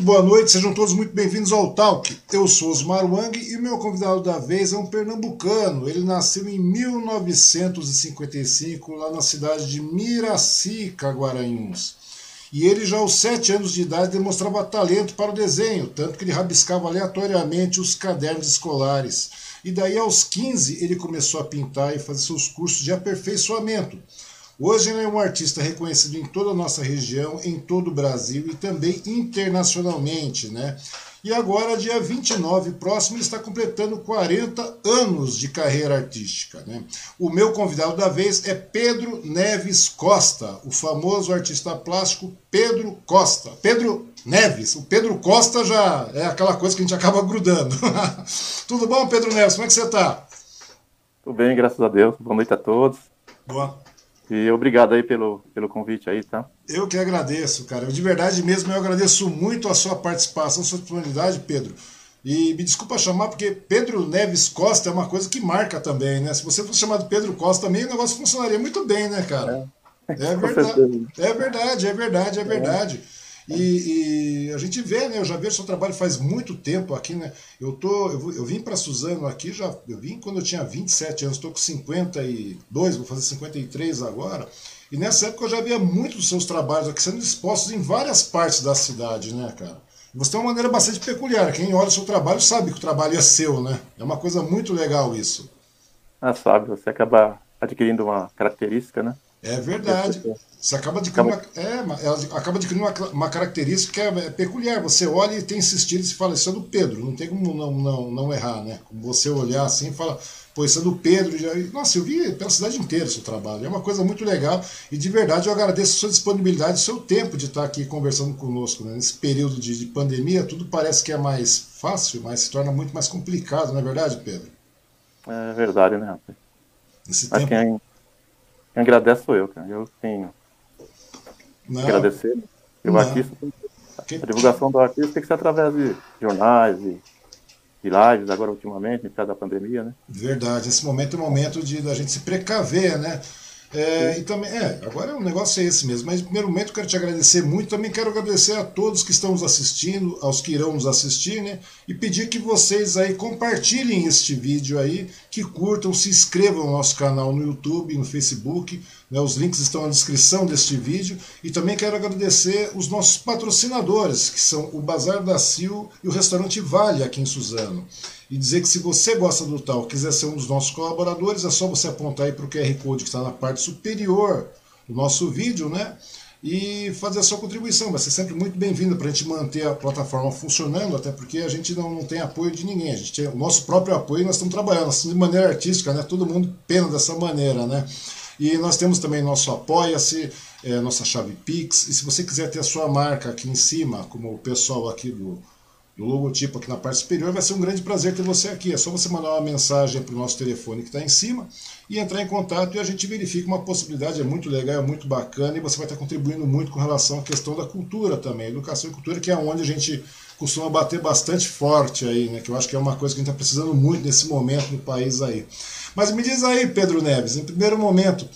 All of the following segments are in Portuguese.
Muito boa noite, sejam todos muito bem-vindos ao Talk. Eu sou Osmar Wang e meu convidado da vez é um pernambucano. Ele nasceu em 1955 lá na cidade de Miracica, Guaranhuns. E ele já aos sete anos de idade demonstrava talento para o desenho, tanto que ele rabiscava aleatoriamente os cadernos escolares. E daí aos 15 ele começou a pintar e fazer seus cursos de aperfeiçoamento. Hoje ele é um artista reconhecido em toda a nossa região, em todo o Brasil e também internacionalmente, né? E agora, dia 29 próximo, ele está completando 40 anos de carreira artística. Né? O meu convidado da vez é Pedro Neves Costa, o famoso artista plástico Pedro Costa. Pedro Neves, o Pedro Costa já é aquela coisa que a gente acaba grudando. Tudo bom, Pedro Neves? Como é que você está? Tudo bem, graças a Deus. Boa noite a todos. Boa. E obrigado aí pelo, pelo convite aí, tá? Eu que agradeço, cara. De verdade mesmo, eu agradeço muito a sua participação, a sua disponibilidade, Pedro. E me desculpa chamar, porque Pedro Neves Costa é uma coisa que marca também, né? Se você fosse chamado Pedro Costa também, o negócio funcionaria muito bem, né, cara? É, é verdade, é verdade, é verdade, é verdade. É. E, e, a gente vê, né? Eu já vejo seu trabalho faz muito tempo aqui, né? Eu tô, eu, eu vim para Suzano aqui já, eu vim quando eu tinha 27 anos, estou com 52, vou fazer 53 agora. E nessa época eu já via muitos dos seus trabalhos aqui sendo expostos em várias partes da cidade, né, cara? Você tem uma maneira bastante peculiar. Quem olha o seu trabalho sabe que o trabalho é seu, né? É uma coisa muito legal isso. Ah, sabe, você acaba adquirindo uma característica, né? É verdade. Você acaba adquirindo, uma, é, acaba adquirindo uma, uma característica que é, é, peculiar. Você olha e tem insistido e se fala, isso é do Pedro, não tem como não, não, não errar, né? Você olhar assim e fala, pô, isso é do Pedro. Já, nossa, eu vi pela cidade inteira o seu trabalho. É uma coisa muito legal e de verdade eu agradeço a sua disponibilidade, o seu tempo de estar aqui conversando conosco. Né? Nesse período de, de pandemia, tudo parece que é mais fácil, mas se torna muito mais complicado, não é verdade, Pedro? É verdade, né, rapaz? Esse tempo... quem, quem agradece sou eu, cara. Eu tenho não. agradecer. E o artista, a divulgação do artista tem que ser através de jornais e de lives, agora ultimamente, em da pandemia, né? Verdade, esse momento é o momento de da gente se precaver, né? É, e também, é, agora o negócio é esse mesmo. Mas, em primeiro momento, quero te agradecer muito. Também quero agradecer a todos que estão nos assistindo, aos que irão nos assistir, né? E pedir que vocês aí compartilhem este vídeo aí, que curtam, se inscrevam no nosso canal no YouTube, no Facebook. Né? Os links estão na descrição deste vídeo. E também quero agradecer os nossos patrocinadores, que são o Bazar da Sil e o Restaurante Vale, aqui em Suzano e dizer que se você gosta do tal, quiser ser um dos nossos colaboradores, é só você apontar aí para o QR Code que está na parte superior do nosso vídeo, né? E fazer a sua contribuição. Vai ser sempre muito bem-vindo para a gente manter a plataforma funcionando, até porque a gente não, não tem apoio de ninguém. A gente tem o nosso próprio apoio nós estamos trabalhando assim, de maneira artística, né? Todo mundo pena dessa maneira, né? E nós temos também nosso Apoia-se, é, nossa chave Pix. E se você quiser ter a sua marca aqui em cima, como o pessoal aqui do, do logotipo aqui na parte superior. Vai ser um grande prazer ter você aqui. É só você mandar uma mensagem para o nosso telefone que está em cima e entrar em contato e a gente verifica uma possibilidade. É muito legal, é muito bacana e você vai estar contribuindo muito com relação à questão da cultura também. Educação e cultura, que é onde a gente costuma bater bastante forte aí, né? Que eu acho que é uma coisa que a gente está precisando muito nesse momento no país aí. Mas me diz aí, Pedro Neves, em primeiro momento,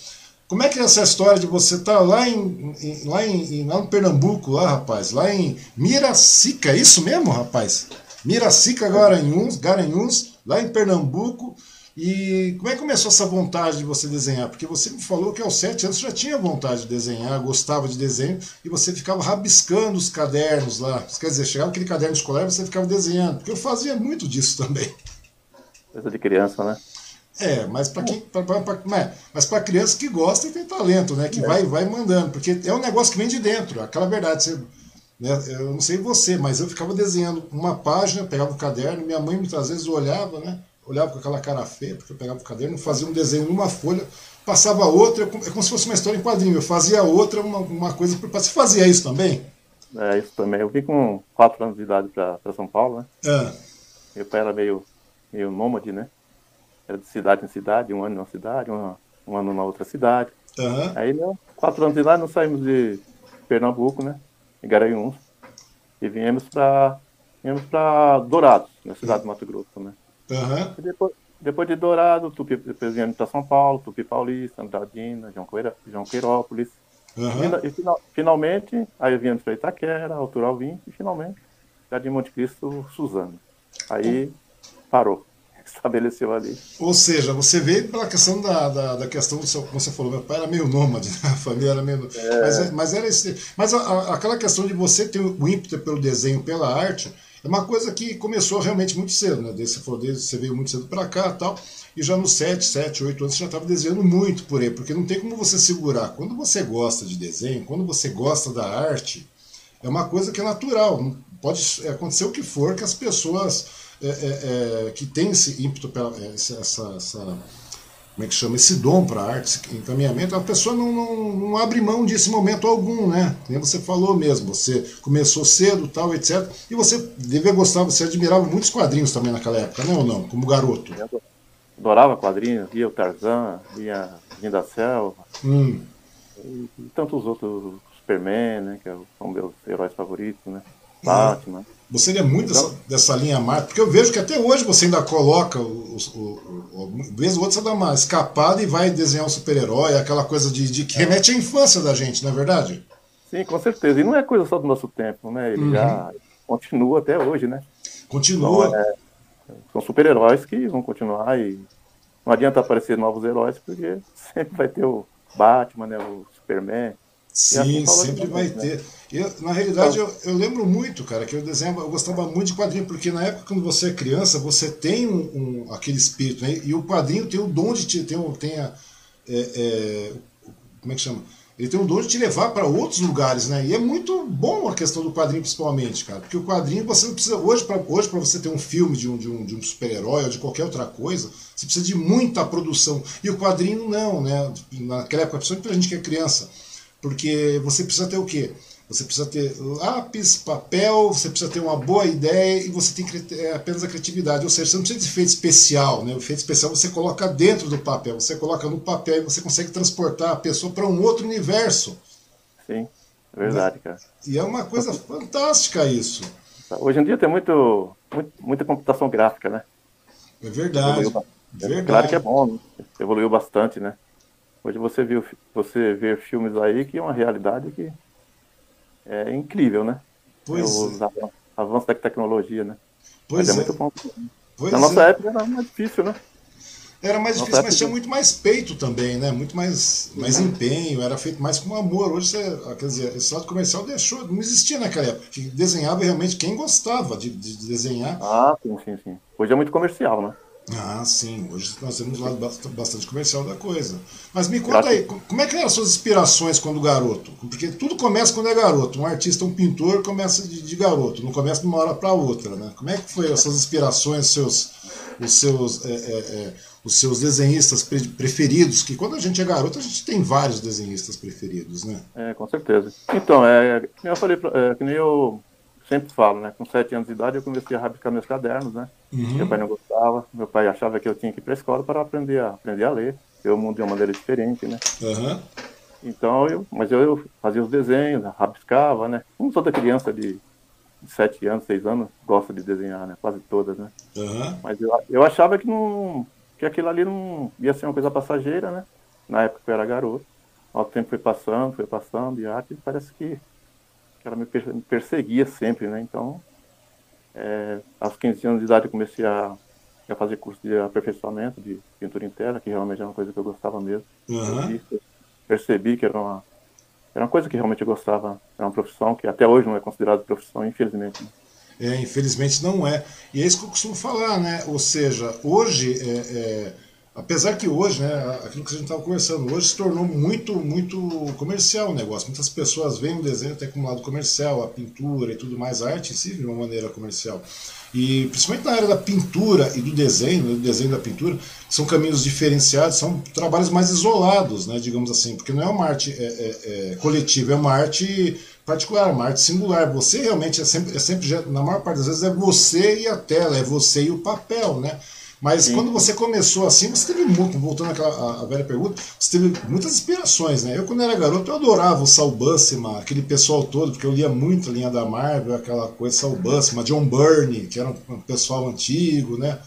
como é que é essa história de você estar tá lá em, em, lá em lá em Pernambuco, lá, rapaz, lá em Miracica, é isso mesmo, rapaz? Miracica, Garanhuns, Garanhuns, lá em Pernambuco. E como é que começou essa vontade de você desenhar? Porque você me falou que aos sete anos já tinha vontade de desenhar, gostava de desenho, e você ficava rabiscando os cadernos lá. Quer dizer, chegava aquele caderno escolar e você ficava desenhando. Porque eu fazia muito disso também. Coisa de criança, né? É, mas para quem, pra, pra, pra, mas para criança que gosta e tem talento, né? Que é. vai, vai mandando, porque é um negócio que vem de dentro, aquela verdade. Você, né, eu não sei você, mas eu ficava desenhando uma página, pegava o caderno, minha mãe muitas vezes olhava, né? Olhava com aquela cara feia, porque eu pegava o caderno, fazia um desenho numa folha, passava outra, é como se fosse uma história em quadrinho. Eu fazia outra, uma, uma coisa. Você fazia isso também? É, isso também. Eu vim com 4 anos de idade para São Paulo, né? É. Meu pai era meio, meio nômade, né? Era de cidade em cidade, um ano numa cidade, um, um ano na outra cidade. Uhum. Aí, né, quatro anos de lá, nós saímos de Pernambuco, né? Em Garanhuns. E viemos para viemos Dourados, na cidade do Mato Grosso, né? Uhum. E depois, depois de Dourado, Tupi, depois viemos para São Paulo, Tupi Paulista, Andradina, João, João Queirópolis. Uhum. E, e, finalmente, aí viemos para Itaquera, Altura Alvim, e finalmente, Jardim Monte Cristo, Suzano. Aí parou estabeleceu ali. Ou seja, você veio pela questão da, da, da questão do seu, como você falou, meu pai era meio nômade, né? a família era meio. É. Mas, é, mas era esse. Mas a, a, aquela questão de você ter o ímpeto pelo desenho, pela arte, é uma coisa que começou realmente muito cedo, né? Falou, desde, você veio muito cedo para cá tal. E já nos 7, 7, 8 anos você já estava desenhando muito por aí, porque não tem como você segurar. Quando você gosta de desenho, quando você gosta da arte, é uma coisa que é natural. Pode acontecer o que for que as pessoas é, é, é, que tem esse ímpeto, pela, é, essa, essa, como é que chama, esse dom para a arte, esse encaminhamento, a pessoa não, não, não, abre mão desse momento algum, né? Como você falou mesmo, você começou cedo, tal, etc. E você devia gostar, você admirava muitos quadrinhos também naquela época, né ou não? Como garoto. Eu adorava quadrinhos, via o Tarzan, via Vinha da Selva, hum. e, e tantos outros, Superman, né, que são meus heróis favoritos, né? Batman. Você é muito dessa, dessa linha Marvel, porque eu vejo que até hoje você ainda coloca, o, o, o, o vez ou outra você dá uma escapada e vai desenhar um super-herói, aquela coisa de, de, que remete à infância da gente, não é verdade? Sim, com certeza. E não é coisa só do nosso tempo, né? Ele uhum. já continua até hoje, né? Continua. Então, é, são super-heróis que vão continuar e não adianta aparecer novos heróis, porque sempre vai ter o Batman, né? O Superman. Sim, assim sempre vai né? Eu, na realidade, eu, eu, lembro muito, cara, que eu desenhava, eu gostava muito de quadrinho, porque na época, quando você é criança, você tem um, um aquele espírito, né? E o quadrinho tem o dom de te. Tem, tem a, é, é, como é que chama? Ele tem o dom de te levar para outros lugares, né? E é muito bom a questão do quadrinho, principalmente, cara. Porque o quadrinho, você não precisa. Hoje, para hoje, você ter um filme de um, de um, de um super-herói ou de qualquer outra coisa, você precisa de muita produção. E o quadrinho, não, né? Naquela época, principalmente pra gente que é criança porque você precisa ter o quê? Você precisa ter lápis, papel, você precisa ter uma boa ideia e você tem é, apenas a criatividade. Ou seja, você não precisa de efeito especial. Né? O efeito especial você coloca dentro do papel, você coloca no papel e você consegue transportar a pessoa para um outro universo. Sim, é verdade, cara. E é uma coisa fantástica isso. Hoje em dia tem muito, muito muita computação gráfica, né? É verdade. Evoluiu, verdade. Claro que é bom, né? evoluiu bastante, né? Hoje você viu você vê filmes aí que é uma realidade que é incrível, né? Pois Os é. avanços da tecnologia, né? Pois mas é, é muito bom. Pois Na nossa é. época era mais difícil, né? Era mais difícil, mas tinha muito mais peito também, né? Muito mais, mais empenho, era feito mais com amor. Hoje, você, quer dizer, esse lado comercial deixou, não existia naquela época. Desenhava realmente quem gostava de, de desenhar. Ah, sim, sim, sim. Hoje é muito comercial, né? Ah, sim. Hoje nós temos um lado bastante comercial da coisa. Mas me conta aí, como é que eram as suas inspirações quando garoto? Porque tudo começa quando é garoto. Um artista, um pintor, começa de, de garoto, não começa de uma hora para outra, né? Como é que foi as suas inspirações, seus, os seus, é, é, é, os seus desenhistas preferidos? Que quando a gente é garoto, a gente tem vários desenhistas preferidos, né? É, com certeza. Então, é, que eu falei, que nem eu sempre falo, né? Com sete anos de idade eu comecei a rabiscar meus cadernos, né? Uhum. Meu pai não gostava, meu pai achava que eu tinha que ir para a escola para aprender a, aprender a ler, ver o mundo de uma maneira diferente, né? Uhum. Então, eu, mas eu, eu, fazia os desenhos, rabiscava, né? Como toda criança de, de sete anos, seis anos, gosta de desenhar, né? Quase todas, né? Uhum. Mas eu, eu achava que, não, que aquilo ali não ia ser uma coisa passageira, né? Na época eu era garoto. O tempo foi passando, foi passando, e a arte parece que ela me, perseguia sempre, né? Então, é, aos 15 anos de idade eu comecei a, a, fazer curso de aperfeiçoamento de pintura interna, que realmente era uma coisa que eu gostava mesmo. Uhum. percebi que era uma, era uma coisa que realmente eu gostava, era uma profissão que até hoje não é considerada profissão, infelizmente. Né? É, infelizmente não é. E é isso que eu costumo falar, né? Ou seja, hoje é, é Apesar que hoje, né, aquilo que a gente estava conversando, hoje se tornou muito, muito comercial o negócio. Muitas pessoas veem o desenho até como lado comercial, a pintura e tudo mais, a arte em si de uma maneira comercial. E principalmente na área da pintura e do desenho, do desenho da pintura, são caminhos diferenciados, são trabalhos mais isolados, né, digamos assim, porque não é uma arte é, é, é coletiva, é uma arte particular, uma arte singular. Você realmente é sempre, é sempre, na maior parte das vezes, é você e a tela, é você e o papel, né? Mas Sim. quando você começou assim, você teve muito, voltando àquela a, velha pergunta, você teve muitas inspirações, né? Eu, quando era garoto, eu adorava o Saul Buscema, aquele pessoal todo, porque eu lia muito a linha da Marvel, aquela coisa, Saul Buscema, John Byrne, que era um, pessoal antigo, né?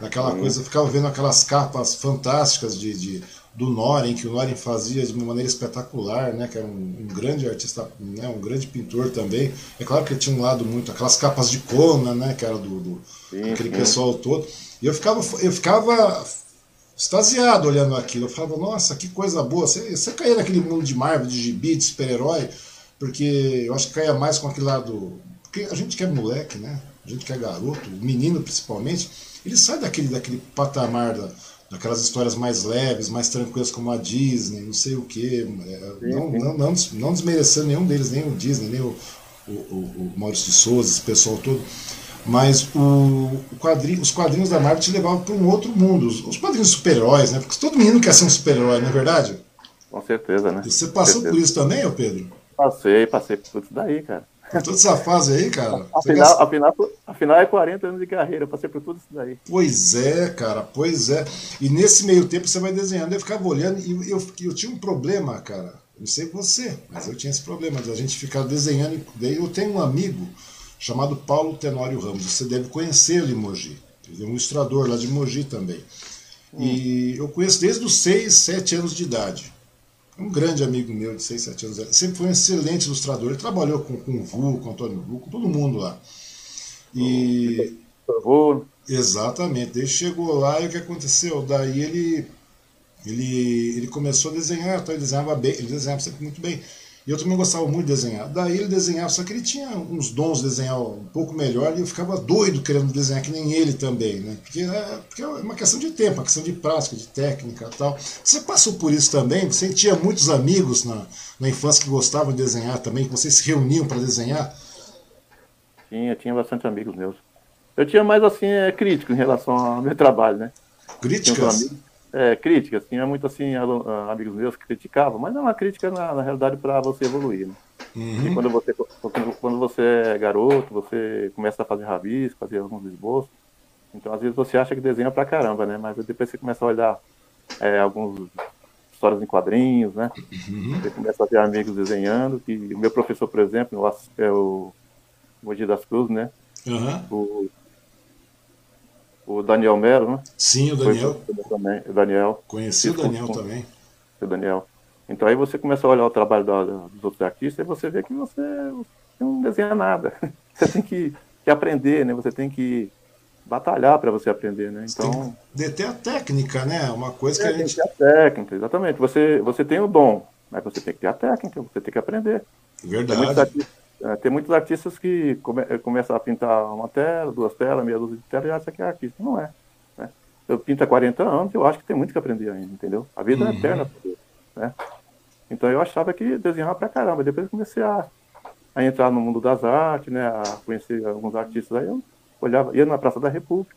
Aquela coisa, eu ficava vendo aquelas capas fantásticas de, de do Noren, que o Noren fazia de uma maneira espetacular, né, que era um, um, grande artista, né, um grande pintor também. É claro que ele tinha um lado muito, aquelas capas de Kona, né, que era do, do sim, aquele sim. pessoal todo. E eu ficava, eu ficava extasiado olhando aquilo. Eu falava, nossa, que coisa boa. Você, você caía naquele mundo de Marvel, de gibi, de super-herói, porque eu acho que caía mais com aquele lado. Porque a gente que é moleque, né? A gente que é garoto, o menino principalmente, ele sai daquele, daquele patamar da, daquelas histórias mais leves, mais tranquilas como a Disney, não sei o quê. É, não, não, não, não desmerecendo nenhum deles, nem o Disney, nem o, o, o Maurício de Souza, esse pessoal todo. Mas o, o quadrinho, os quadrinhos da Marvel te levavam para um outro mundo. Os, os quadrinhos super-heróis, né? Porque todo menino quer ser um super-herói, não é verdade? Com certeza, né? Você passou por isso também, ô Pedro? Passei, passei por tudo daí, cara. Por toda essa fase aí, cara. Afinal, afinal, afinal é 40 anos de carreira, eu passei por tudo isso daí. Pois é, cara, pois é. E nesse meio tempo você vai desenhando, eu ficava olhando e eu, eu tinha um problema, cara. Não sei você, mas eu tinha esse problema de a gente ficar desenhando. Eu tenho um amigo chamado Paulo Tenório Ramos. Você deve em Mogi. Ele é um ilustrador lá de Mogi também. Hum. E eu conheço desde os 6, 7 anos de idade. Um grande amigo meu de 6, 7 anos. Sempre foi um excelente ilustrador. Ele trabalhou com, com o Vu, com o Antônio Vu, com todo mundo lá. E. Vu. Exatamente. Ele chegou lá e o que aconteceu? Daí ele. Ele, ele começou a desenhar, então ele desenhava bem, ele desenhava sempre muito bem. E eu também gostava muito de desenhar. Daí ele desenhava, só que ele tinha uns dons de desenhar um pouco melhor e eu ficava doido querendo desenhar que nem ele também, né? Porque é, porque é uma questão de tempo, uma questão de prática, de técnica e tal. Você passou por isso também? Você tinha muitos amigos na, na infância que gostavam de desenhar também, que vocês se reuniam para desenhar? Tinha, tinha bastante amigos meus. Eu tinha mais assim, é, crítico em relação ao meu trabalho, né? Críticas? É, críticas, tinha muito assim, amigos meus que criticavam, mas não é uma crítica na, na realidade para você evoluir. Né? Uhum. E quando você, quando você é garoto, você começa a fazer rabisco, fazer alguns esboços, então às vezes você acha que desenha pra caramba, né? Mas depois você começa a olhar é, alguns histórias em quadrinhos, né? Uhum. Você começa a ter amigos desenhando, que o meu professor, por exemplo, é o Mogi das Cruzes, né? Uhum. O, o Daniel Melo, né? Sim, o Daniel. Também, o Daniel. Conheci o Daniel com, também. O Daniel. Então aí você começa a olhar o trabalho da, dos outros artistas e você vê que você não desenha nada. Você tem que, que aprender, né? Você tem que batalhar para você aprender, né? Então de ter a técnica, né? Uma coisa é, que a gente tem que ter a técnica, exatamente. Você você tem o dom, mas você tem que ter a técnica, você tem que aprender. Verdade. É, tem muitos artistas que come, é, começam a pintar uma tela, duas telas, meia dúzia de telas e acham que é artista. Não é. Né? Eu pinto há 40 anos eu acho que tem muito que aprender ainda, entendeu? A vida uhum. é eterna. Né? Então eu achava que desenhava pra caramba. Depois comecei a, a entrar no mundo das artes, né? a conhecer alguns artistas. Aí eu olhava, ia na Praça da República,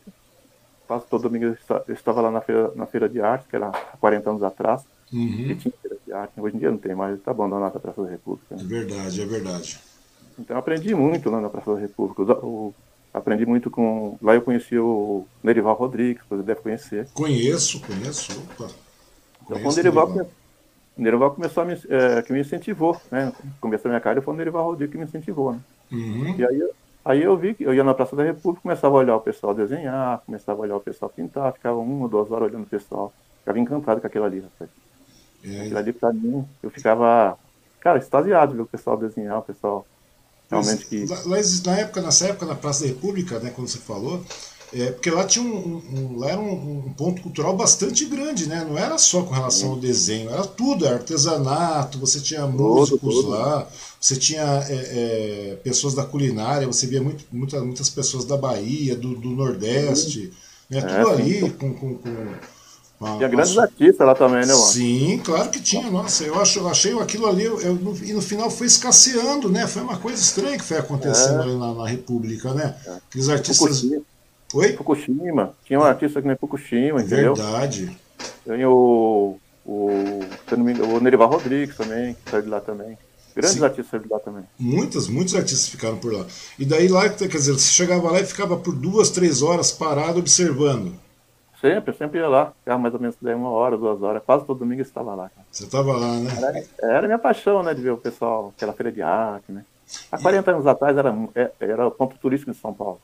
quase todo domingo eu estava lá na feira, na feira de arte, que era há 40 anos atrás. Uhum. E tinha feira de arte. Hoje em dia não tem mais, está abandonada a Praça da República. Né? É verdade, é verdade. Então aprendi muito lá na Praça da República. Aprendi muito com. Lá eu conheci o Nerival Rodrigues, você deve conhecer. Conheço, conheço. Opa. Então, quando o Nerival, Nerival. Nerival começou a me, é, que me incentivou, né? Começou a minha carreira, foi o Nerival Rodrigues que me incentivou, né? Uhum. E aí, aí eu vi que eu ia na Praça da República, começava a olhar o pessoal desenhar, começava a olhar o pessoal pintar, ficava uma ou duas horas olhando o pessoal. Ficava encantado com aquilo ali, rapaz. É. Aquilo ali pra mim, eu ficava, cara, extasiado ver o pessoal desenhar, o pessoal Realmente que... Lá, na época, nessa época, na Praça da República, né, quando você falou, é, porque lá tinha um, um lá era um, um, ponto cultural bastante grande, né? Não era só com relação ao desenho, era tudo, era artesanato, você tinha músicos tudo. lá, você tinha é, é, pessoas da culinária, você via muito, muita, muitas pessoas da Bahia, do, do Nordeste, né? tudo é, ali com, com, com uma, tinha grandes artistas lá também, né, mano? Sim, claro que tinha. Nossa, eu, acho, eu achei aquilo ali, eu, eu, no, e no final foi escasseando, né? Foi uma coisa estranha que foi acontecendo é. ali na, na, República, né? É. Aqueles artistas. Fukushima. Oi? Fukushima. Tinha um artista que nem Fukushima, entendeu? Verdade. Tem o. O, o Nerival Rodrigues também, que saiu de lá também. Grandes Sim. artistas de lá também. Muitas, muitos artistas ficaram por lá. E daí lá, quer dizer, você chegava lá e ficava por duas, três horas parado observando. Sempre, eu sempre ia lá. Ficava mais ou menos uma hora, duas horas. Quase todo domingo eu estava lá. Cara. Você estava lá, né? Era, era minha paixão, né? De ver o pessoal, aquela feira de arte, né? Há 40 anos atrás era, é, era o ponto turístico de São Paulo.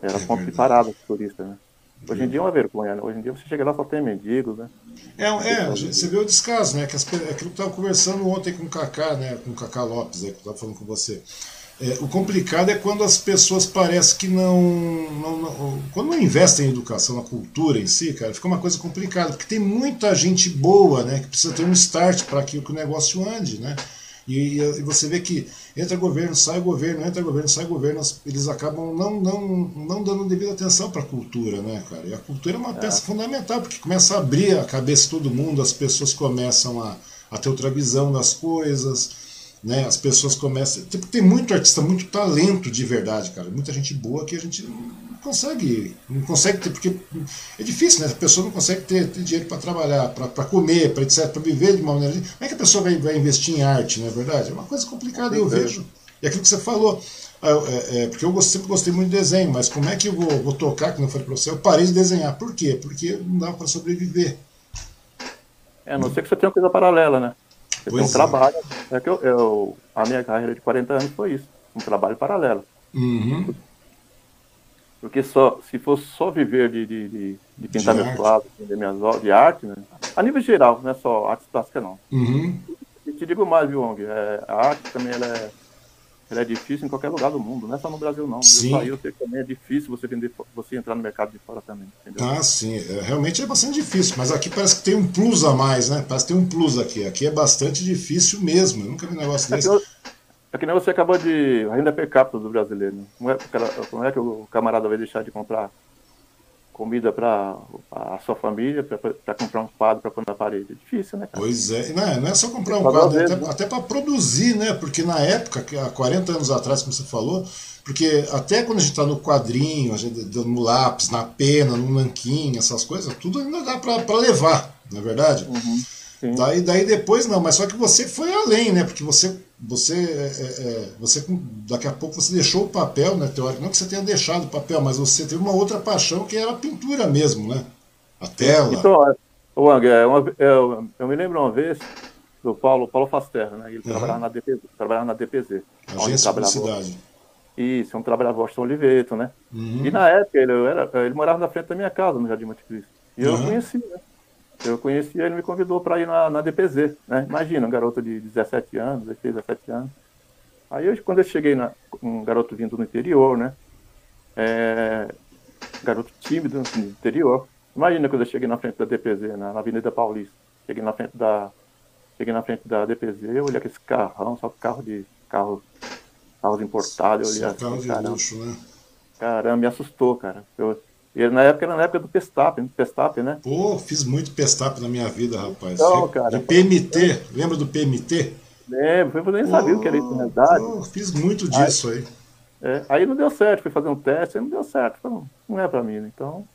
Era é ponto de parada de turista, né? Hoje em dia é uma vergonha, né? Hoje em dia você chega lá só tem mendigos, né? É, é você vê o descaso, né? Que as, aquilo que eu estava conversando ontem com o Kaká, né? Com o Kaká Lopes, aí, que eu estava falando com você. É, o complicado é quando as pessoas parecem que não, não, não, Quando não investem em educação, na cultura em si, cara, fica uma coisa complicada, porque tem muita gente boa, né? Que precisa ter um start para que o negócio ande, né? E, e, você vê que entra governo, sai governo, entra governo, sai governo, eles acabam não, não, não dando devida atenção para a cultura, né, cara? E a cultura é uma é. peça fundamental, porque começa a abrir a cabeça de todo mundo, as pessoas começam a, a ter outra visão das coisas, né? As pessoas começam. Tipo, tem muito artista, muito talento de verdade, cara. Muita gente boa que a gente consegue, não consegue ter, porque é difícil, né? A pessoa não consegue ter, ter dinheiro para trabalhar, para comer, para etc, para viver de uma maneira. Como é que a pessoa vai, vai investir em arte, não é verdade? É uma coisa complicada, eu vejo. E aquilo que você falou, ah, é, é, porque eu sempre gostei muito de desenho, mas como é que eu vou, vou tocar, que não foi para você? Eu parei de desenhar. Por quê? Porque não dava para sobreviver. É, a não ser que você tenha uma coisa paralela, né? Você pois tem um é. trabalho. É que eu, eu, a minha carreira de 40 anos foi isso, um trabalho paralelo. Uhum. Porque só, se fosse só viver de, de, de, de pintar de meus quadros, de minhas obras, de arte, né? a nível geral, não é só arte plástica não. Uhum. E te digo mais, viu, Ong? É, a arte também ela é, ela é difícil em qualquer lugar do mundo, não é só no Brasil não. Sim. No eu sei que também é difícil você vender, você entrar no mercado de fora também. Entendeu? Ah, sim, é, realmente é bastante difícil, mas aqui parece que tem um plus a mais, né? Parece que tem um plus aqui. Aqui é bastante difícil mesmo. Eu nunca vi um negócio desse. Eu, é que nem você acabou de. A renda per capita do brasileiro. Não é, não é que o camarada vai deixar de comprar comida para a sua família, para comprar um quadro para pôr na parede. É difícil, né? Cara? Pois é, não, é, não é só comprar um quadro, é até, né? até para produzir, né? Porque na época, há 40 anos atrás, como você falou, porque até quando a gente está no quadrinho, a gente, no lápis, na pena, no nanquim, essas coisas, tudo ainda dá para levar, não é verdade? Uhum, daí, daí depois não, mas só que você foi além, né? Porque você você, é, é, é, você daqui a pouco você deixou o papel, né, teórico, não que você tenha deixado o papel, mas você teve uma outra paixão que era a pintura mesmo, né? A tela. Então, o Angé, eu, eu, me lembro uma vez do Paulo, Paulo Fasterra, né? Ele uhum. trabalhava na DPZ, trabalhava na DPZ. Agência de Publicidade. Isso, um trabalhava Washington Oliveto, né? Uhum. E na época ele, era, ele morava na frente da minha casa, no Jardim Monte Cristo. E eu uhum. conheci, né? Eu conheci ele me convidou para ir na, na, DPZ, né? Imagina, um garoto de 17 anos, 16, 17 anos. Aí eu, quando eu cheguei na, um garoto vindo do interior, né? É, garoto tímido no interior. Imagina quando eu cheguei na frente da DPZ, na, na Avenida Paulista. Cheguei na frente da cheguei na frente da DPZ, eu olhei aquele carrão, só carro de carro carros importados, eu olhei assim, caramba, luxo, né? Caramba, me assustou, cara. Eu, e na época era na época do Pestap, Pestap, né? Pô, fiz muito Pestap na minha vida, rapaz. Então, cara, de PMT, lembra do PMT? Lembro, eu nem sabia o que era isso na verdade. Pô, fiz muito disso aí. Aí, é, aí não deu certo, fui fazer um teste, aí não deu certo. Falei, não é pra mim, né? então.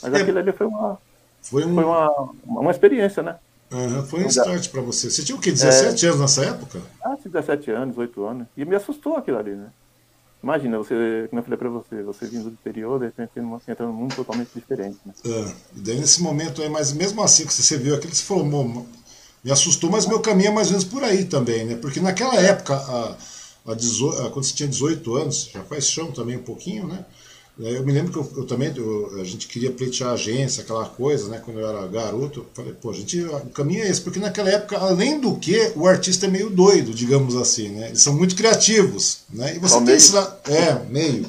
Mas é, aquilo ali foi uma. Foi, um... foi uma, uma experiência, né? Uhum, foi um start para você. Você tinha o quê? 17 é... anos nessa época? Ah, 17 anos, 18 anos. E me assustou aquilo ali, né? Imagina, você, como eu falei para você, você vindo do interior, de repente entrando num mundo totalmente diferente. Né? É, e daí nesse momento aí, mas mesmo assim que você viu aquilo, você falou, me assustou, mas meu caminho é mais ou menos por aí também, né? Porque naquela época, a, a 18, a, quando você tinha 18 anos, já faz chão também um pouquinho, né? Eu me lembro que eu, eu também, eu, a gente queria pleitear a agência, aquela coisa, né? Quando eu era garoto, eu falei, pô, a gente, o caminho é esse, porque naquela época, além do que, o artista é meio doido, digamos assim, né? Eles são muito criativos, né? E você Só tem esse é, meio,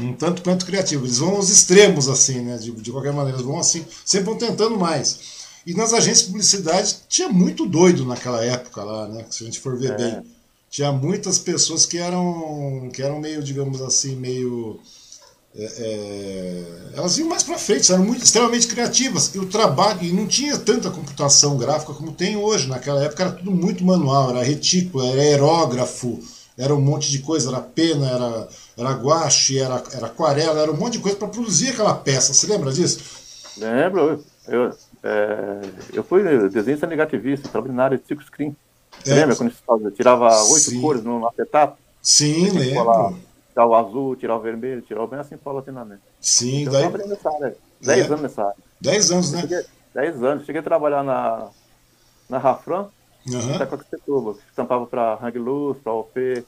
um tanto quanto criativo. Eles vão aos extremos, assim, né? De, de qualquer maneira, eles vão assim, sempre vão tentando mais. E nas agências de publicidade tinha muito doido naquela época lá, né? Se a gente for ver é. bem. Tinha muitas pessoas que eram, que eram meio, digamos assim, meio é, é, elas iam mais para frente, eram muito, extremamente criativas. E o trabalho, e não tinha tanta computação gráfica como tem hoje. Naquela época era tudo muito manual, era retículo, era aerógrafo, era um monte de coisa, era pena, era, era guache, era, era aquarela, era um monte de coisa para produzir aquela peça. Você lembra disso? Lembro. Eu, é, eu fui desenhista negativista, trabalhei na área de silk screen. É. Lembra quando você tirava oito cores no acetato? Sim, lembro tirar o azul, tirar o vermelho, tirar o bem assim paulatinamente. Sim, então, daí. Eu nessa área. 10 é. anos nessa área. 10 anos, né? 10 anos. Cheguei a trabalhar na, na Rafran, uhum. até com a estampava para Hang Luz, para OP.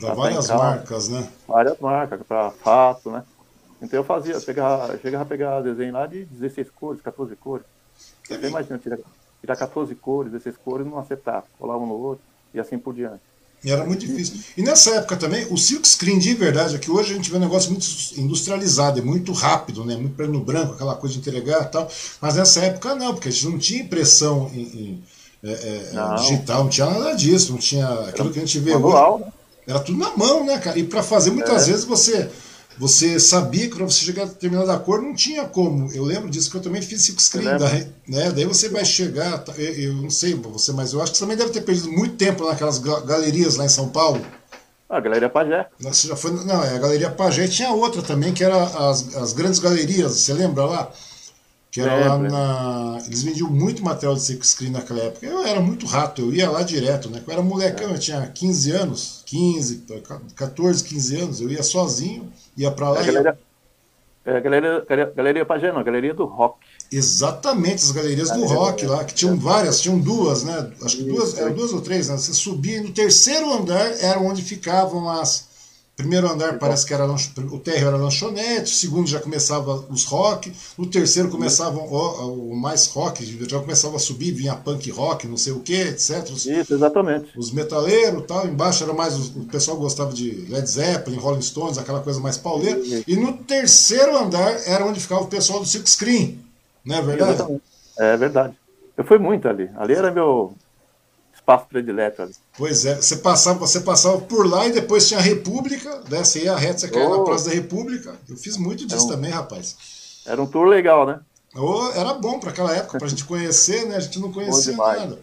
Para várias marcas, né? Várias marcas, para Fato, né? Então eu fazia, pegava, chegava a pegar desenho lá de 16 cores, 14 cores. Você imagina tirar, tirar 14 cores, 16 cores num acetato, colar um no outro e assim por diante. E era muito difícil. E nessa época também, o silk screen de verdade, aqui hoje a gente vê um negócio muito industrializado, é muito rápido, né? muito preto branco, aquela coisa de entregar e tal. Mas nessa época não, porque a gente não tinha impressão em, em é, é, não. digital, não tinha nada disso, não tinha aquilo que a gente vê manual, hoje. Né? Era tudo na mão, né, cara? E para fazer, muitas é. vezes você você sabia que para você chegar a determinada cor não tinha como. Eu lembro disso que eu também fiz silk screen. Daí, né? daí você vai chegar, tá, eu, eu, não sei você, mas eu acho que você também deve ter perdido muito tempo naquelas galerias lá em São Paulo. A Galeria Pajé. Você já foi, não, é a Galeria Pajé. Tinha outra também, que era as, as grandes galerias, você lembra lá? Que era é, lá na. Eles vendiam muito material de silk screen naquela época. Eu era muito rato, eu ia lá direto, né? Eu era molecão, eu tinha 15 anos, 15, 14, 15 anos, eu ia sozinho, ia pra lá. É, galeria, é, galeria, galeria Pajé, não, Galeria do Rock. Exatamente, as galerias do rock lá, que tinham várias, tinham duas, né? Acho que duas, eram duas ou três, né? Você subia e no terceiro andar era onde ficavam as Primeiro andar parece que era o térreo era lanchonete, o segundo já começava os rock, no terceiro começavam o, o, mais rock, já começava a subir, vinha punk rock, não sei o que, etc. Os, Isso, exatamente. Os metaleiros tal, embaixo era mais, o pessoal gostava de Led Zeppelin, Rolling Stones, aquela coisa mais pauleira, e no terceiro andar era onde ficava o pessoal do Silk Screen, não é verdade? Exatamente. É verdade. Eu fui muito ali, ali era meu, espaço predileto ali. Pois é, você passava, você passava por lá e depois tinha a República, né? Você ia reto, você caía oh. na Praça da República. Eu fiz muito disso um, também, rapaz. Era um tour legal, né? Oh, era bom para aquela época, para a gente conhecer, né? A gente não conhecia nada.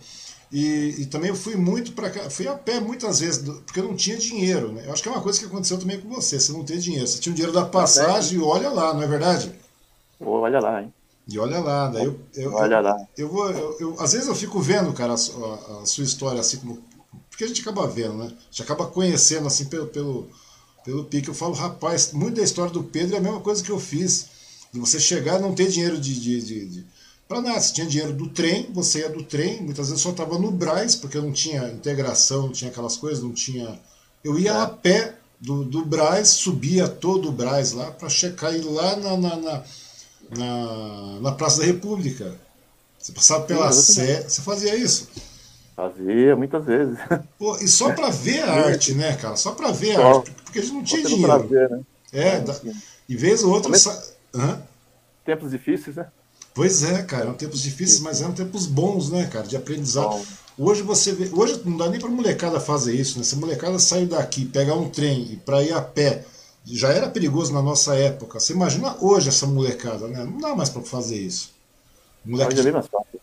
E, e, também eu fui muito para cá, fui a pé muitas vezes, porque eu não tinha dinheiro, né? Eu acho que é uma coisa que aconteceu também com você, você não tem dinheiro. Você tinha o dinheiro da passagem e olha lá, não é verdade? olha lá, hein? E olha lá, daí eu, eu, olha eu, lá. Eu vou, eu, eu, às vezes eu fico vendo, cara, a, a, a, sua história assim como. Porque a gente acaba vendo, né? A gente acaba conhecendo assim pelo, pelo, pelo pique. Eu falo, rapaz, muito da história do Pedro é a mesma coisa que eu fiz. De você chegar e não ter dinheiro de, de, de, de para nada. Você tinha dinheiro do trem, você ia do trem, muitas vezes só estava no Braz, porque não tinha integração, não tinha aquelas coisas, não tinha. Eu ia é. a pé do, do Braz, subia todo o Braz lá para checar e lá na, na, na na, na Praça da República. Você passava pela Sé, você fazia isso? Fazia, muitas vezes. Pô, e só para ver a arte, né, cara? Só para ver a arte, porque a gente não tinha dinheiro. Prazer, né? É, da, e vez ou outra. Sa... Tempos difíceis, né? Pois é, cara, eram tempos difíceis, mas eram tempos bons, né, cara, de aprendizado. Bom. Hoje você vê, hoje não dá nem para molecada fazer isso, né? Se a molecada sair daqui, pegar um trem e para ir a pé já era perigoso na nossa época. Você imagina hoje essa molecada, né? Não dá mais para fazer isso. Moleque... Hoje é bem mais fácil.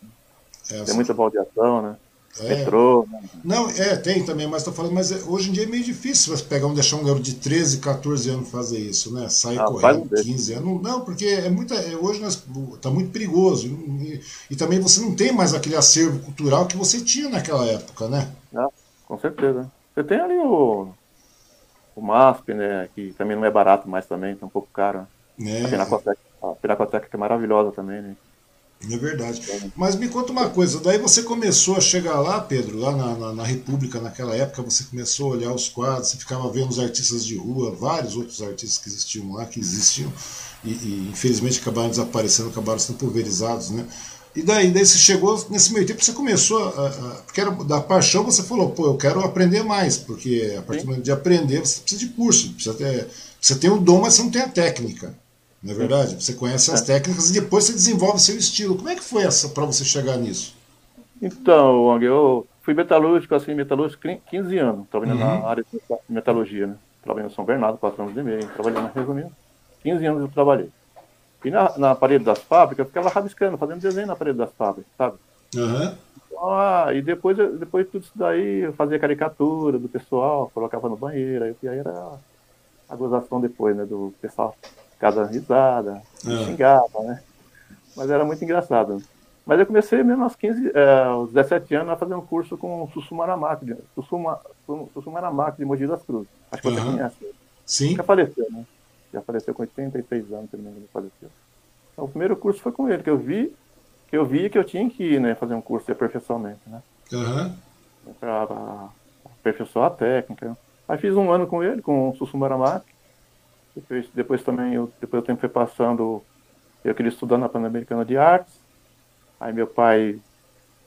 É, tem muita baldeação, né? É. Metrô. Né? Não, é, tem também, mas tô falando, mas é, hoje em dia é meio difícil você pegar um, deixar um garoto de 13, 14 anos fazer isso, né? Sair ah, correndo 15 anos. Não, porque é muita. É, hoje nós, tá muito perigoso. E, e, também você não tem mais aquele acervo cultural que você tinha naquela época, né? Ah, com certeza. Você tem ali o o MASP, né, que também não é barato mais também, tá um pouco caro. É. A Pinacoteca, a Pinacoteca que é maravilhosa também, né. É verdade. Mas me conta uma coisa, daí você começou a chegar lá, Pedro, lá na, na, na, República, naquela época, você começou a olhar os quadros, você ficava vendo os artistas de rua, vários outros artistas que existiam lá, que existiam, e, e infelizmente acabaram desaparecendo, acabaram sendo pulverizados, né? E daí, daí você chegou, nesse meio tempo você começou, a, a, porque era, da paixão você falou, pô, eu quero aprender mais, porque a partir do momento de aprender você precisa de curso, precisa ter, você tem o dom, mas você não tem a técnica, não é verdade? Você conhece as é. técnicas e depois você desenvolve seu estilo. Como é que foi essa para você chegar nisso? Então, Wang, eu fui metalúrgico, assim, metalúrgico 15 anos, trabalhando uhum. na área de metalurgia, né? Trabalhei em São Bernardo, 4 anos e meio, trabalhei na resumindo, 15 anos eu trabalhei. E na, na parede das fábricas, eu ficava rabiscando, fazendo desenho na parede das fábricas, sabe? Uhum. Ah, e depois, depois de tudo isso daí, eu fazia caricatura do pessoal, colocava no banheiro, e aí era a gozação depois, né? Do pessoal cada risada, uhum. xingava, né? Mas era muito engraçado. Mas eu comecei mesmo aos 15, é, aos 17 anos a fazer um curso com o Sussumaramaki, Sussuma, Sussumaramaki de Mogi das Cruzes. Acho que uhum. você conhece. Sim. Que apareceu, né? Já faleceu com 86 anos, pelo menos, faleceu. Então, o primeiro curso foi com ele, que eu vi que eu vi que eu tinha que ir, né, fazer um curso de aperfeiçoamento, né? Uhum. Para aperfeiçoar a técnica. Aí fiz um ano com ele, com o Sussumaramaki. Depois, depois também, eu, depois o tempo foi passando, eu queria estudar na Pan-Americana de Artes. Aí meu pai,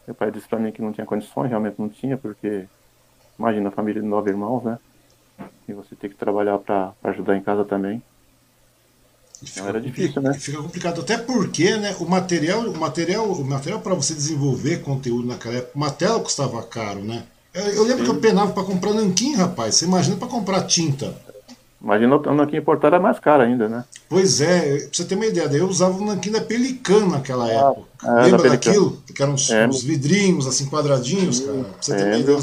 meu pai disse para mim que não tinha condições, realmente não tinha, porque imagina a família de nove irmãos, né? E você tem que trabalhar para ajudar em casa também. Então era difícil, né? Fica complicado, até porque, né, o material, o material, o material para você desenvolver conteúdo naquela época, uma tela custava caro, né? Eu, eu lembro Sim. que eu penava para comprar nanquim, rapaz. Você imagina para comprar tinta. Imagina o nanquim importado é mais caro ainda, né? Pois é, pra você ter uma ideia, eu usava o nanquim da Pelican naquela ah, época. É, Lembra da daquilo? Que eram uns, é. uns, vidrinhos assim quadradinhos, cara. Pra você ter uma ideia,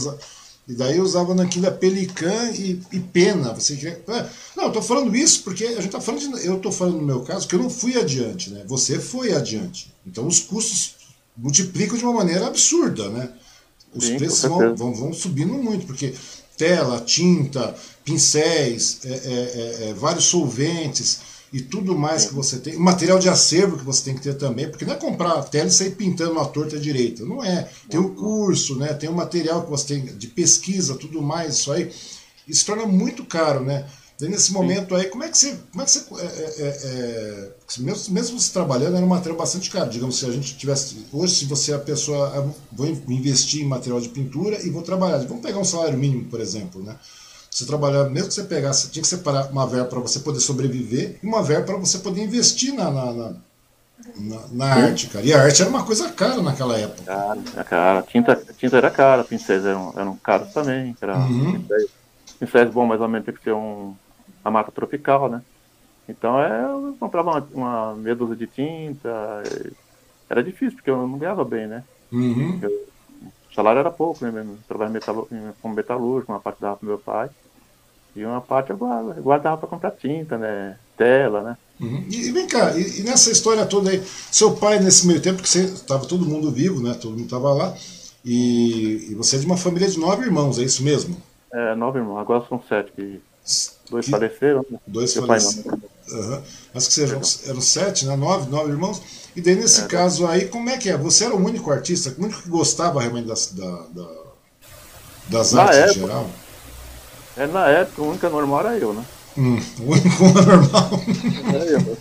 e daí eu usava nanquim da Pelican e, e pena. Você quer... É, não, eu tô falando isso porque a gente tá falando de, Eu tô falando no meu caso que eu não fui adiante, né? Você foi adiante. Então os custos multiplicam de uma maneira absurda, né? Os Sim, preços vão, vão, vão subindo muito, porque tela, tinta, pincéis, é, é, é, é, vários solventes e tudo mais que você tem, material de acervo que você tem que ter também, porque não é comprar tela e sair pintando uma torta direita, não é. Tem o curso, né? Tem o material que você tem de pesquisa, tudo mais, isso aí, isso torna muito caro, né? Nesse momento aí, como é que você. Como é que você é, é, é, mesmo, mesmo você trabalhando, era um material bastante caro. Digamos, se a gente tivesse. Hoje, se você é a pessoa. Ah, vou investir em material de pintura e vou trabalhar. Vamos pegar um salário mínimo, por exemplo, né? Você trabalhar, mesmo que você pegasse, tinha que separar uma verba para você poder sobreviver e uma verba para você poder investir na, na, na, na, na arte, cara. E a arte era uma coisa cara naquela época. Cara, era cara. Tinta, tinta era cara, pincéis eram, eram caros também. Era uhum. pincéis, pincéis bom, mais ou menos, tem que ser um a mata tropical, né? Então é, eu comprava uma, uma meia dúzia de tinta. Era difícil, porque eu não ganhava bem, né? Uhum. Eu, o salário era pouco, né? Eu trabalhava metal, como metalúrgico, uma parte dava pro meu pai. E uma parte eu guardava, guardava para comprar tinta, né? Tela, né? Uhum. E, e, vem cá, e, e, nessa história toda aí, seu pai, nesse meio tempo que você estava todo mundo vivo, né? Todo mundo estava lá, e, e, você é de uma família de nove irmãos, é isso mesmo? É, nove irmãos, agora são sete que Dois que, faleceram. Né? Dois faleceram. Uhum. Acho que sejam, eram sete, né? nove, nove irmãos. E daí, nesse é, caso aí, como é que é? Você era o único artista, o único que gostava realmente das, da, da, das na artes época, em geral? É, na época, o único normal era eu, né? Hum, o único normal. Era eu.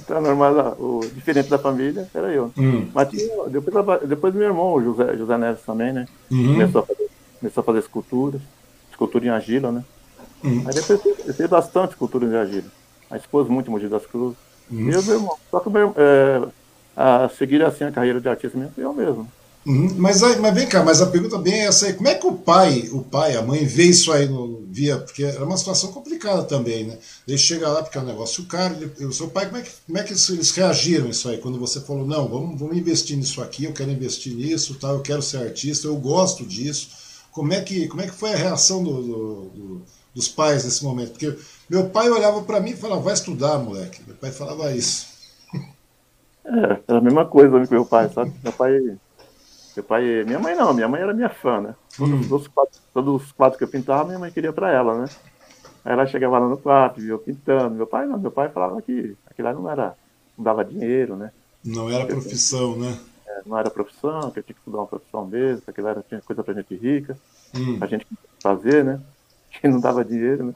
Então, normal, o diferente da família era eu. Hum. Mas depois, depois meu irmão, o José, José Neves também, né? Uhum. Começou, a fazer, começou a fazer esculturas, escultura em argila, né? Uhum. Aí depois eu sei bastante cultura de argila. A expôs muito em Mogi das Cruzes. Uhum. E eu, meu irmão, só que meu, é, a seguir assim a carreira de artista mesmo, eu mesmo. Uhum. Mas, aí, mas vem cá, mas a pergunta bem é essa aí. Como é que o pai, o pai, a mãe vê isso aí no via? Porque era uma situação complicada também, né? Ele chega lá porque é um negócio caro. Ele, o seu pai, como é que, como é que eles reagiram isso aí? Quando você falou, não, vamos, vamos investir nisso aqui, eu quero investir nisso, tal, eu quero ser artista, eu gosto disso. Como é que, como é que foi a reação do, do, do dos pais nesse momento. Porque meu pai olhava para mim e falava, vai estudar, moleque. Meu pai falava isso. É, era a mesma coisa com meu pai, sabe? Meu pai. Meu pai. Minha mãe não, minha mãe era minha fã, né? Hum. Todos, os quadros, todos os quadros que eu pintava, minha mãe queria para ela, né? Aí ela chegava lá no quarto, via eu pintando. Meu pai não, meu pai falava que aquilo lá não era. não dava dinheiro, né? Não era profissão, né? É, não era profissão, que eu tinha que estudar uma profissão mesmo, aquilo era tinha coisa pra gente rica, hum. a gente fazer, né? Que não dava dinheiro, né?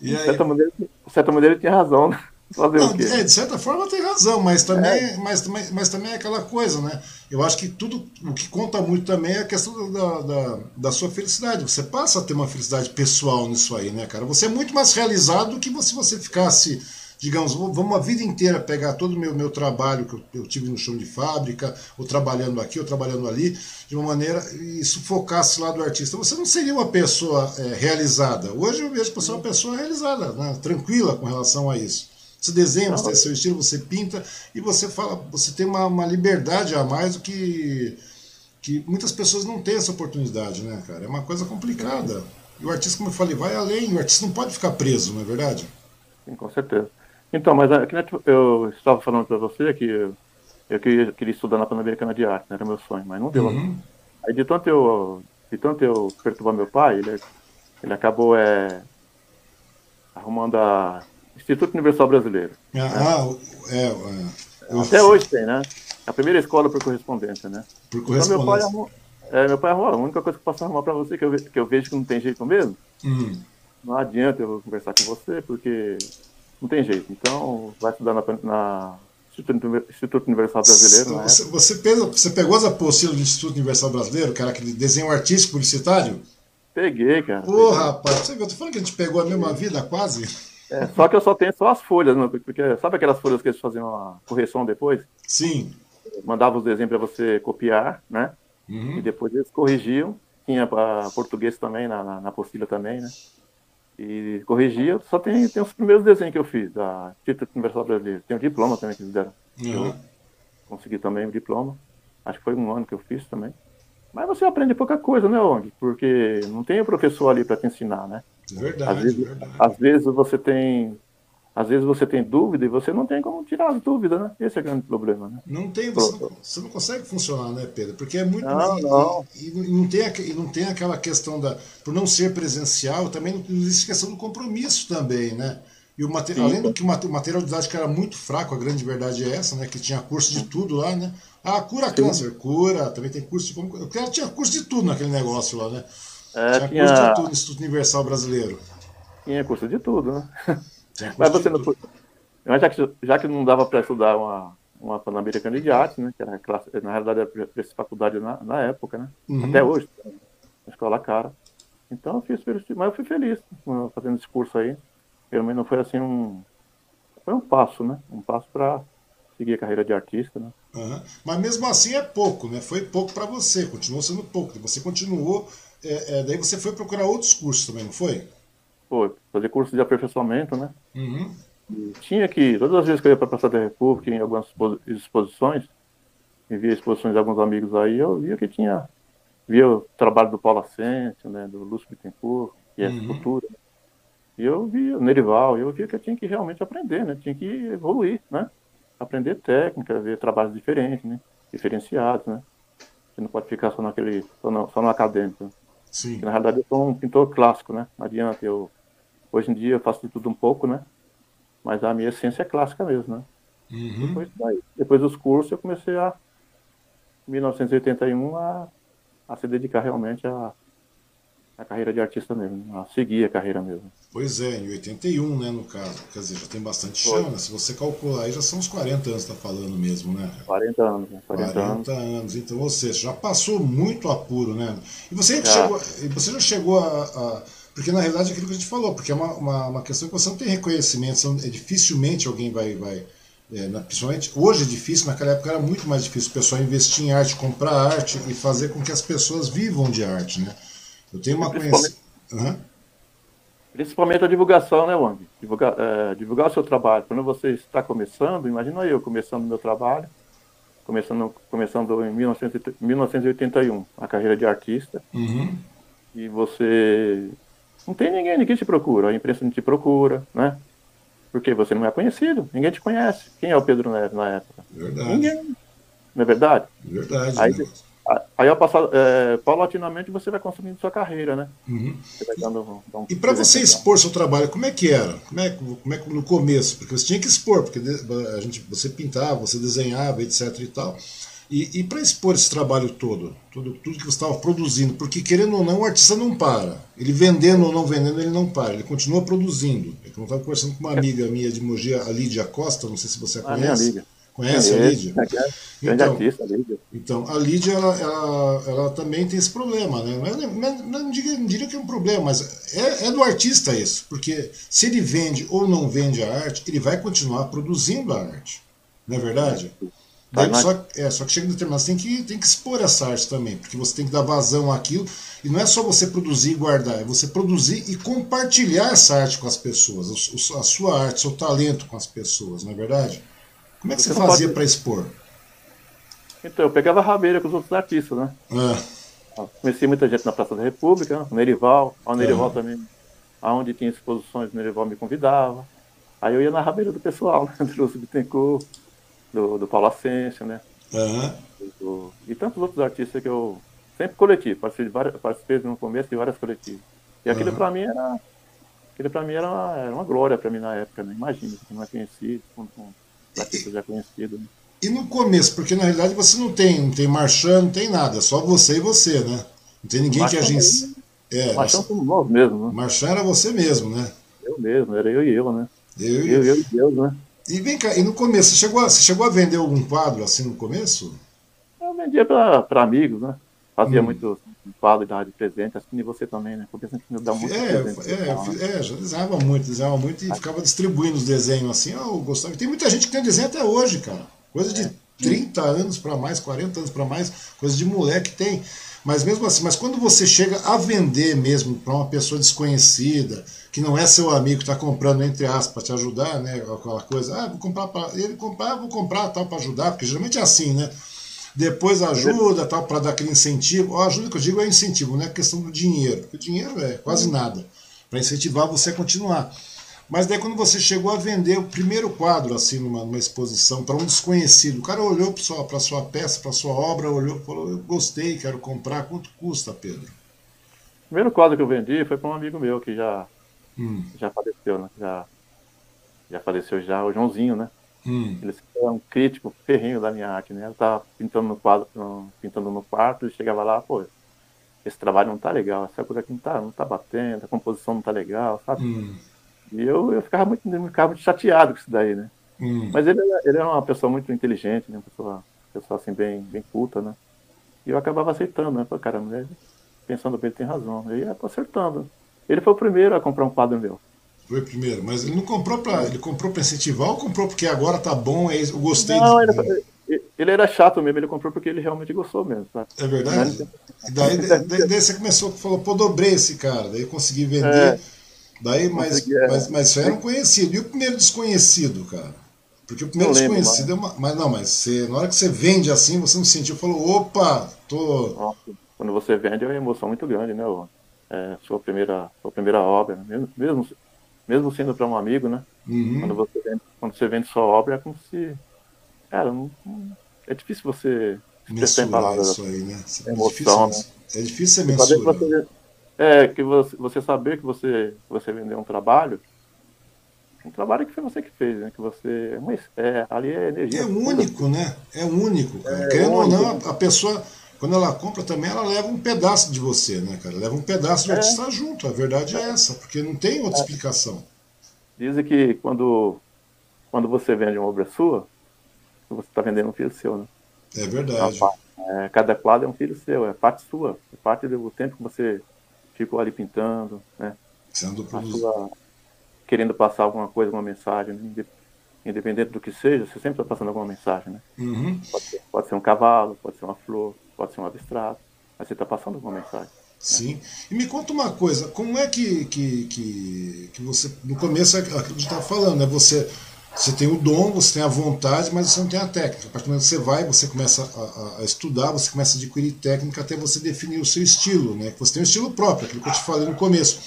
E de, aí... certa maneira, de certa maneira ele tinha razão, né? Fazer não, o quê? É, de certa forma tem razão, mas também, é. mas, mas, mas também é aquela coisa, né? Eu acho que tudo o que conta muito também é a questão da, da, da, sua felicidade. Você passa a ter uma felicidade pessoal nisso aí, né, cara? Você é muito mais realizado do que se você ficasse digamos, vamos a vida inteira pegar todo o meu, meu trabalho que eu, eu, tive no chão de fábrica, ou trabalhando aqui, ou trabalhando ali, de uma maneira, e sufocasse lá do artista. Você não seria uma pessoa é, realizada. Hoje eu vejo você uma pessoa realizada, né, tranquila com relação a isso. Você desenha, você tem seu estilo, você pinta, e você fala, você tem uma, uma liberdade a mais do que, que muitas pessoas não têm essa oportunidade, né, cara? É uma coisa complicada. E o artista, como eu falei, vai além. O artista não pode ficar preso, não é verdade? Sim, com certeza. Então, mas aqui, é, eu estava falando para você que eu, eu queria, queria, estudar na Pan-Americana de Arte, né, era meu sonho, mas não deu. Uhum. Aí de tanto eu, de tanto eu perturbar meu pai, ele, ele acabou é, arrumando a Instituto Universal Brasileiro. Ah, né? ah é, é, Até hoje tem, né? A primeira escola por correspondência, né? Por correspondência. Então, meu pai arrumou, é, meu pai arrumou, a única coisa que eu posso arrumar para você, que eu, que eu vejo que não tem jeito mesmo, uhum. não adianta eu conversar com você, porque não tem jeito. Então, vai estudar na, na Instituto Universal Brasileiro. Você, você, pegou, você pegou as apostilas do Instituto Universal Brasileiro, cara, aquele desenho artístico publicitário? Peguei, cara. Peguei. rapaz, você viu? Eu tô falando que a gente pegou a mesma vida quase. É, só que eu só tenho só as folhas, né? porque sabe aquelas folhas que eles faziam a correção depois? Sim. Mandava os desenhos para você copiar, né? Uhum. E depois eles corrigiam. Tinha para português também, na, na, na apostila também, né? E corrigia. Só tem, tem os primeiros desenhos que eu fiz, da Título Universal Brasileiro. Tem o diploma também que eles deram. Uhum. Consegui também o diploma. Acho que foi um ano que eu fiz também. Mas você aprende pouca coisa, né, ONG? Porque não tem o professor ali para te ensinar, né? Verdade, às vezes, verdade. Às vezes você tem às vezes você tem dúvida e você não tem como tirar as dúvidas, né? Esse é o grande problema, né? Não tem, você não, você não consegue funcionar, né, Pedro? Porque é muito. Não, e, não. E, não tem, e não tem aquela questão da. Por não ser presencial, também não existe questão do compromisso também, né? E o material, além do que o material didático era muito fraco, a grande verdade é essa, né? Que tinha curso de tudo lá, né? Ah, cura Sim. câncer, cura, também tem curso de como. Tinha curso de tudo naquele negócio lá, né? É, tinha, tinha curso de tudo no Instituto Universal Brasileiro. Tinha curso de tudo, né? Mas você não. Mas já que, já que não dava para estudar uma, uma Pan-Americana de Artes, né? Que era classe, na realidade era essa faculdade na, na época, né? Uhum. Até hoje, na escola cara. Então eu fiz mas eu fui feliz fazendo esse curso aí. Pelo menos não foi assim um. Foi um passo, né? Um passo para seguir a carreira de artista, né? Uhum. Mas mesmo assim é pouco, né? Foi pouco para você, continuou sendo pouco. Você continuou, é, é, daí você foi procurar outros cursos também, não foi? Foi, fazer curso de aperfeiçoamento, né? Uhum. tinha que, todas as vezes que eu ia para a Praça da República, em algumas exposições, e via exposições de alguns amigos aí, eu via que tinha, via o trabalho do Paulo Ascencio, né, do Lúcio Bittencourt, que é uhum. Cultura, e eu via Nerival, eu via que eu tinha que realmente aprender, né, tinha que evoluir, né, aprender técnica, ver trabalhos diferentes, né, diferenciados, né, você não pode ficar só naquele, só no, só no acadêmico. Sim. na realidade eu sou um pintor clássico, né, não adianta eu Hoje em dia eu faço de tudo um pouco, né? Mas a minha essência é clássica mesmo, né? Uhum. Depois, depois dos cursos eu comecei a, em 1981, a, a se dedicar realmente à, à carreira de artista mesmo, a seguir a carreira mesmo. Pois é, em 81, né, no caso. Quer dizer, já tem bastante chão, né? Se você calcular aí, já são uns 40 anos, tá falando mesmo, né? 40 anos, né? 40, 40 anos. anos. Então, você já passou muito apuro, né? E você, já. Chegou, você já chegou a, a porque na realidade é aquilo que a gente falou, porque é uma, uma, uma questão que você não tem reconhecimento, é dificilmente alguém vai. vai é, na, principalmente hoje é difícil, naquela época era muito mais difícil o pessoal investir em arte, comprar arte e fazer com que as pessoas vivam de arte. Né? Eu tenho uma conhecida. Uhum. Principalmente a divulgação, né, Wang? Divulgar, é, divulgar o seu trabalho. Quando você está começando, imagina eu começando meu trabalho, começando, começando em 1981, a carreira de artista, uhum. e você não tem ninguém, ninguém te procura, a imprensa não te procura, né? Porque você não é conhecido, ninguém te conhece. Quem é o Pedro Neves na época? Verdade. Ninguém. Não é verdade? Verdade. Aí, né? aí ao passar, é, paulatinamente você vai construindo sua carreira, né? Uhum. Dando, um e para você expor seu trabalho, como é que era? Como é, como é que no começo? Porque você tinha que expor, porque a gente, você pintava, você desenhava, etc e tal. E, e para expor esse trabalho todo, tudo, tudo que você estava produzindo, porque querendo ou não, o artista não para. Ele vendendo ou não vendendo, ele não para, ele continua produzindo. É eu estava conversando com uma amiga minha de Mogi, a Lídia Costa, não sei se você a ah, conhece. Minha amiga. Conhece a Lídia? Então, artista, a Lídia. Então, a Lídia, ela, ela, ela, também tem esse problema, né? Não, não, não, diria, não diria que é um problema, mas é, é do artista isso. Porque se ele vende ou não vende a arte, ele vai continuar produzindo a arte. Não é verdade? Daí, só, é, só que chega em determinado, você tem que, tem que expor essa arte também, porque você tem que dar vazão àquilo, e não é só você produzir e guardar, é você produzir e compartilhar essa arte com as pessoas, a sua arte, seu talento com as pessoas, não é verdade? Como é que você, você fazia pode... para expor? Então, eu pegava rabeira com os outros artistas, né? É. Conheci muita gente na Praça da República, o Nerival, o Nerival é. também, aonde tinha exposições, o Nerival me convidava. Aí eu ia na rabeira do pessoal, né? Do Bittencourt do, do Paulo Ascension, né? Uhum. Do, e tantos outros artistas que eu sempre coletivo, participei, de várias, participei no começo de várias coletivas. E aquilo uhum. para mim era aquilo para mim era uma, era uma glória para mim na época, né? Imagina, que não é conhecido, com, com artista já conhecido. Né? E no começo, porque na realidade você não tem, não tem marchand, não tem nada, só você e você, né? Não tem ninguém marchand que agencia. É, marchand somos nós mesmo, né? Marchand era você mesmo, né? Eu mesmo, era eu e eu, né? Eu, eu, eu e Deus, né? E vem cá, e no começo, você chegou a, você chegou a vender algum quadro assim no começo? Eu vendia para amigos, né? Fazia hum. muito quadro de presente, assim que você também, né? Porque sempre me dá muito é, presente. É, né? é, já desenhava muito, desenhava muito e ficava distribuindo os desenhos assim, eu gostava. Tem muita gente que tem desenho até hoje, cara. Coisa de 30 anos para mais, 40 anos para mais, coisa de moleque tem. Mas mesmo assim, mas quando você chega a vender mesmo para uma pessoa desconhecida, que não é seu amigo, está comprando entre aspas para te ajudar, né? Aquela coisa, ah, vou comprar para ele comprar, vou comprar tal para ajudar, porque geralmente é assim, né? Depois ajuda tal para dar aquele incentivo. A ajuda que eu digo é incentivo, não é questão do dinheiro, porque o dinheiro é quase nada para incentivar você a continuar. Mas daí quando você chegou a vender o primeiro quadro assim numa, numa exposição para um desconhecido, o cara olhou para sua, sua peça, para sua obra, olhou e falou: Eu gostei, quero comprar. Quanto custa, Pedro? O primeiro quadro que eu vendi foi para um amigo meu que já, hum. já faleceu, né? Já, já faleceu já, o Joãozinho, né? Hum. Ele é um crítico ferrinho da minha arte, né? Eu tava pintando no quadro, pintando no quarto, e chegava lá, pô, esse trabalho não tá legal, essa coisa aqui não tá, não tá batendo, a composição não tá legal, sabe? Hum. E eu, eu ficava, muito, ficava muito chateado com isso daí, né? Hum. Mas ele, ele é uma pessoa muito inteligente, né? Uma pessoa, pessoa assim, bem, bem culta, né? E eu acabava aceitando, né? Falei, pensando bem, ele tem razão. E ia acertando. Ele foi o primeiro a comprar um quadro meu. Foi o primeiro, mas ele não comprou para ele comprou para incentivar ou comprou porque agora tá bom, é, eu gostei. Não, ele, ele, era chato mesmo, ele comprou porque ele realmente gostou mesmo. Sabe? É verdade? E daí, daí, daí, você começou, falou, pô, dobrei esse cara, daí consegui vender. É. Daí, mas, é. mas, mas isso aí era um conhecido. E o primeiro desconhecido, cara? Porque o primeiro lembro, desconhecido mas... é uma. Mas não, mas você, na hora que você vende assim, você não sentiu, falou, opa, tô. Nossa, quando você vende é uma emoção muito grande, né? É, sua, primeira, sua primeira obra, né? mesmo, mesmo, mesmo sendo para um amigo, né? Uhum. Quando, você vende, quando você vende sua obra, é como se. Cara, não, é difícil você palavras. Isso aí, né? É emoção, difícil, né? É difícil você mensurar. É, que você, você saber que você, você vendeu um trabalho, um trabalho que foi você que fez, né? Que você. É, ali é energia. É único, né? É único. Cara. É, Querendo único. ou não, a pessoa, quando ela compra também, ela leva um pedaço de você, né, cara? Leva um pedaço de é. artista junto. A verdade é essa, porque não tem outra é. explicação. Dizem que quando, quando você vende uma obra sua, você está vendendo um filho seu, né? É verdade. É, cada quadro é um filho seu, é parte sua, é parte do tempo que você ficou ali pintando, né? Sendo sua, querendo passar alguma coisa, alguma mensagem, né? independente do que seja, você sempre está passando alguma mensagem, né? Uhum. Pode, ser, pode, ser, um cavalo, pode ser uma flor, pode ser um abstrato, mas você está passando alguma mensagem. Né? Sim. Né? E me conta uma coisa, como é que, que, que, que você, no começo, aquilo que a gente estava falando, né? Você você tem o dom, você tem a vontade, mas você não tem a técnica. A partir do momento que você vai, você começa a, a, estudar, você começa a adquirir técnica até você definir o seu estilo, né? Você tem um estilo próprio, aquilo que eu te falei no começo.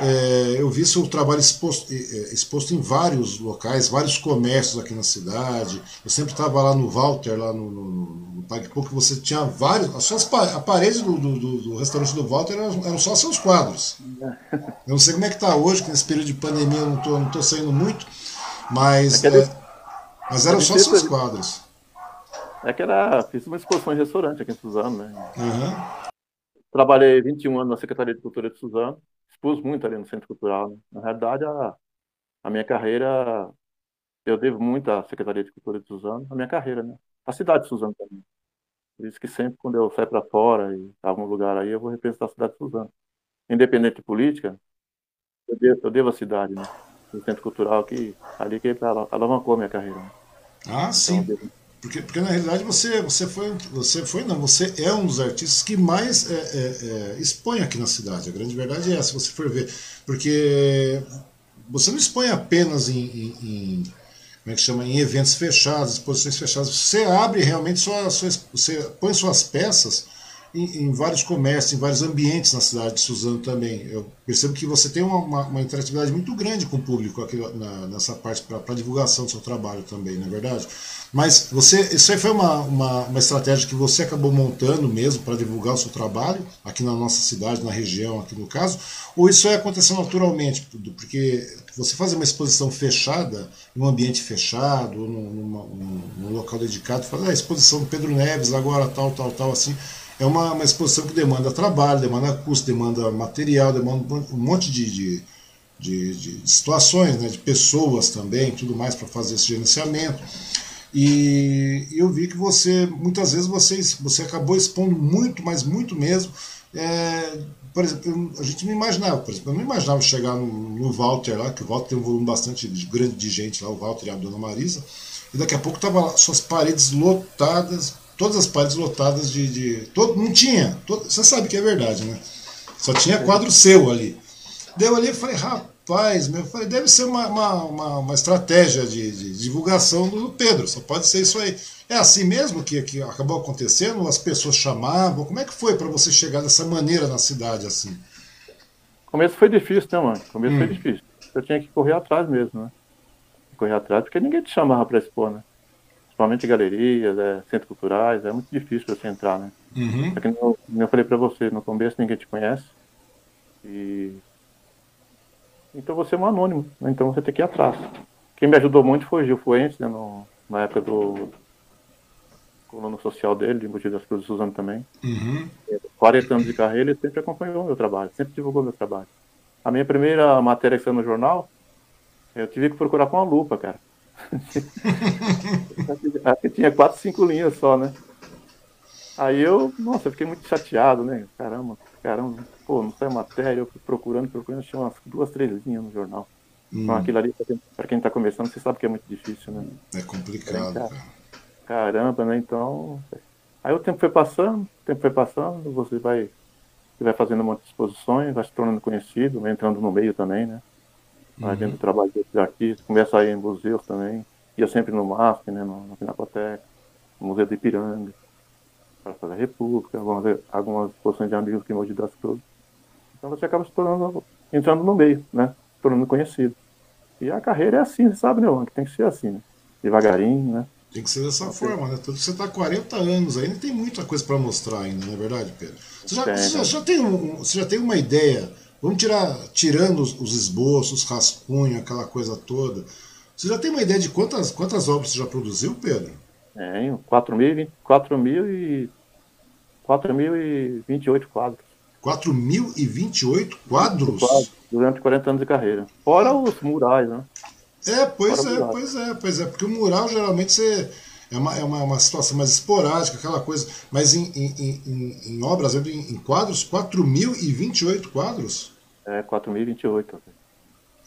É, eu vi seu trabalho exposto, exposto em vários locais, vários comércios aqui na cidade. Eu sempre estava lá no Walter, lá no, no, no que você tinha vários. As suas, a parede do, do, do restaurante do Walter eram, eram, só seus quadros. Eu não sei como é que está hoje, que nesse período de pandemia eu não estou não tô saindo muito. Mas, é, mas eram só seus quadros. É que era, fiz uma exposição em restaurante aqui em Suzano, né? Uhum. Trabalhei 21 anos na Secretaria de Cultura de Suzano, expus muito ali no Centro Cultural. Né? Na realidade, a, a minha carreira, eu devo muito à Secretaria de Cultura de Suzano, a minha carreira, né? A cidade de Suzano também. Por isso que sempre quando eu saio para fora e algum lugar aí, eu vou representar a cidade de Suzano. Independente de política, eu devo, eu devo a cidade, né? Do Centro Cultural que ali que alavancou a minha carreira. Ah, então, sim. Porque, porque na realidade você, você foi, você foi, não, você é um dos artistas que mais é, é, é, expõe aqui na cidade. A grande verdade é essa, se você for ver. Porque você não expõe apenas em, em, em como é que chama, em eventos fechados, exposições fechadas. Você abre realmente sua, sua você põe suas peças em, em, vários comércios, em vários ambientes na cidade de Suzano também. Eu percebo que você tem uma, uma, uma interatividade muito grande com o público aqui na, nessa parte para divulgação do seu trabalho também, não é verdade? Mas você, isso aí foi uma, uma, uma estratégia que você acabou montando mesmo para divulgar o seu trabalho aqui na nossa cidade, na região, aqui no caso, ou isso é acontecendo naturalmente? Porque você fazer uma exposição fechada, um ambiente fechado, num, numa, num, num local dedicado, fazer a exposição do Pedro Neves agora, tal, tal, tal, assim, é uma, uma exposição que demanda trabalho, demanda custo, demanda material, demanda um monte de, de, de, de situações, né, de pessoas também, tudo mais para fazer esse gerenciamento. E eu vi que você, muitas vezes, você, você acabou expondo muito, mas muito mesmo. É, por exemplo, a gente não imaginava, por exemplo, eu não imaginava chegar no, no Walter lá, que o Walter tem um volume bastante grande de gente lá, o Walter e a dona Marisa, e daqui a pouco tava suas paredes lotadas, todas as paredes lotadas de. de todo, não tinha, todo, você sabe que é verdade, né? Só tinha quadro seu ali. Deu ali e falei, rapaz, meu, falei, deve ser uma, uma, uma, uma estratégia de, de, divulgação do Pedro, só pode ser isso aí. É assim mesmo que, que acabou acontecendo? As pessoas chamavam? Como é que foi para você chegar dessa maneira na cidade assim? Começo foi difícil, né, mano? Começo hum. foi difícil. Eu tinha que correr atrás mesmo, né? Correr atrás, porque ninguém te chamava para expor, né? Principalmente galerias, é, centros culturais, é muito difícil você entrar, né? Uhum. É como eu falei para você, no começo ninguém te conhece. E então você é um anônimo, né? então você tem que ir atrás. Quem me ajudou muito foi o Gil Fuentes, né? No, na época do coluna social dele, de Mogi das Cruzes, Suzano também. Uhum. 40 anos de carreira, ele sempre acompanhou o meu trabalho, sempre divulgou meu trabalho. A minha primeira matéria que saiu no jornal, eu tive que procurar com uma lupa, cara. Acho que tinha quatro, cinco linhas só, né? Aí eu, nossa, eu fiquei muito chateado, né? Caramba, caramba, pô, não sai matéria, eu fui procurando, procurando, tinha umas duas, três linhas no jornal. Hum. Então aquilo ali, para quem está começando, você sabe que é muito difícil, né? É complicado, cara. Caramba, né? Então. Aí o tempo foi passando, o tempo foi passando, você vai, você vai fazendo um monte de exposições, vai se tornando conhecido, vai entrando no meio também, né? Vai uhum. vendo o trabalho desses artistas, começa a ir em museus também. Ia sempre no MASP, né? No, na Pinacoteca, no Museu do Ipiranga para da República, algumas, algumas exposições de amigos que Mogi das Cruzes. Então você acaba se tornando, entrando no meio, né? Tornando conhecido. E a carreira é assim, você sabe, né, que tem que ser assim, né? Devagarinho, né? Tem que ser dessa forma, né? Que você está há 40 anos ainda tem muita coisa para mostrar ainda, não é verdade, Pedro? Você já, você já, já tem um, você já tem uma ideia, vamos tirar, tirando os, os esboços, rascunho, aquela coisa toda, você já tem uma ideia de quantas, quantas obras você já produziu, Pedro? É, 4.028 quadros. 4.028 quadros? quadros? Durante 40 anos de carreira. Fora os murais, né? É, pois Fora é, pois é, pois é. Porque o mural geralmente você, é, uma, é uma, uma situação mais esporádica, aquela coisa. Mas em, em, em, em obras, em quadros, 4.028 quadros? É, 4.028.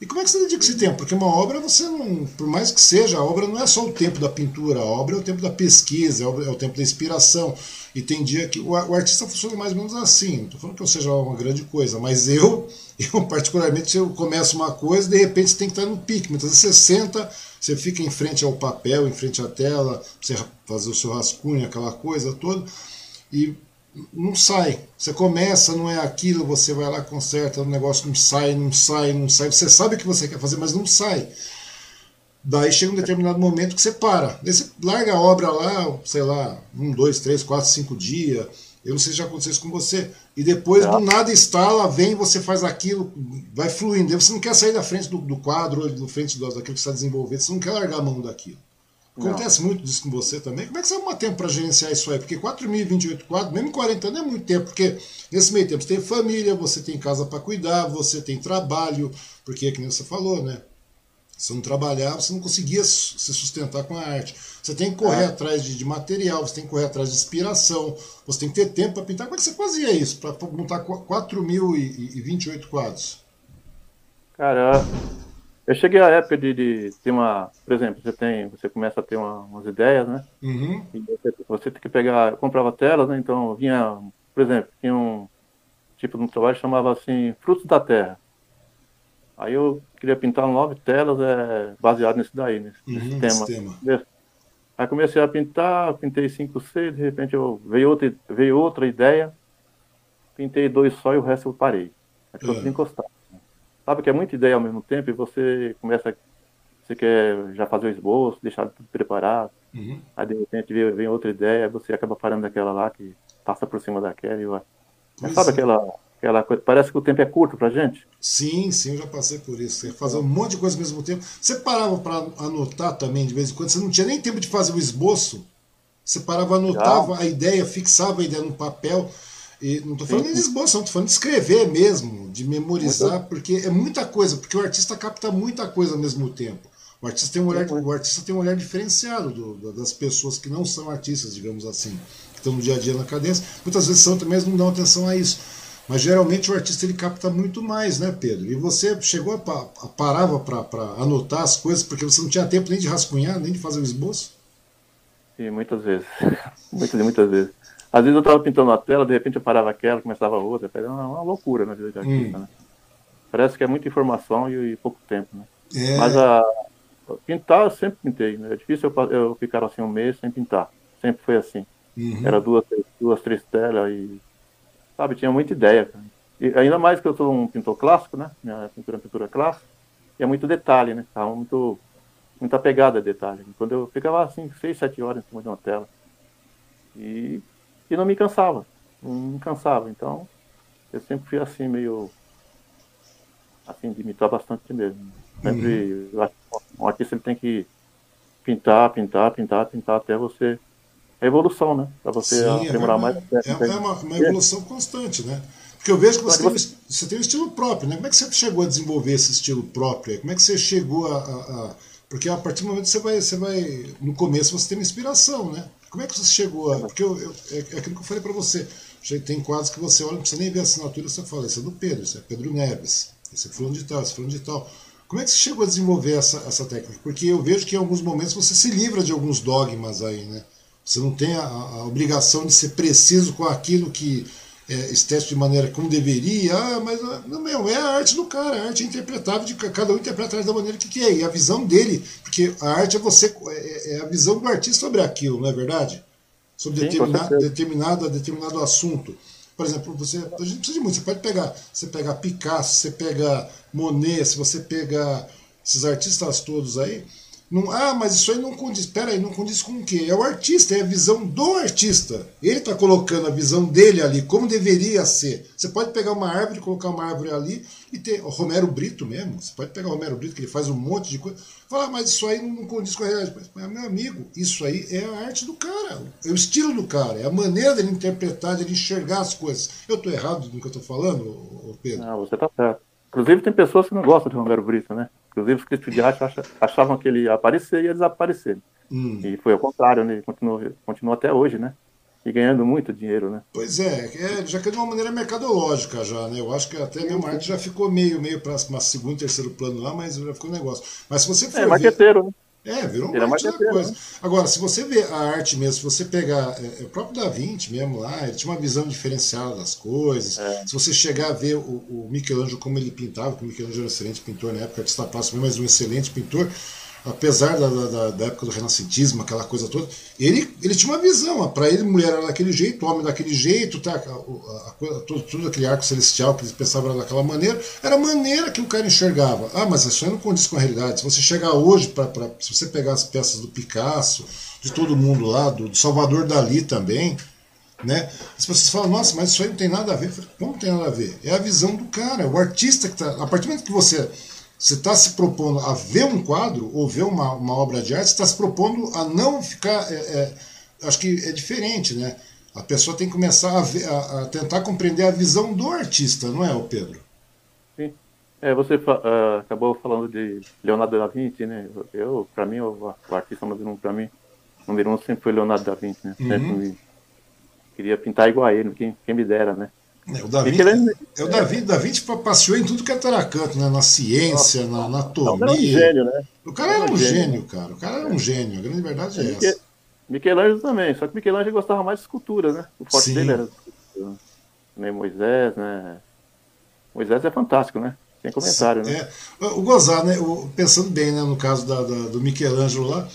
E como é que você dedica esse tempo? Porque uma obra, você não. Por mais que seja, a obra não é só o tempo da pintura, a obra é o tempo da pesquisa, é o tempo da inspiração. E tem dia que. O, o artista funciona mais ou menos assim. Não estou falando que eu seja uma grande coisa, mas eu, eu particularmente, eu começo uma coisa de repente você tem que estar no pique. Muitas vezes você senta, você fica em frente ao papel, em frente à tela, você fazer o seu rascunho, aquela coisa toda. E não sai. Você começa, não é aquilo, você vai lá, conserta, o negócio não sai, não sai, não sai. Você sabe o que você quer fazer, mas não sai. Daí chega um determinado momento que você para. Daí você larga a obra lá, sei lá, um, dois, três, quatro, cinco dias. Eu não sei se já aconteceu isso com você. E depois do nada instala, vem, você faz aquilo, vai fluindo. Você não quer sair da frente do, do quadro, da frente do, daquilo que você está desenvolvendo, você não quer largar a mão daquilo. Acontece não. muito disso com você também. Como é que você arruma tempo para gerenciar isso aí? Porque 4.028 quadros, mesmo 40 anos é muito tempo, porque nesse meio tempo você tem família, você tem casa para cuidar, você tem trabalho, porque, que nem você falou, né? Se não trabalhar, você não conseguia se sustentar com a arte. Você tem que correr é. atrás de, de, material, você tem que correr atrás de inspiração, você tem que ter tempo para pintar. Como é que você fazia isso, para montar 4.028 quadros? Cara, eu cheguei à época de, de, ter uma, por exemplo, você tem, você começa a ter uma, umas ideias, né? Uhum. E você, você, tem que pegar, eu comprava telas, né? Então vinha, por exemplo, tinha um tipo de um trabalho que chamava assim Frutos da Terra. Aí eu queria pintar nove telas é, baseado nesse daí, nesse, uhum, tema. tema. Aí comecei a pintar, pintei cinco, seis, de repente eu veio outra, veio outra ideia, pintei dois só e o resto eu parei. Aí ficou uhum. encostar. Sabe que é muita ideia ao mesmo tempo e você começa, você quer já fazer o esboço, deixar tudo preparado. Uhum. Aí de repente vem, vem, outra ideia, você acaba parando daquela lá que passa por cima daquela e vai. Mas sabe é. aquela, aquela coisa, parece que o tempo é curto pra gente? Sim, sim, eu já passei por isso. Você fazer um monte de coisa ao mesmo tempo. Você parava para anotar também de vez em quando, você não tinha nem tempo de fazer o esboço. Você parava, anotava já. a ideia, fixava a ideia no papel. E não estou falando de esboço, não estou falando de escrever mesmo, de memorizar, porque é muita coisa, porque o artista capta muita coisa ao mesmo tempo. O artista tem um olhar, o artista tem um olhar diferenciado do, das pessoas que não são artistas, digamos assim, que estão no dia a dia na cadência. Muitas vezes são também, não dão atenção a isso. Mas geralmente o artista ele capta muito mais, né, Pedro? E você chegou a, a parava para anotar as coisas porque você não tinha tempo nem de rascunhar, nem de fazer o esboço? Sim, muitas vezes. muitas e muitas vezes. Às vezes eu estava pintando a tela, de repente eu parava aquela, começava outra. É uma, uma loucura na vida de artista, hum. né? Parece que é muita informação e, e pouco tempo, né? É. Mas a, pintar eu sempre pintei, né? É difícil eu, eu ficar assim um mês sem pintar. Sempre foi assim. Uhum. Era duas, duas, três telas e Sabe, tinha muita ideia. Cara. E ainda mais que eu sou um pintor clássico, né? Minha pintura é pintura clássica. E é muito detalhe, né? Tava muito, muita pegada de detalhe. Quando eu ficava assim, seis, sete horas em cima de uma tela. E, e não me cansava. Não me cansava. Então, eu sempre fui assim, meio. Assim, de imitar bastante mesmo. Sempre. Uhum. Eu acho que um artista ele tem que pintar, pintar, pintar, pintar até você é evolução, né? Para você Sim, aprimorar é, mais. É, é uma, uma, evolução constante, né? Porque eu vejo que você, tem, você tem um estilo próprio, né? Como é que você chegou a desenvolver esse estilo próprio? Como é que você chegou a, a, a... Porque a partir do momento que você vai, você vai. No começo você tem uma inspiração, né? Como é que você chegou a. Porque eu, eu, é, é aquilo que eu falei para você. Tem quadros que você olha, não precisa nem ver a assinatura, você fala, esse é do Pedro, esse é Pedro Neves, esse é fulano de tal, esse é fulano de tal. Como é que você chegou a desenvolver essa, essa técnica? Porque eu vejo que em alguns momentos você se livra de alguns dogmas aí, né? Você não tem a, a obrigação de ser preciso com aquilo que é, estético de maneira como deveria, ah, mas ah, não, meu, é a arte do cara, a arte é interpretável, de, cada um interpreta da maneira que quer, e a visão dele, porque a arte é você, é, é a visão do artista sobre aquilo, não é verdade? Sobre Sim, determinado, determinado, determinado assunto. Por exemplo, você, a gente precisa de muito, você pode pegar, você pegar Picasso, você pega Monet, se você pegar esses artistas todos aí, não, ah, mas isso aí não condiz. Pera aí, não condiz com o quê? É o artista, é a visão do artista. Ele está colocando a visão dele ali, como deveria ser. Você pode pegar uma árvore, colocar uma árvore ali e ter. Romero Brito mesmo. Você pode pegar o Romero Brito, que ele faz um monte de coisa. Falar, ah, mas isso aí não condiz com a realidade. Mas, meu amigo, isso aí é a arte do cara. É o estilo do cara. É a maneira dele interpretar, dele enxergar as coisas. Eu estou errado no que eu estou falando, Pedro? Não, você está certo. Inclusive, tem pessoas que não gostam de Romero Brito, né? Inclusive, os críticos de arte achavam que ele ia aparecer e ia desaparecer. Hum. E foi ao contrário, né? Ele continuou, continuou até hoje, né? E ganhando muito dinheiro, né? Pois é, é já que de uma maneira mercadológica já, né? Eu acho que até mesmo a arte já ficou meio, meio para segundo, terceiro plano lá, mas já ficou um negócio. Mas se você for é, marqueteiro, ver... né? É, virou uma arte da coisa. Né? Agora, se você vê a arte mesmo, se você pegar é, é, o próprio Da Vinci mesmo lá, ele tinha uma visão diferenciada das coisas. É. Se você chegar a ver o, o Michelangelo como ele pintava, porque o Michelangelo era um excelente pintor na época, artista plástico, mas um excelente pintor, apesar da, da, da, época do renascentismo, aquela coisa toda, ele, ele tinha uma visão. Para ele, mulher era daquele jeito, homem daquele jeito, tá, a, a, tudo, tudo aquele arco celestial que eles pensavam era daquela maneira, era a maneira que o cara enxergava. Ah, mas isso aí não condiz com a realidade. Se você chegar hoje, pra, pra, se você pegar as peças do Picasso, de todo mundo lá, do, do Salvador Dali também, né? As pessoas falam, nossa, mas isso aí não tem nada a ver. Como não tem nada a ver? É a visão do cara, o artista que está. A partir do momento que você você está se propondo a ver um quadro ou ver uma, uma obra de arte, está se propondo a não ficar. É, é, acho que é diferente, né? A pessoa tem que começar a, ver, a, a, tentar compreender a visão do artista, não é, o Pedro? Sim. É, você uh, acabou falando de Leonardo da Vinci, né? Eu, para mim, o, o artista número um para mim, número um sempre foi Leonardo da Vinci, né? Uhum. Queria pintar igual a ele, quem, quem me dera, né? É, o Davi, é o Davi, Davi tipo, passeou em tudo que era canto, né? na ciência, Nossa, na anatomia. um gênio, né? O cara era um gênio, cara. O cara era um gênio. A grande verdade é, é essa. Michelangelo também, só que Michelangelo gostava mais de escultura, né? O forte Sim. dele era escultura. Nem Moisés, né? Moisés é fantástico, né? Tem comentário, Sim, né? É. O gozar, né? O, pensando bem, né? No caso da, da, do Michelangelo lá,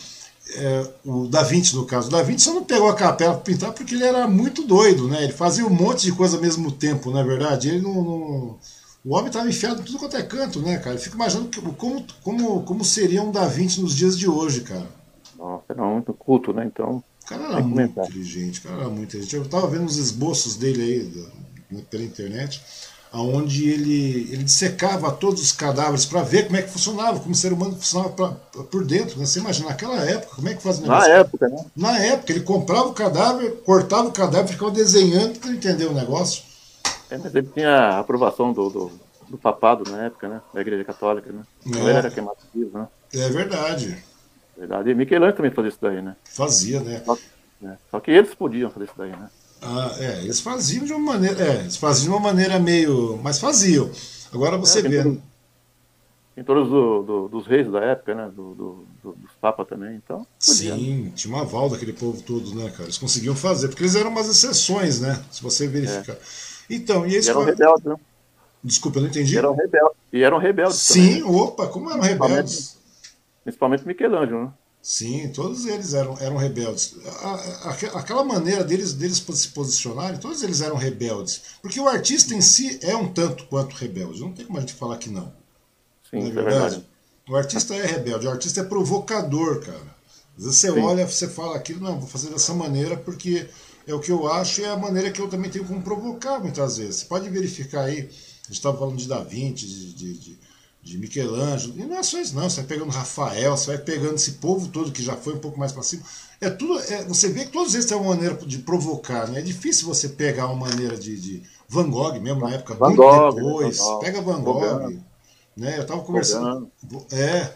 é, o Da Vinci, no caso. O Da Vinci só não pegou a capela para pintar porque ele era muito doido, né? Ele fazia um monte de coisa ao mesmo tempo, na é verdade. Ele não, não... O homem estava enfiado em tudo quanto é canto, né, cara? Eu fico imaginando como, como, como seria um Da Vinci nos dias de hoje, cara. Nossa, era muito culto, né? Então. O cara era muito inteligente, o cara era muito inteligente. Eu estava vendo os esboços dele aí né, pela internet onde ele, ele dissecava todos os cadáveres para ver como é que funcionava, como o ser humano funcionava pra, por dentro. Né? Você imagina, naquela época, como é que fazia Na época, né? Na época, ele comprava o cadáver, cortava o cadáver, ficava desenhando para entender o negócio. É, mas ele tinha a aprovação do, do, do papado na época, né? Da igreja católica, né? É. Ele era queimado vivo, né? É verdade. Verdade. E Michelangelo também fazia isso daí, né? Fazia, né? Só, né? Só que eles podiam fazer isso daí, né? Ah, é, eles faziam de uma maneira. É, eles faziam de uma maneira meio. Mas faziam. Agora você é, vê. Né? Pintores do, do, dos reis da época, né? Do, do, dos papas também, então. Podia, Sim, né? tinha uma aval daquele povo todo, né, cara? Eles conseguiam fazer, porque eles eram umas exceções, né? Se você verificar. É. Então, e eles. E eram rebeldes, né? Desculpa, eu não entendi. E eram rebeldes. E eram rebeldes Sim, também. opa, como eram rebeldes? Principalmente Michelangelo, né? Sim, todos eles eram, eram rebeldes. Aquela maneira deles, deles se posicionarem, todos eles eram rebeldes. Porque o artista em si é um tanto quanto rebelde. Não tem como a gente falar que não. Sim, não é, é verdade? verdade? O artista é rebelde, o artista é provocador, cara. Às vezes você Sim. olha, você fala aquilo, não, vou fazer dessa maneira porque é o que eu acho e é a maneira que eu também tenho como provocar muitas vezes. Você pode verificar aí, a gente estava falando de Da Vinci, de, de, de de Michelangelo, e não é só isso não, você vai pegando Rafael, você vai pegando esse povo todo que já foi um pouco mais para cima. É tudo, é, você vê que todos eles têm uma maneira de provocar, né? É difícil você pegar uma maneira de, de Van Gogh mesmo na época, Van muito Gogh, depois, Van Gogh. pega Van Gogh, né? Eu estava conversando, é,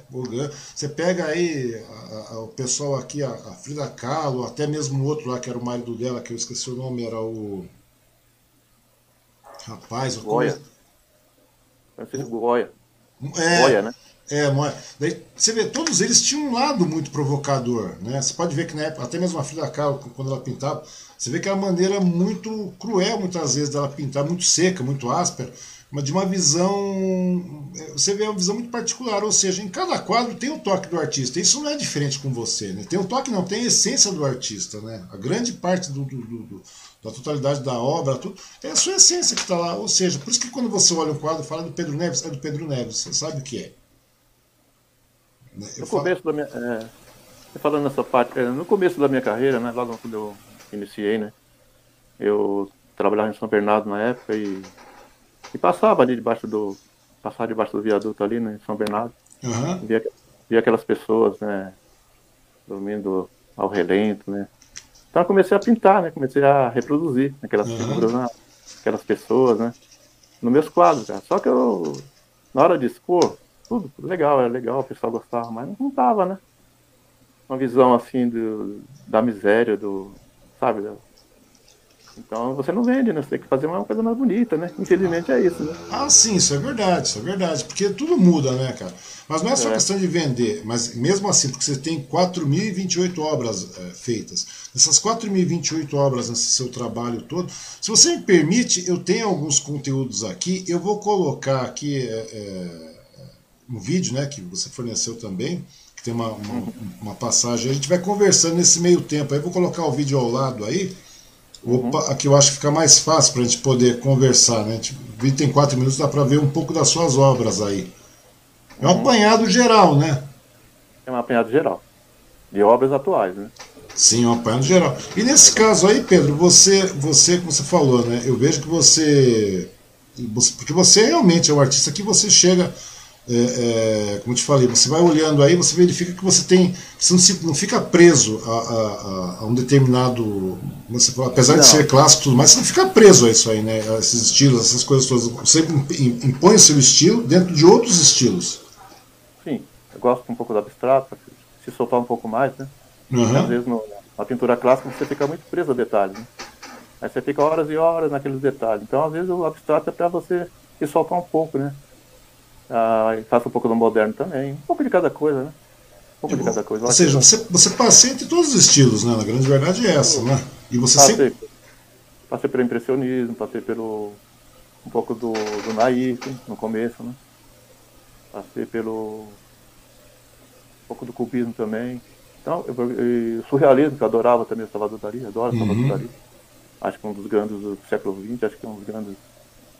você pega aí a, a, o pessoal aqui, a, a, Frida Kahlo, até mesmo o outro lá que era o marido dela, que eu esqueci o nome, era o rapaz, o Goya. Francisco Goya. É, Moia, né? É, Moia. Daí, você vê, todos eles tinham um lado muito provocador, né? Você pode ver que na época, até mesmo a Frida Kahlo, quando ela pintava, você vê que é uma maneira muito cruel, muitas vezes, dela pintar, muito seca, muito áspera, mas de uma visão. É, você vê uma visão muito particular, ou seja, em cada quadro tem o toque do artista. Isso não é diferente com você, né? Tem o toque, não, tem a essência do artista, né? A grande parte do, do, do da totalidade da obra, tudo, é a sua essência que está lá. Ou seja, por isso que quando você olha um quadro e fala do Pedro Neves, é do Pedro Neves, você sabe o que é. Né, eu no falo... começo da minha. É, falando nessa parte, é, no começo da minha carreira, né, logo quando eu iniciei, né, eu trabalhava em São Bernardo na época e, e passava ali debaixo do. Passava debaixo do viaduto ali, né, em São Bernardo. Uhum. Via, via aquelas pessoas, né, dormindo ao relento, né, então eu comecei a pintar, né? Comecei a reproduzir aquelas uhum. figuras, né? aquelas pessoas, né? Nos meus quadros, cara. Só que eu, na hora de expor, tudo legal, era legal, o pessoal gostava, mas não tava, né? Uma visão assim do, da miséria, do. Sabe? Então você não vende, né? Você tem que fazer uma coisa mais bonita, né? Infelizmente é isso, né? Ah, sim, isso é verdade, isso é verdade. Porque tudo muda, né, cara? Mas não é só é. questão de vender, mas mesmo assim, porque você tem 4.028 obras é, feitas. Essas 4.028 obras nesse seu trabalho todo, se você me permite, eu tenho alguns conteúdos aqui, eu vou colocar aqui é, um vídeo, né, que você forneceu também, que tem uma, uma, uma passagem, a gente vai conversando nesse meio tempo, aí eu vou colocar o vídeo ao lado aí, Opa, aqui eu acho que fica mais fácil para a gente poder conversar, né? O vídeo tem quatro minutos, dá para ver um pouco das suas obras aí. É um uhum. apanhado geral, né? É um apanhado geral. De obras atuais, né? Sim, um apanhado geral. E nesse caso aí, Pedro, você, você, como você falou, né? Eu vejo que você. Porque você realmente é um artista que você chega é, é, como eu te falei, você vai olhando aí, você verifica que você tem. Você não, se, não fica preso a, a, a um determinado. Fala, apesar não. de ser clássico tudo mais, você não fica preso a isso aí, né? A esses estilos, essas coisas todas. Você impõe o seu estilo dentro de outros estilos. Sim, eu gosto um pouco do abstrato, se soltar um pouco mais, né? Uhum. Às vezes no, na pintura clássica você fica muito preso a detalhes, né? Aí você fica horas e horas naqueles detalhes. Então, às vezes, o abstrato é para você se soltar um pouco, né? Ah, faço um pouco do moderno também. Um pouco de cada coisa, né? Um pouco de cada coisa. Ou seja, você, você passeia entre todos os estilos, né? Na grande verdade é essa, né? E você passei, sempre. Passei pelo impressionismo, passei pelo. um pouco do, do naif no começo, né? Passei pelo. um pouco do cubismo também. Então, eu, eu, surrealismo, que eu adorava também o Salvador Dali, adoro o Salvador uhum. Dali. Acho que um dos grandes do século XX, acho que é um dos grandes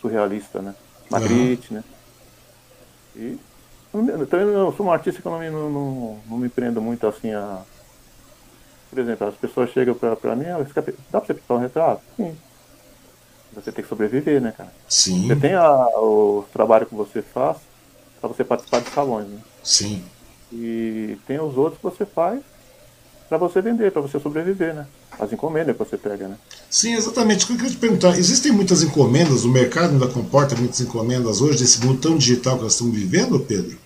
surrealistas, né? Magritte, uhum. né? E então eu sou um artista que eu não me, não, não, me prendo muito assim a. Por exemplo, as pessoas chegam pra, pra mim, ah, dá pra você pintar um retrato? Sim. Você tem que sobreviver, né, cara? Sim. Você tem a, o trabalho que você faz para você participar de salões, né? Sim. E tem os outros que você faz para você vender, para você sobreviver, né? As encomendas que você pega, né? Sim, exatamente. Eu queria te perguntar, existem muitas encomendas, o mercado ainda comporta muitas encomendas hoje desse mundo tão digital que nós estamos vivendo, Pedro?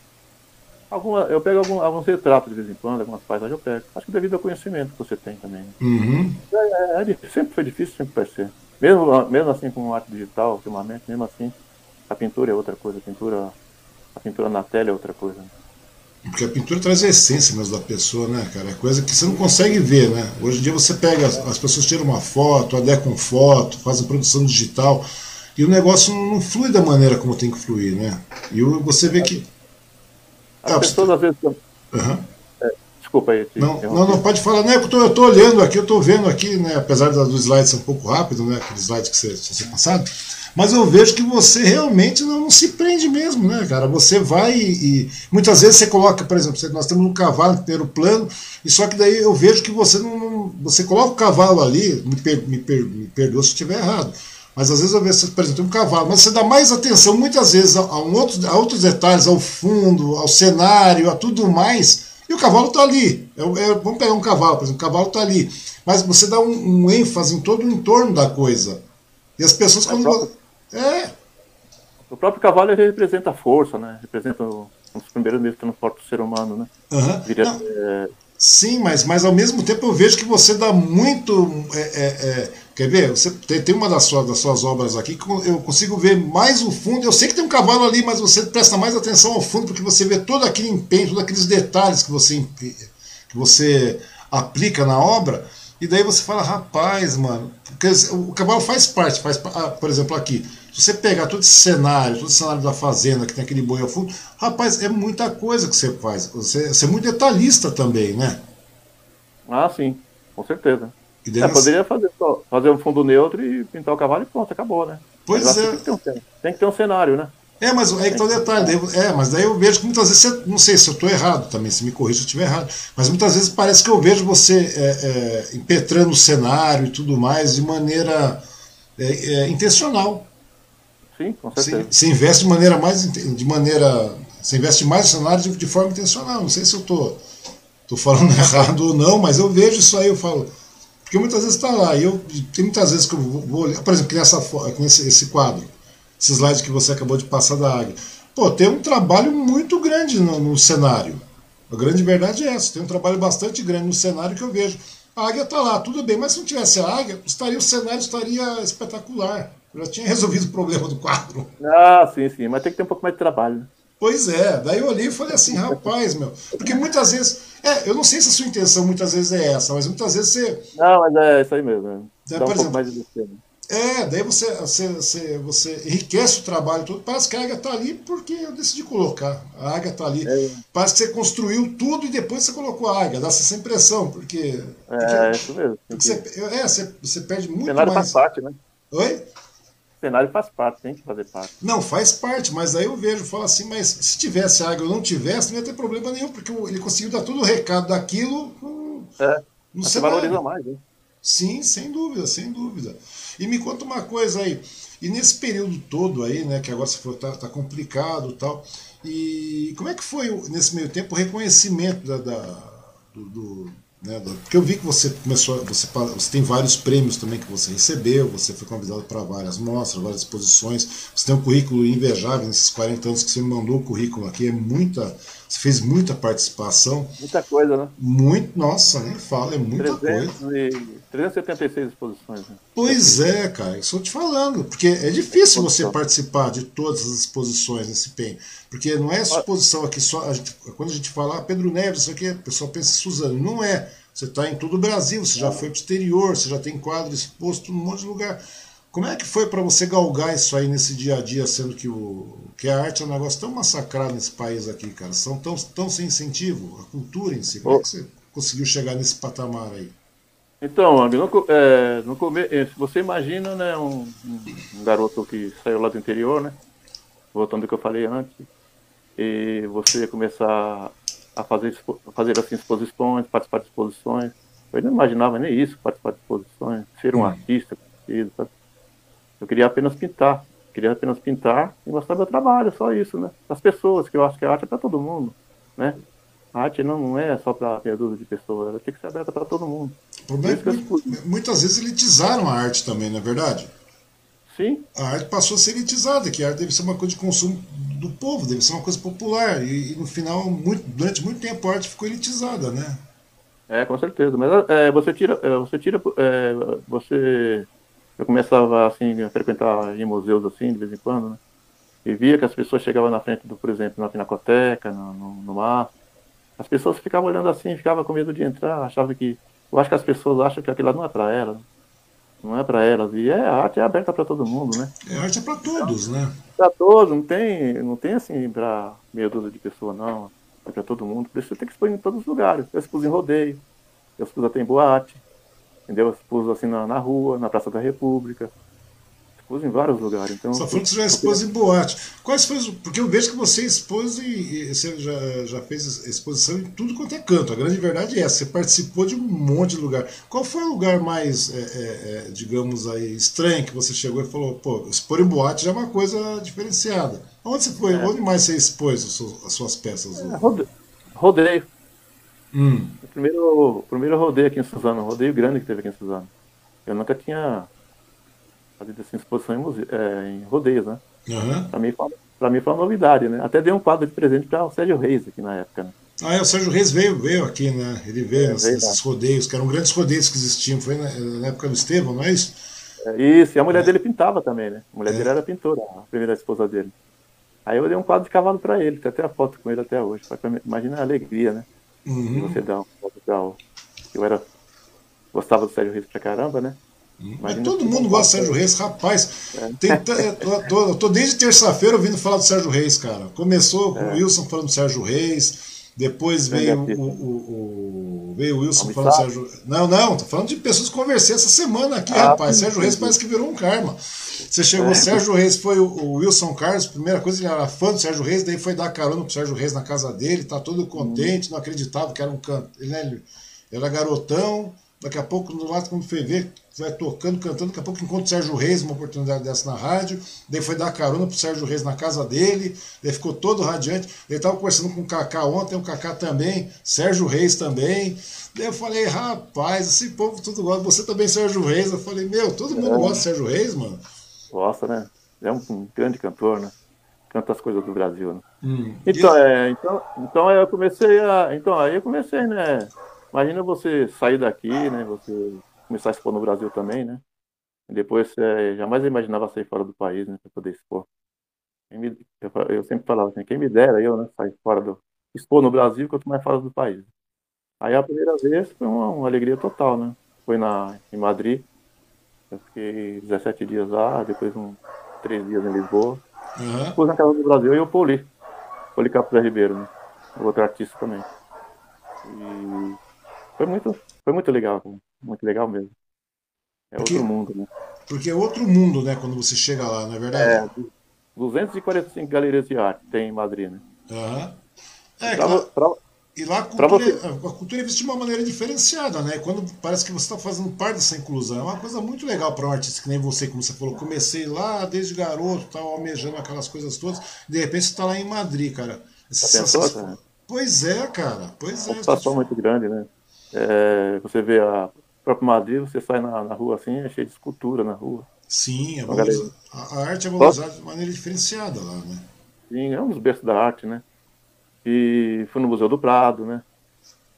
Alguma, eu pego algum, alguns retratos de vez em quando, algumas paisagens eu pego. Acho que devido ao conhecimento que você tem também. Né? Uhum. É, é, é, sempre foi difícil, sempre vai ser. Mesmo, mesmo assim com arte digital, ultimamente, mesmo assim, a pintura é outra coisa, a pintura, a pintura na tela é outra coisa. Né? Porque a pintura traz a essência mesmo da pessoa, né, cara? É coisa que você não consegue ver, né? Hoje em dia você pega, as pessoas tiram uma foto, adequam foto, fazem produção digital, e o negócio não flui da maneira como tem que fluir, né? E você vê que. As ah, pessoas às vezes. Uhum. É, desculpa aí. Não, não, não, pode falar, né? Eu tô, eu tô olhando aqui, eu tô vendo aqui, né? Apesar do slide ser um pouco rápido, né? Aquele slide que você tinha passado. Mas eu vejo que você realmente não, não, se prende mesmo, né, cara? Você vai e, e, Muitas vezes você coloca, por exemplo, nós temos um cavalo primeiro plano, e só que daí eu vejo que você não. não você coloca o cavalo ali, me, per, me, per, me perdoa se estiver errado. Mas às vezes eu vejo, por exemplo, um cavalo, mas você dá mais atenção muitas vezes a, a, um outro, a outros detalhes, ao fundo, ao cenário, a tudo mais, e o cavalo está ali. É, é, vamos pegar um cavalo, por exemplo, o cavalo está ali. Mas você dá um, um, ênfase em todo o entorno da coisa. E as pessoas, quando. É. O próprio cavalo representa a força, né? Representa um dos primeiros meios de transporte do ser humano, né? Uhum. Viria, é... Sim, mas, mas ao mesmo tempo eu vejo que você dá muito. É, é, é quer ver? Você tem, tem uma das suas, das suas obras aqui que eu consigo ver mais o fundo. Eu sei que tem um cavalo ali, mas você presta mais atenção ao fundo porque você vê todo aquele empenho, todos aqueles detalhes que você, que você aplica na obra. E daí você fala, rapaz, mano, porque o cavalo faz parte, faz, ah, por exemplo, aqui. Se você pegar todo esse cenário, todo esse cenário da fazenda, que tem aquele boi ao fundo, rapaz, é muita coisa que você faz. Você, você é muito detalhista também, né? Ah, sim, com certeza. É, poderia fazer, só, fazer um fundo neutro e pintar o cavalo e pronto, acabou, né? Pois é. Tem que, um, tem que ter um cenário, né? É, mas aí que tá o detalhe. É, mas daí eu vejo que muitas vezes, você, não sei se eu estou errado também, se me corrija se eu estiver errado, mas muitas vezes parece que eu vejo você é, é, impetrando o cenário e tudo mais de maneira é, é intencional. Sim, com certeza. Você, você, investe de maneira mais. De maneira, você investe mais no cenário de, de forma intencional. Não sei se eu estou tô, tô falando errado ou não, mas eu vejo isso aí, eu falo. Porque muitas vezes está lá, e eu, tem muitas vezes que eu vou olhar, por exemplo, que nessa, nesse esse quadro esse slide que você acabou de passar da águia. Pô, tem um trabalho muito grande no, no cenário. A grande verdade é essa, tem um trabalho bastante grande no cenário que eu vejo. A águia está lá, tudo bem, mas se não tivesse a águia, estaria, o cenário estaria espetacular. Eu já tinha resolvido o problema do quadro. Ah, sim, sim, mas tem que ter um pouco mais de trabalho. Né? Pois é, daí eu olhei e falei assim, rapaz, meu. Porque muitas vezes. É, eu não sei se a sua intenção muitas vezes é essa, mas muitas vezes você. Não, mas é isso aí mesmo. É, Dá um exemplo, mais de é, daí você, você, você, você, enriquece o trabalho todo. Parece que a águia está ali porque eu decidi colocar. A águia está ali. É. Parece que você construiu tudo e depois você colocou a águia. Dá essa impressão, porque. É, porque, é isso mesmo. Você, é, você, você perde muito o cenário mais. faz parte, né? Oi? O cenário faz parte, tem que fazer parte. Não, faz parte, mas aí eu vejo, falo assim, mas se tivesse águia ou não tivesse, não ia ter problema nenhum, porque ele conseguiu dar todo o recado daquilo. É. Você valoriza mais, né? Sim, sem dúvida, sem dúvida. E me conta uma coisa aí, e nesse período todo aí, né, que agora você falou tá, tá complicado e tal, e como é que foi nesse meio tempo o reconhecimento da, da do, do né, porque eu vi que você começou, você, você tem vários prêmios também que você recebeu, você foi convidado para várias mostras, várias exposições, você tem um currículo invejável nesses 40 anos que você me mandou o currículo aqui, é muita, você fez muita participação. Muita coisa, né? Muito, nossa, nem fala, é muita 300 coisa. E 376 exposições. Né? Pois é, cara, estou te falando, porque é difícil você participar de todas as exposições nesse PEN. Porque não é exposição aqui só. A gente, quando a gente fala ah, Pedro Neves, isso aqui, o pessoal pensa em Suzano. Não é. Você está em todo o Brasil, você já foi para o exterior, você já tem quadro exposto num monte de lugar. Como é que foi para você galgar isso aí nesse dia a dia, sendo que, o, que a arte é um negócio tão massacrado nesse país aqui, cara? São tão, tão sem incentivo, a cultura em si. Como é que você conseguiu chegar nesse patamar aí? Então, Ang, no, é, no é, você imagina, né, um, um, garoto que saiu lá do interior, né, voltando ao que eu falei antes, e você começar a fazer, fazer assim exposições, participar de exposições. Eu não imaginava nem isso, participar de exposições, ser um hum. artista. Sabe? Eu queria apenas pintar, queria apenas pintar e mostrar meu trabalho, só isso, né? As pessoas, que eu acho que a arte é para todo mundo, né? A arte não, não é só para meia dúzia de pessoas, ela tem que ser aberta para todo mundo. O problema é que muitas vezes elitizaram a arte também, não é verdade? Sim. A arte passou a ser elitizada, que a arte deve ser uma coisa de consumo do povo, deve ser uma coisa popular. E, e no final, muito, durante muito tempo, a arte ficou elitizada, né? É, com certeza. Mas é, você tira, é, você tira, é, você, eu começava assim a frequentar em museus assim de vez em quando, né? E via que as pessoas chegavam na frente do, por exemplo, na pinacoteca, no, no, no mar, as pessoas ficavam olhando assim, ficavam com medo de entrar, achavam que, eu acho que as pessoas acham que aquilo lá não é para elas, não é para elas. E é, a arte é aberta para todo mundo, né? É, a arte é para todos, né? Para todos, não tem, não tem assim para meia dúzia de pessoas, não é para todo mundo. Por isso tem que expor em todos os lugares. Eu expus em rodeio, eu expus até em boate, entendeu? Eu expus assim na, na rua, na Praça da República. Expus em vários lugares. Então, Só falando que você já expôs em boate. Quais foi Porque eu vejo que você expôs e, você já, já fez exposição em tudo quanto é canto. A grande verdade é essa. Você participou de um monte de lugar. Qual foi o lugar mais, é, é, é, digamos aí, estranho que você chegou e falou, pô, expor em boate já é uma coisa diferenciada. Onde você foi? É. Onde mais você expôs as suas peças? É, rodeio. rodeio. Hum. O primeiro, o primeiro rodeio aqui em Suzano, um rodeio grande que teve aqui em Suzano. Eu nunca tinha fazido assim, exposição em, muse... é, em rodeios, né? Uhum. Pra, mim, pra mim foi uma novidade, né? Até dei um quadro de presente para o Sérgio Reis aqui na época, né? Ah, é, o Sérgio Reis veio, veio aqui, né? Ele veio, é, nesses rodeios, que eram grandes rodeios que existiam. Foi na, na época do Estevão, não é isso? É, isso, e a mulher é. dele pintava também, né? A mulher é. dele era pintora, a primeira esposa dele. Aí eu dei um quadro de cavalo para ele, tem até a foto com ele até hoje. Imagina a alegria, né? Uhum. Você dá um quadro pra Eu era. Gostava do Sérgio Reis pra caramba, né? Mas todo mundo gosta do Sérgio Reis, rapaz. É. Tem, eu, tô, eu tô desde terça-feira ouvindo falar do Sérgio Reis, cara. Começou com é. o Wilson falando do Sérgio Reis, depois veio o, o, o, veio o Wilson falando do Sérgio. Não, não, tô falando de pessoas que conversei essa semana aqui, ah, rapaz. Sérgio Reis parece que virou um karma. Você chegou, é. Sérgio Reis foi o, o, Wilson Carlos, primeira coisa, ele era fã do Sérgio Reis, daí foi dar carona pro Sérgio Reis na casa dele, tá todo contente, não acreditava que era um canto. Ele, né, ele era garotão, daqui a pouco, no lado, quando foi ver, vai tocando, cantando, daqui a pouco encontra o Sérgio Reis, uma oportunidade dessa na rádio, daí foi dar carona pro Sérgio Reis na casa dele, daí ficou todo radiante, ele tava conversando com o Kaká ontem, o Kaká também, Sérgio Reis também, daí eu falei, rapaz, esse povo tudo gosta, você também Sérgio Reis, eu falei, meu, todo mundo é. gosta de Sérgio Reis, mano. Gosta, né? É um, um grande cantor, né? Canta as coisas do Brasil, né? Hum, então, é, então, então eu comecei a. Então, aí eu comecei, né? Imagina você sair daqui, né? Você começar a expor no Brasil também, né? E depois é, jamais imaginava sair fora do país, né? Para poder expor. Me, eu, eu, sempre falava assim, quem me dera eu, né? Sair fora do. expor no Brasil quanto mais fora do país. Aí a primeira vez foi uma, uma alegria total, né? Foi na, em Madrid. Eu fiquei 17 dias lá, depois um, 3 dias em Lisboa. Uhum. Depois na Casa do Brasil e o Poli. Poli Capuz Ribeiro, né? Outro artista também. E foi muito, foi muito legal, muito legal mesmo. É porque, outro mundo, né? Porque é outro mundo, né, quando você chega lá, não é verdade? É, 245 galerias de arte tem em Madrid, né? Uhum. É, pra, claro. pra, e lá a cultura, você... a cultura é vista de uma maneira diferenciada, né? Quando parece que você está fazendo parte dessa inclusão. É uma coisa muito legal para um artista que nem você, como você falou. Comecei lá desde garoto, tava almejando aquelas coisas todas. De repente você está lá em Madrid, cara. Essa, pensou, essa... Pois é, cara. Pois é. Uma situação muito grande, né? É, você vê a própria Madrid, você sai na, na rua assim, é cheio de escultura na rua. Sim, é a, arte é valorizada de maneira diferenciada lá, né? Sim, é um dos berços da arte, né? E fui no Museu do Prado, né?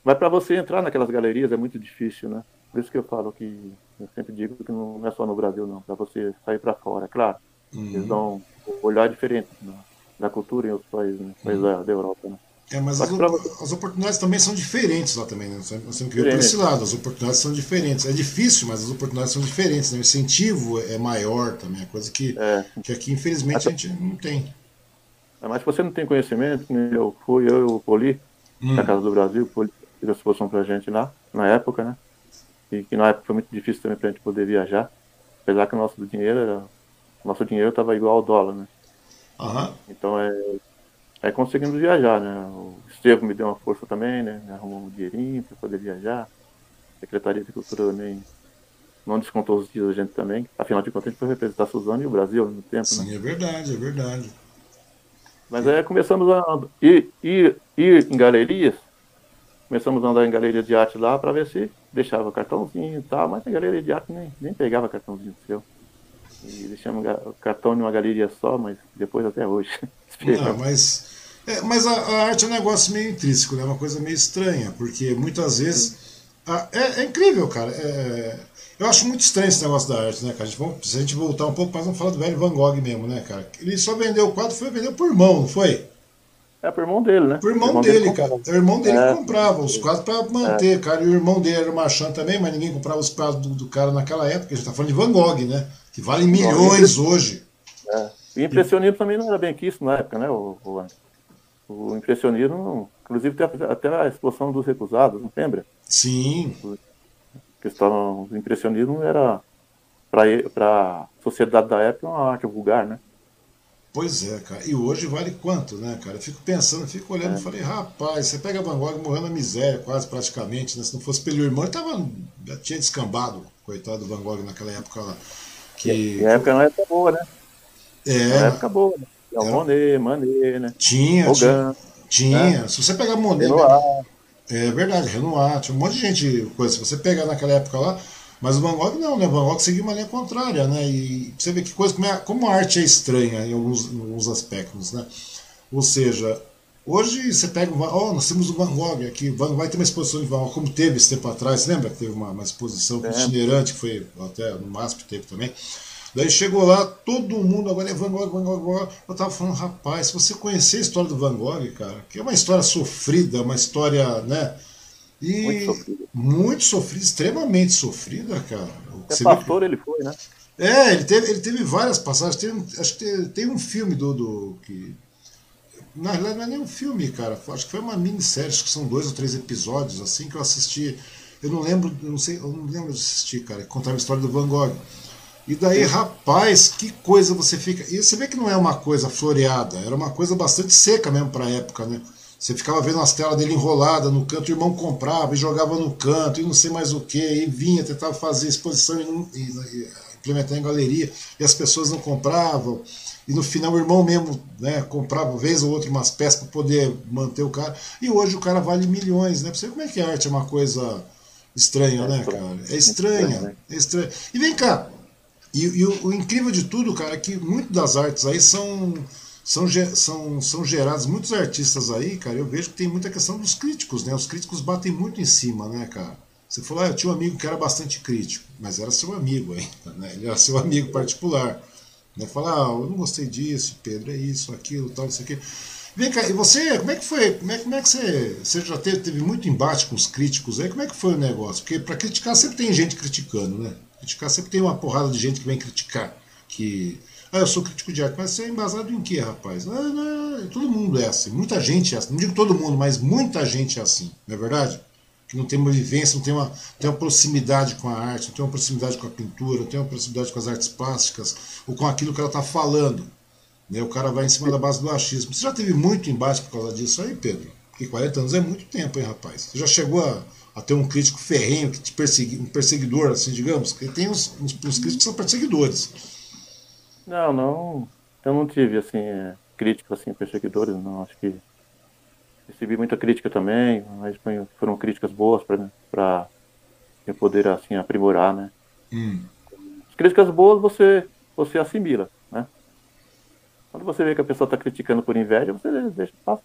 Mas para você entrar naquelas galerias é muito difícil, né? Por isso que eu falo que eu sempre digo que não é só no Brasil, não. Para você sair para fora, é claro. Uhum. Eles dão um olhar diferente né? da cultura em outros países, né? países uhum. da, da, Europa, né? É, mas as, as, oportunidades também são diferentes lá também, né? Nós temos que ver por esse lado. As oportunidades são diferentes. É difícil, mas as oportunidades são diferentes. Né? O incentivo é maior também, é coisa que, é. que aqui, infelizmente, a gente não tem. Mas se você não tem conhecimento, eu fui, eu e o Poli, hum. na Casa do Brasil, o Poli fez a exposição pra gente lá, na época, né? E que na época foi muito difícil também pra gente poder viajar. Apesar que o nosso dinheiro era. Nosso dinheiro estava igual ao dólar, né? Uhum. Então é. É conseguimos viajar, né? Estevam me deu uma força também, né? Arrumou um dinheirinho para poder viajar. A Secretaria de Cultura também não descontou os dias da gente também. Afinal de contas, a gente foi representar a Suzano e o Brasil no tempo. Sim, né? é verdade, é verdade. Mas aí começamos a ir, ir, ir em galerias começamos a andar em galeria de arte lá para ver se deixava cartãozinho e tal, mas a galeria de arte nem, nem pegava cartãozinho seu. E deixamos o cartão em uma galeria só, mas depois até hoje. Não, mas é, mas a, a, arte é um negócio meio intrínseco, né? É uma coisa meio estranha, porque muitas vezes. A, é, é, incrível, cara. É, eu acho muito estranho esse negócio da arte, né, cara? A gente, se a gente voltar um pouco mais, vamos falar do velho Van Gogh mesmo, né, cara? Ele só vendeu o quadro, foi vender por irmão, não foi? É, por irmão dele, né? Por irmão, irmão dele, dele cara. O irmão dele é. que comprava os quadros para manter, é. cara. E o irmão dele era marchand também, mas ninguém comprava os quadros do, do, cara naquela época. A gente tá falando de Van Gogh, né? Que vale milhões hoje. É. E impressionismo também não era bem que isso na época, né, o, o, o impressionismo, inclusive até a expulsão dos recusados, não lembra? Sim. A questão do impressionismo era, para a sociedade da época, uma arte vulgar, né? Pois é, cara. E hoje vale quanto, né, cara? Eu fico pensando, fico olhando e é. falei, rapaz, você pega Van Gogh morrendo na miséria, quase praticamente, né? Se não fosse pelo irmão, ele tava, já tinha descambado, coitado do Van Gogh naquela época lá. Que... E a época não era boa, né? É. Na época boa, né? É o era... Monet, Manet, né? Tinha, Hogan, tinha. Né? Se você pegar Monet. Renoir. É verdade, Renoir, tinha um monte de gente, coisa. Se você pegar naquela época lá, mas o Van Gogh não, né? O Van Gogh seguiu uma linha contrária, né? E você vê que coisa, como, é, como a arte é estranha em alguns, em alguns aspectos, né? Ou seja, hoje você pega, oh, nós temos o Van Gogh aqui, vai ter uma exposição de Van Gogh, como teve esse tempo atrás, lembra que teve uma, uma exposição é. itinerante, que foi até no MASP teve também. Daí chegou lá, todo mundo agora é Van Gogh, Van Gogh, Van Gogh. Eu tava falando, rapaz, se você conhecer a história do Van Gogh, cara, que é uma história sofrida, uma história, né? E muito sofrida, muito sofrida extremamente sofrida, cara. Até pastor que... ele foi, né? É, ele teve, ele teve várias passagens. Tem, acho que tem, tem um filme do, do que na realidade não é nem um filme, cara. Acho que foi uma minissérie, acho que são dois ou três episódios assim que eu assisti. Eu não lembro, eu não sei, eu não lembro de assistir, cara. Contava a história do Van Gogh. E daí, rapaz, que coisa você fica. E você vê que não é uma coisa floreada, era uma coisa bastante seca mesmo para a época, né? Você ficava vendo as telas dele enrolada no canto, o irmão comprava e jogava no canto, e não sei mais o que, e vinha, tentava fazer exposição e, e, e implementar em galeria, e as pessoas não compravam. E no final o irmão mesmo né, comprava vez ou outra umas peças para poder manter o cara. E hoje o cara vale milhões, né? Pra você ver como é que a arte é uma coisa estranha, né, cara? É estranha, é estranha. E vem cá, e, e o, o, incrível de tudo, cara, é que muitas das artes aí são, são, são, são geradas, muitos artistas aí, cara, eu vejo que tem muita questão dos críticos, né? Os críticos batem muito em cima, né, cara? Você falou, ah, eu tinha um amigo que era bastante crítico, mas era seu amigo ainda, né? Ele era seu amigo particular. Né? Falar, ah, eu não gostei disso, Pedro, é isso, aquilo, tal, isso aqui. Vem cá, e você, como é que foi? Como é, como é que você. Você já teve, teve muito embate com os críticos aí? Como é que foi o negócio? Porque para criticar sempre tem gente criticando, né? Criticar sempre tem uma porrada de gente que vem criticar. Que. Ah, eu sou crítico de arte, mas você é embasado em quê, rapaz? Ah, não, todo mundo é assim, muita gente é assim. Não digo todo mundo, mas muita gente é assim, não é verdade? Que não tem uma vivência, não tem uma, tem uma proximidade com a arte, não tem uma proximidade com a pintura, não tem uma proximidade com as artes plásticas, ou com aquilo que ela está falando. Né? O cara vai em cima da base do achismo. Você já teve muito embate por causa disso aí, Pedro? Porque 40 anos é muito tempo, hein, rapaz? Você já chegou a a ter um crítico ferrenho, que te persegui, um perseguidor, assim, digamos, que tem uns, uns, uns, críticos que são perseguidores. Não, não, eu não tive, assim, é, críticos, assim, perseguidores, não, acho que recebi muita crítica também, mas foram críticas boas para eu poder, assim, aprimorar, né. Hum. As críticas boas você, você assimila, né. Quando você vê que a pessoa está criticando por inveja, você deixa, passa,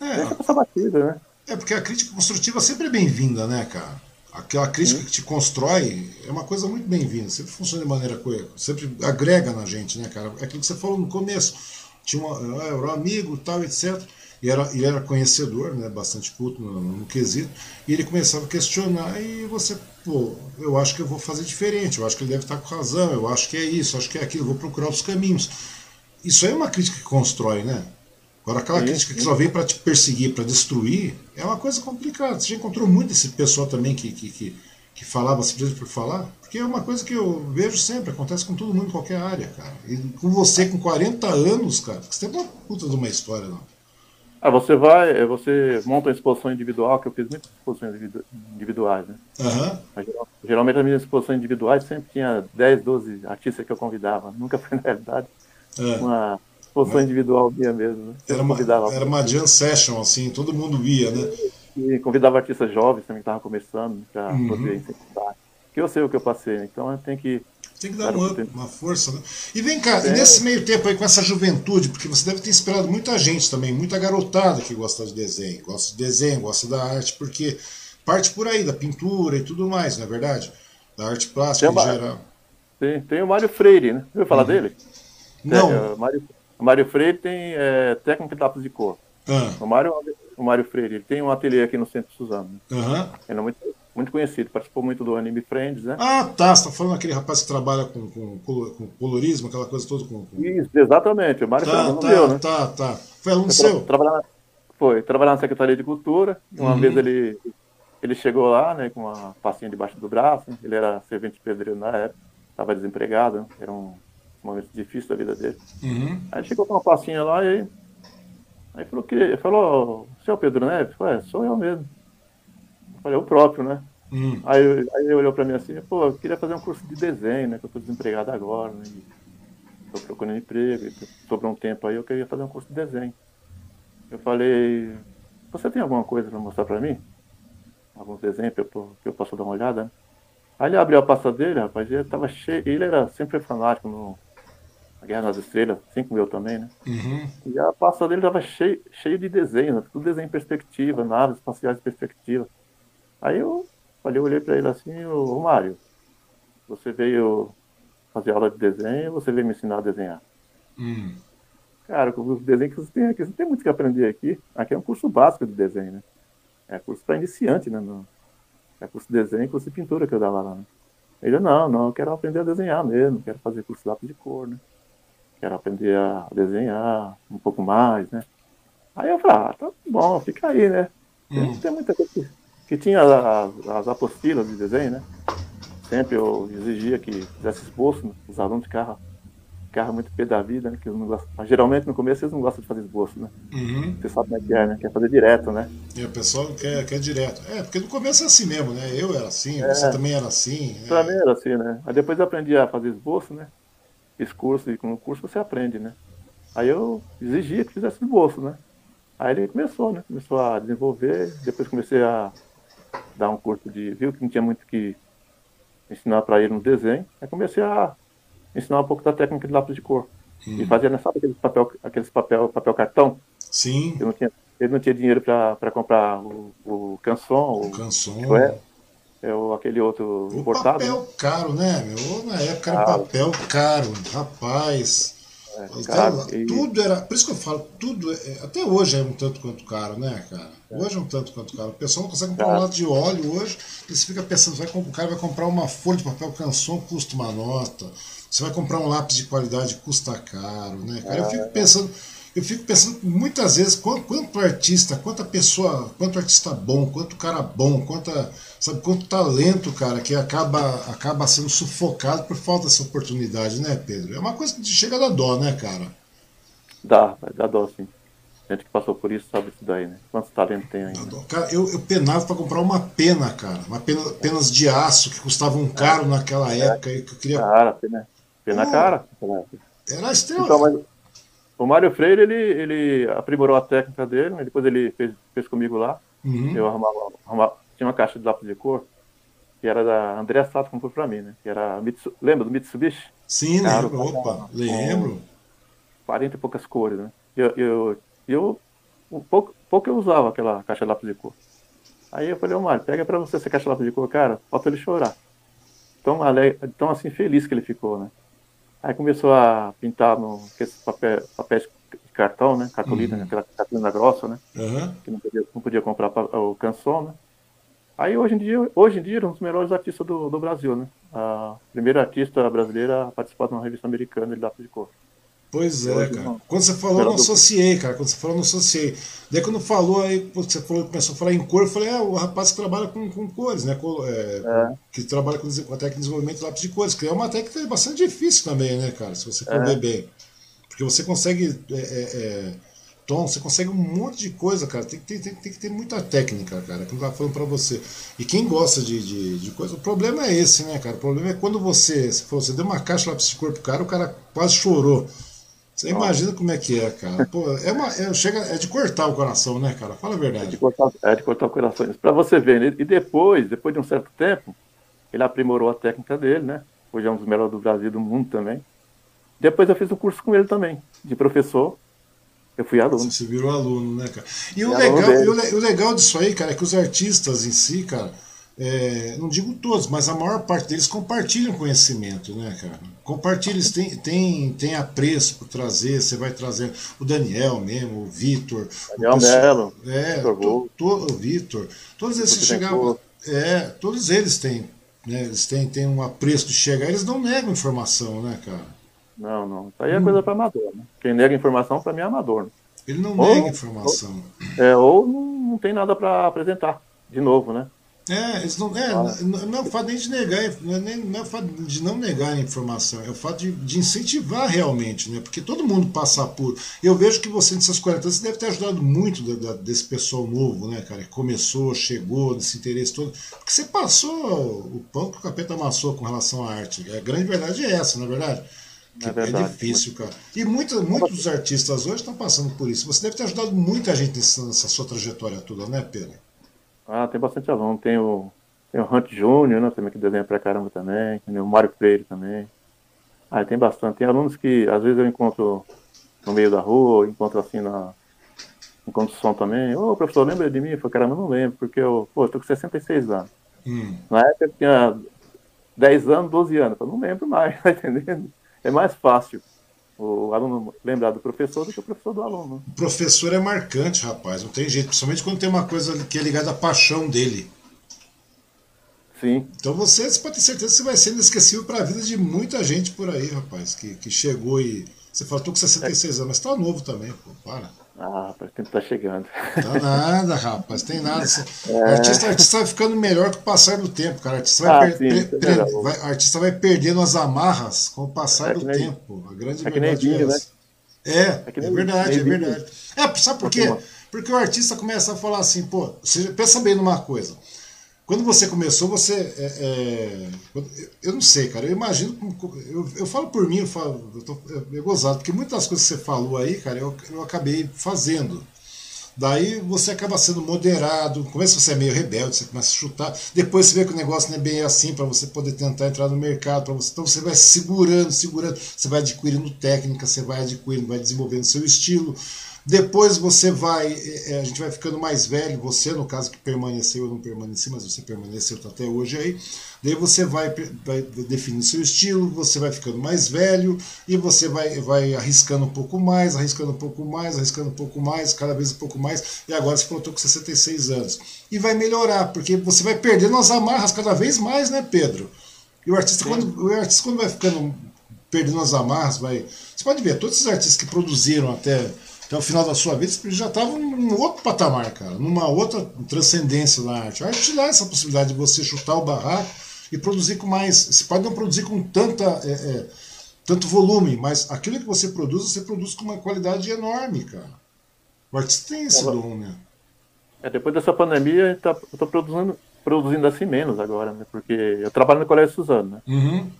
é. deixa passar batida, né. É, porque a crítica construtiva sempre é bem-vinda, né, cara? Aquela crítica Sim. que te constrói é uma coisa muito bem-vinda, sempre funciona de maneira coesa, sempre agrega na gente, né, cara? É aquilo que você falou no começo. Tinha uma, era um amigo, tal, etc. E era, ele era conhecedor, né, bastante culto no, no, quesito, e ele começava a questionar, e você, pô, eu acho que eu vou fazer diferente, eu acho que ele deve estar com razão, eu acho que é isso, eu acho que é aquilo, vou procurar outros caminhos. Isso aí é uma crítica que constrói, né? Agora, aquela sim, crítica sim. que só vem para te perseguir, para destruir, é uma coisa complicada. Você já encontrou muito esse pessoal também que, que, que, que falava simplesmente por falar? Porque é uma coisa que eu vejo sempre, acontece com todo mundo em qualquer área, cara. E com você com 40 anos, cara, você tem uma puta de uma história, não. Ah, você vai, você monta uma exposição individual, que eu fiz muitas exposições individuais, né? Uhum. Mas, geralmente as minhas exposições individuais sempre tinha 10, 12 artistas que eu convidava. Nunca foi na realidade é. uma Exposição individual minha mesmo, né? Era uma, era uma jam session, assim, todo mundo via, né? E convidava artistas jovens também que estavam começando para uhum. poder incentivar. Que eu sei o que eu passei, então tem que tem que dar uma, uma força, né? E vem cá, é. e nesse meio tempo aí com essa juventude, porque você deve ter inspirado muita gente também, muita garotada que gosta de desenho, gosta de desenho, gosta da arte, porque parte por aí, da pintura e tudo mais, não é verdade? Da arte plástica tem em geral. Tem, tem o Mário Freire, né? Viu falar uhum. dele? Não. O, Mário, o Mário Freire tem é, técnica de lápis de cor. Ah. O, Mário, o Mário Freire ele tem um ateliê aqui no Centro Suzano. Né? Uhum. Ele é muito, muito conhecido, participou muito do Anime Friends, né? Ah, tá. Você tá falando aquele rapaz que trabalha com, com, com colorismo, aquela coisa toda com. com... Isso, exatamente. O Mário tá, foi tá, meu, né? Tá, tá. Foi aluno seu? Trabalhar, foi, trabalhar na Secretaria de Cultura. Uma uhum. vez ele, ele chegou lá, né, com uma pastinha debaixo do braço. Ele era servente de pedreiro na época, estava desempregado, né? era um momento difícil da vida dele. Uhum. Aí chegou com uma pastinha lá e aí falou que falou, seu Pedro Neves? Falei, é, sou eu mesmo. Falei, o próprio, né? Hum. Aí, aí ele olhou pra mim assim, pô, eu queria fazer um curso de desenho, né? Que eu tô desempregado agora, né? E tô procurando emprego, sobrou um tempo aí, eu queria fazer um curso de desenho. Eu falei, você tem alguma coisa pra mostrar pra mim? Alguns desenhos que eu, que eu posso dar uma olhada? Aí ele abriu a pasta dele, rapaz, ele tava cheio, ele era sempre fanático no a Guerra nas Estrelas, assim como eu também, né? Uhum. E a pasta dele tava cheio, cheio de desenho, né? tudo desenho em perspectiva, naves espaciais em perspectiva. Aí eu falei, eu olhei para ele assim, ô, Mário, você veio fazer aula de desenho você veio me ensinar a desenhar? Hum. Cara, o desenho que você tem aqui, você tem muito que aprender aqui. Aqui é um curso básico de desenho, né? É curso para iniciante, né? No, é curso de desenho e curso de pintura que eu dava lá, né? Ele, não, não, eu quero aprender a desenhar mesmo, quero fazer curso de lápis de cor, né? Quero aprender a desenhar um pouco mais, né? Aí eu falei, ah, tá bom, fica aí, né? Hum. Tem muita coisa que que tinha as, as apostilas de desenho, né? Sempre eu exigia que fizesse esboço, né? os alunos de carro, carro muito pé da vida, né? Que não gostam, mas geralmente no começo eles não gostam de fazer esboço, né? Uhum. Você sabe como é que é, né? Quer fazer direto, né? E o pessoal quer, quer direto. É, porque no começo é assim mesmo, né? Eu era assim, é. você também era assim. Pra é. mim era assim, né? Aí depois eu aprendi a fazer esboço, né? Fiz curso e com o curso você aprende, né? Aí eu exigia que fizesse esboço, né? Aí ele começou, né? Começou a desenvolver, depois comecei a dar um curso de. viu que não tinha muito que ensinar para ele no desenho. Aí comecei a ensinar um pouco da técnica de lápis de cor. Hum. E fazia, sabe aqueles papel, aqueles papel, papel cartão? Sim. Eu não tinha, ele não tinha dinheiro para comprar o, o canson. O, é o, aquele outro o importado. papel caro, né, meu? Na época era ah, papel caro, rapaz. É, então, e... Tudo era. Por isso que eu falo, tudo. É, até hoje é um tanto quanto caro, né, cara? É. Hoje é um tanto quanto caro. O pessoal não consegue comprar um lado de óleo hoje. E você fica pensando, vai, o cara vai comprar uma folha de papel canção, custa uma nota. Você vai comprar um lápis de qualidade, custa caro, né, cara? Eu fico pensando eu fico pensando muitas vezes quanto, quanto artista, quanta pessoa, quanto artista bom, quanto cara bom, quanta, sabe, quanto talento, cara, que acaba, acaba sendo sufocado por falta dessa oportunidade, né, Pedro? É uma coisa que chega a dar dó, né, cara? Dá, dá dó, sim. A gente que passou por isso sabe isso daí, né? Quantos talentos tem ainda? Cara, eu, eu penava para comprar uma pena, cara. Uma pena, penas de aço que custavam caro naquela época. Que eu queria... Cara, pena, pena oh, cara. Era extremo. Então, mas o Mário Freire, ele, ele aprimorou a técnica dele, né? depois ele fez, fez comigo lá. Uhum. Eu arrumava, arrumava, tinha uma caixa de lápis de cor, que era da André Sato, comprou pra mim, né? Que era, Mitsu, lembra do Mitsubishi? Sim, Caro, lembro, opa, lembro. 40 e poucas cores, né? Eu, eu, eu um pouco, pouco eu usava aquela caixa de lápis de cor. Aí eu falei, ô Mário, pega pra você essa caixa de lápis de cor, cara, falta ele chorar. Tão, alegre, tão assim feliz que ele ficou, né? Aí começou a pintar no aqueles papel, papéis de cartão, né? Cartolina, uhum. aquela cartolina grossa, né? Uhum. Que não podia, não podia comprar o canção, né? Aí hoje em dia, hoje em dia, é um dos melhores artistas do, do Brasil, né? A primeira artista brasileira a participar de uma revista americana de lápis de cor. Pois é, cara. Quando você falou, eu não associei, cara. Quando você falou, eu não associei. Daí quando falou, aí você falou, começou a falar em cor, eu falei, é, o rapaz que trabalha com, com cores, né? Com, é, é. Que trabalha com, com a técnica de desenvolvimento de lápis de cores, que é uma técnica bastante difícil também, né, cara? Se você for é. ver bem. Porque você consegue. É, é, é, tom, você consegue um monte de coisa, cara. Tem que ter, tem, tem que ter muita técnica, cara. Que eu tava falando pra você. E quem gosta de, de, de, coisa, o problema é esse, né, cara? O problema é quando você, se for, você deu uma caixa lápis de cor pro cara, o cara quase chorou. Você imagina como é que é, cara. Pô, é, uma, é, chega, é de cortar o coração, né, cara? Fala a verdade. É de cortar, é de cortar o coração. Para você ver, né? e depois, depois de um certo tempo, ele aprimorou a técnica dele, né? Hoje é um dos melhores do Brasil e do mundo também. Depois eu fiz um curso com ele também, de professor. Eu fui aluno. Você virou aluno, né, cara? E o legal, e o, o legal disso aí, cara, é que os artistas em si, cara, é, não digo todos, mas a maior parte deles compartilham conhecimento, né, cara? Compartilham, eles têm, têm, têm apreço por trazer, você vai trazer o Daniel mesmo, o Vitor. Daniel Melo. É, to, to, o Vitor. Todos eles chegavam. É, todos eles têm, né? Eles têm, têm um apreço de chegar, eles não negam informação, né, cara? Não, não. Isso aí é hum. coisa para amador, né? Quem nega informação, para mim, é amador. Né? Ele não ou, nega informação. Ou, é, ou não, não tem nada para apresentar, de novo, né? É, eles não, é, ah. não é o fato nem de negar, não é, nem, não é o fato de não negar a informação, é o fato de, de, incentivar realmente, né? Porque todo mundo passa por. Eu vejo que você, nessas 40 anos, deve ter ajudado muito da, da, desse pessoal novo, né, cara? Que começou, chegou, desse interesse todo. Porque você passou o pão que o capeta amassou com relação à arte. A grande verdade é essa, não é verdade? É, verdade, é difícil, cara. E muito, muitos dos artistas hoje estão passando por isso. Você deve ter ajudado muita gente nessa, nessa sua trajetória toda, né, Pedro? Ah, tem bastante aluno. Tem o, tem o Hunt Júnior, né, também, que desenha pra caramba também. Tem o Mário Freire também. Ah, tem bastante. Tem alunos que às vezes eu encontro no meio da rua, encontro assim na. Encontro som também. Ô, oh, professor, lembra de mim? Eu falei, caramba, não lembro, porque eu, pô, eu tô com 66 anos. Hum. Na época eu tinha 10 anos, 12 anos. Eu falei, não lembro mais, tá entendendo? É mais fácil o aluno lembrar do professor do que o professor do aluno. O professor é marcante, rapaz, não tem jeito, principalmente quando tem uma coisa que é ligada à paixão dele. Sim. Então você, você pode ter certeza que você vai ser inesquecível para a vida de muita gente por aí, rapaz, que, que chegou e. Você falou, tô com 66 é. anos, mas tá novo também, pô, para. Ah, rapaz, o tempo tá chegando. Tá nada, rapaz, tem nada. É... O artista, artista vai ficando melhor com o passar do tempo, cara. O artista vai, ah, per... sim, per... É vai, artista vai perdendo as amarras com o passar é do nem... tempo. A grande é verdade é essa. Né? É, é, é verdade, é verdade. É, sabe por quê? Porque o artista começa a falar assim, pô, você pensa bem numa coisa. Quando você começou, você. É, é, eu não sei, cara. Eu imagino. Eu, eu falo por mim, eu, falo, eu tô é, gozado, porque muitas coisas que você falou aí, cara, eu, eu acabei fazendo. Daí você acaba sendo moderado, começa você é meio rebelde, você começa a chutar, depois você vê que o negócio não é bem assim para você poder tentar entrar no mercado, você, então você vai segurando, segurando, você vai adquirindo técnica, você vai adquirindo, vai desenvolvendo seu estilo. Depois você vai, é, a gente vai ficando mais velho, você no caso que permaneceu, eu não permaneci, mas você permaneceu tá até hoje aí. Daí você vai, vai definindo seu estilo, você vai ficando mais velho e você vai, vai arriscando um pouco mais, arriscando um pouco mais, arriscando um pouco mais, cada vez um pouco mais. E agora você falou, com 66 anos. E vai melhorar, porque você vai perdendo as amarras cada vez mais, né, Pedro? E o artista, quando, o artista quando vai ficando perdendo as amarras, vai. Você pode ver, todos esses artistas que produziram até até o final da sua vida, você já estava num outro patamar, cara, numa outra transcendência na arte. A arte te dá essa possibilidade de você chutar o barraco e produzir com mais. Você pode não produzir com tanta, é, é, tanto volume, mas aquilo que você produz, você produz com uma qualidade enorme, cara. O artista tem esse é, dom, né? É, depois dessa pandemia, tá, eu estou produzindo, produzindo assim menos agora, né? Porque eu trabalho no Colégio Suzano, né? Uhum.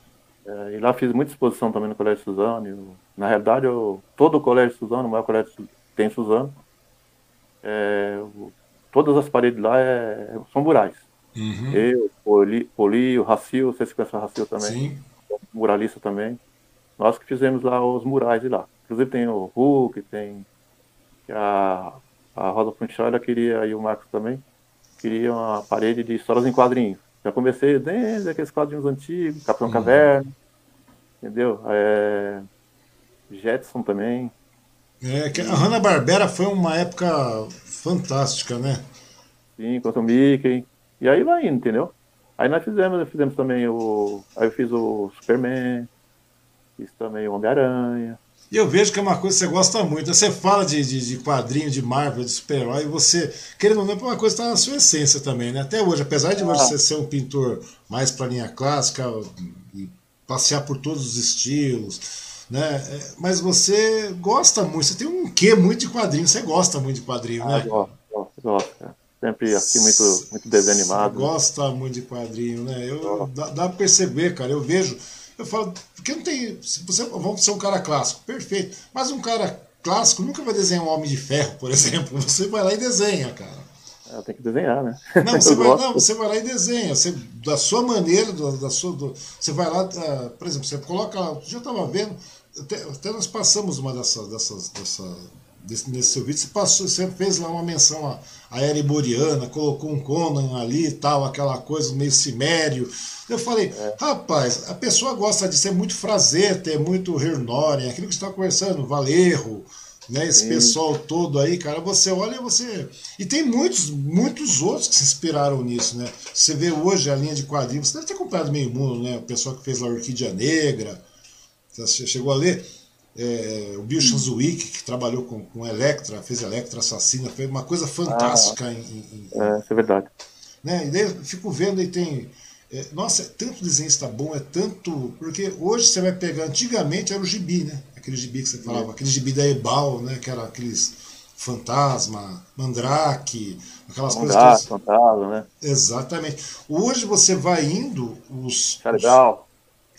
É, e lá fiz muita exposição também no Colégio Suzano. Eu, na realidade, eu, todo o Colégio Suzano, o maior colégio tem Suzano, é, todas as paredes lá é, são murais. Uhum. Eu, Poli, Poli, o Racil, você se conhece o Racil também? Sim. Muralista também. Nós que fizemos lá os murais de lá. Inclusive tem o Hulk, tem a, a Rosa Punchal, queria, e o Marcos também, queria uma parede de histórias em quadrinhos. Já comecei desde aqueles quadrinhos antigos, Capitão uhum. Caverna, entendeu? É, Jetson também. É, a Hanna-Barbera foi uma época fantástica, né? Sim, quanto o Mickey. E aí vai indo, entendeu? Aí nós fizemos, fizemos também o. Aí eu fiz o Superman, fiz também o Homem-Aranha. E eu vejo que é uma coisa que você gosta muito. Você fala de, de, de quadrinho, de Marvel, de super-herói, e você, querendo ou não, é uma coisa que está na sua essência também, né? Até hoje, apesar de ah. você ser um pintor mais para linha clássica e passear por todos os estilos, né? É, mas você gosta muito, você tem um quê muito de quadrinho, você gosta muito de quadrinho, ah, né? Gosto, gosto, gosto. Sempre assim, muito, muito desanimado. Você gosta muito de quadrinho, né? Eu, dá, dá pra perceber, cara. Eu vejo Eu falo, porque não tem. Você, vamos ser um cara clássico, perfeito. Mas um cara clássico nunca vai desenhar um homem de ferro, por exemplo. Você vai lá e desenha, cara. É, tem que desenhar, né? Não, você, vai, não, você vai lá e desenha. Você, da sua maneira, do, da sua, do, você vai lá, uh, por exemplo, você coloca lá. Já estava vendo, até, até, nós passamos uma dessas. dessas, dessa, desse, nesse seu vídeo, você, passou, você fez lá uma menção à, à era iboriana, colocou um Conan ali e tal, aquela coisa meio cimério. Eu falei, é. rapaz, a pessoa gosta de ser muito frazeta, é muito Hernoren, aquilo que você está conversando, Valerro né? Esse Sim. pessoal todo aí, cara, você olha e você. E tem muitos, muitos outros que se inspiraram nisso, né? Você vê hoje a linha de quadrinhos, você deve ter comprado meio mundo, né? O pessoal que fez a Orquídea Negra. Você chegou a ler? É, o Bill Shanzwick, que trabalhou com, com Electra, fez Electra Assassina, fez uma coisa fantástica. Ah, em, em, é, isso é verdade. Né? E daí eu fico vendo e tem. É, nossa, é tanto desenhista bom, é tanto. Porque hoje você vai pegar. Antigamente era o gibi, né? aquele gibi que você falava, aquele gibi da Ebal, né? Que era aqueles fantasma, mandrake, aquelas Mandrake, coisas. Que... fantasma, né? Exatamente. Hoje você vai indo os. Brown.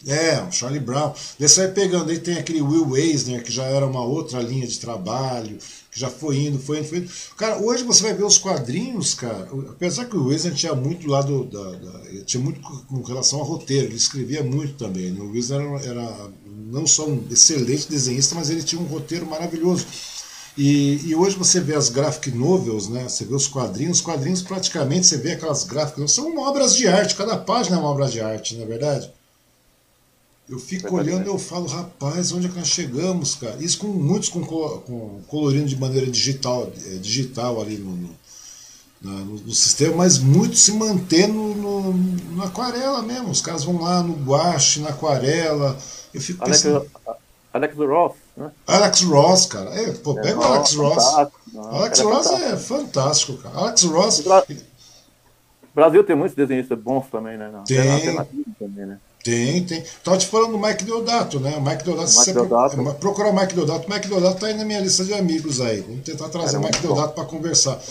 É, o Charlie Brown. Você vai pegando, aí tem aquele Will Eisner, que já era uma outra linha de trabalho, que já foi indo, foi indo, foi indo. Cara, hoje você vai ver os quadrinhos, cara, apesar que o Eisner tinha muito lado da, da, tinha muito com relação ao roteiro, ele escrevia muito também. Né? O Eisner era, era não só um excelente desenhista, mas ele tinha um roteiro maravilhoso. E, e, hoje você vê as graphic novels, né? Você vê os quadrinhos, os quadrinhos praticamente você vê aquelas gráficas, são obras de arte, cada página é uma obra de arte, não é verdade? Eu fico olhando e eu falo, rapaz, onde é que nós chegamos, cara? Isso com muitos com, com colorindo de maneira digital, é, digital ali no, no, no, no sistema, mas muitos se mantendo no, no, aquarela mesmo. Os caras vão lá no guache, na aquarela. Eu fico Alex, pensando. Alex Ross, né? Alex Ross, cara. É, pô, pega é, o Alex Ross. Alex é Ross é fantástico, cara. Alex Ross. O Brasil tem muitos desenhistas bons também, né? Tem. Também, né? Tem, tem. Tava te falando do Mike Deodato, né? O Mike Deodato, Mike você Deodato. Pro, procurar o Mike Deodato. O Mike Deodato tá aí na minha lista de amigos aí. Vamos tentar trazer o Mike Deodato para conversar.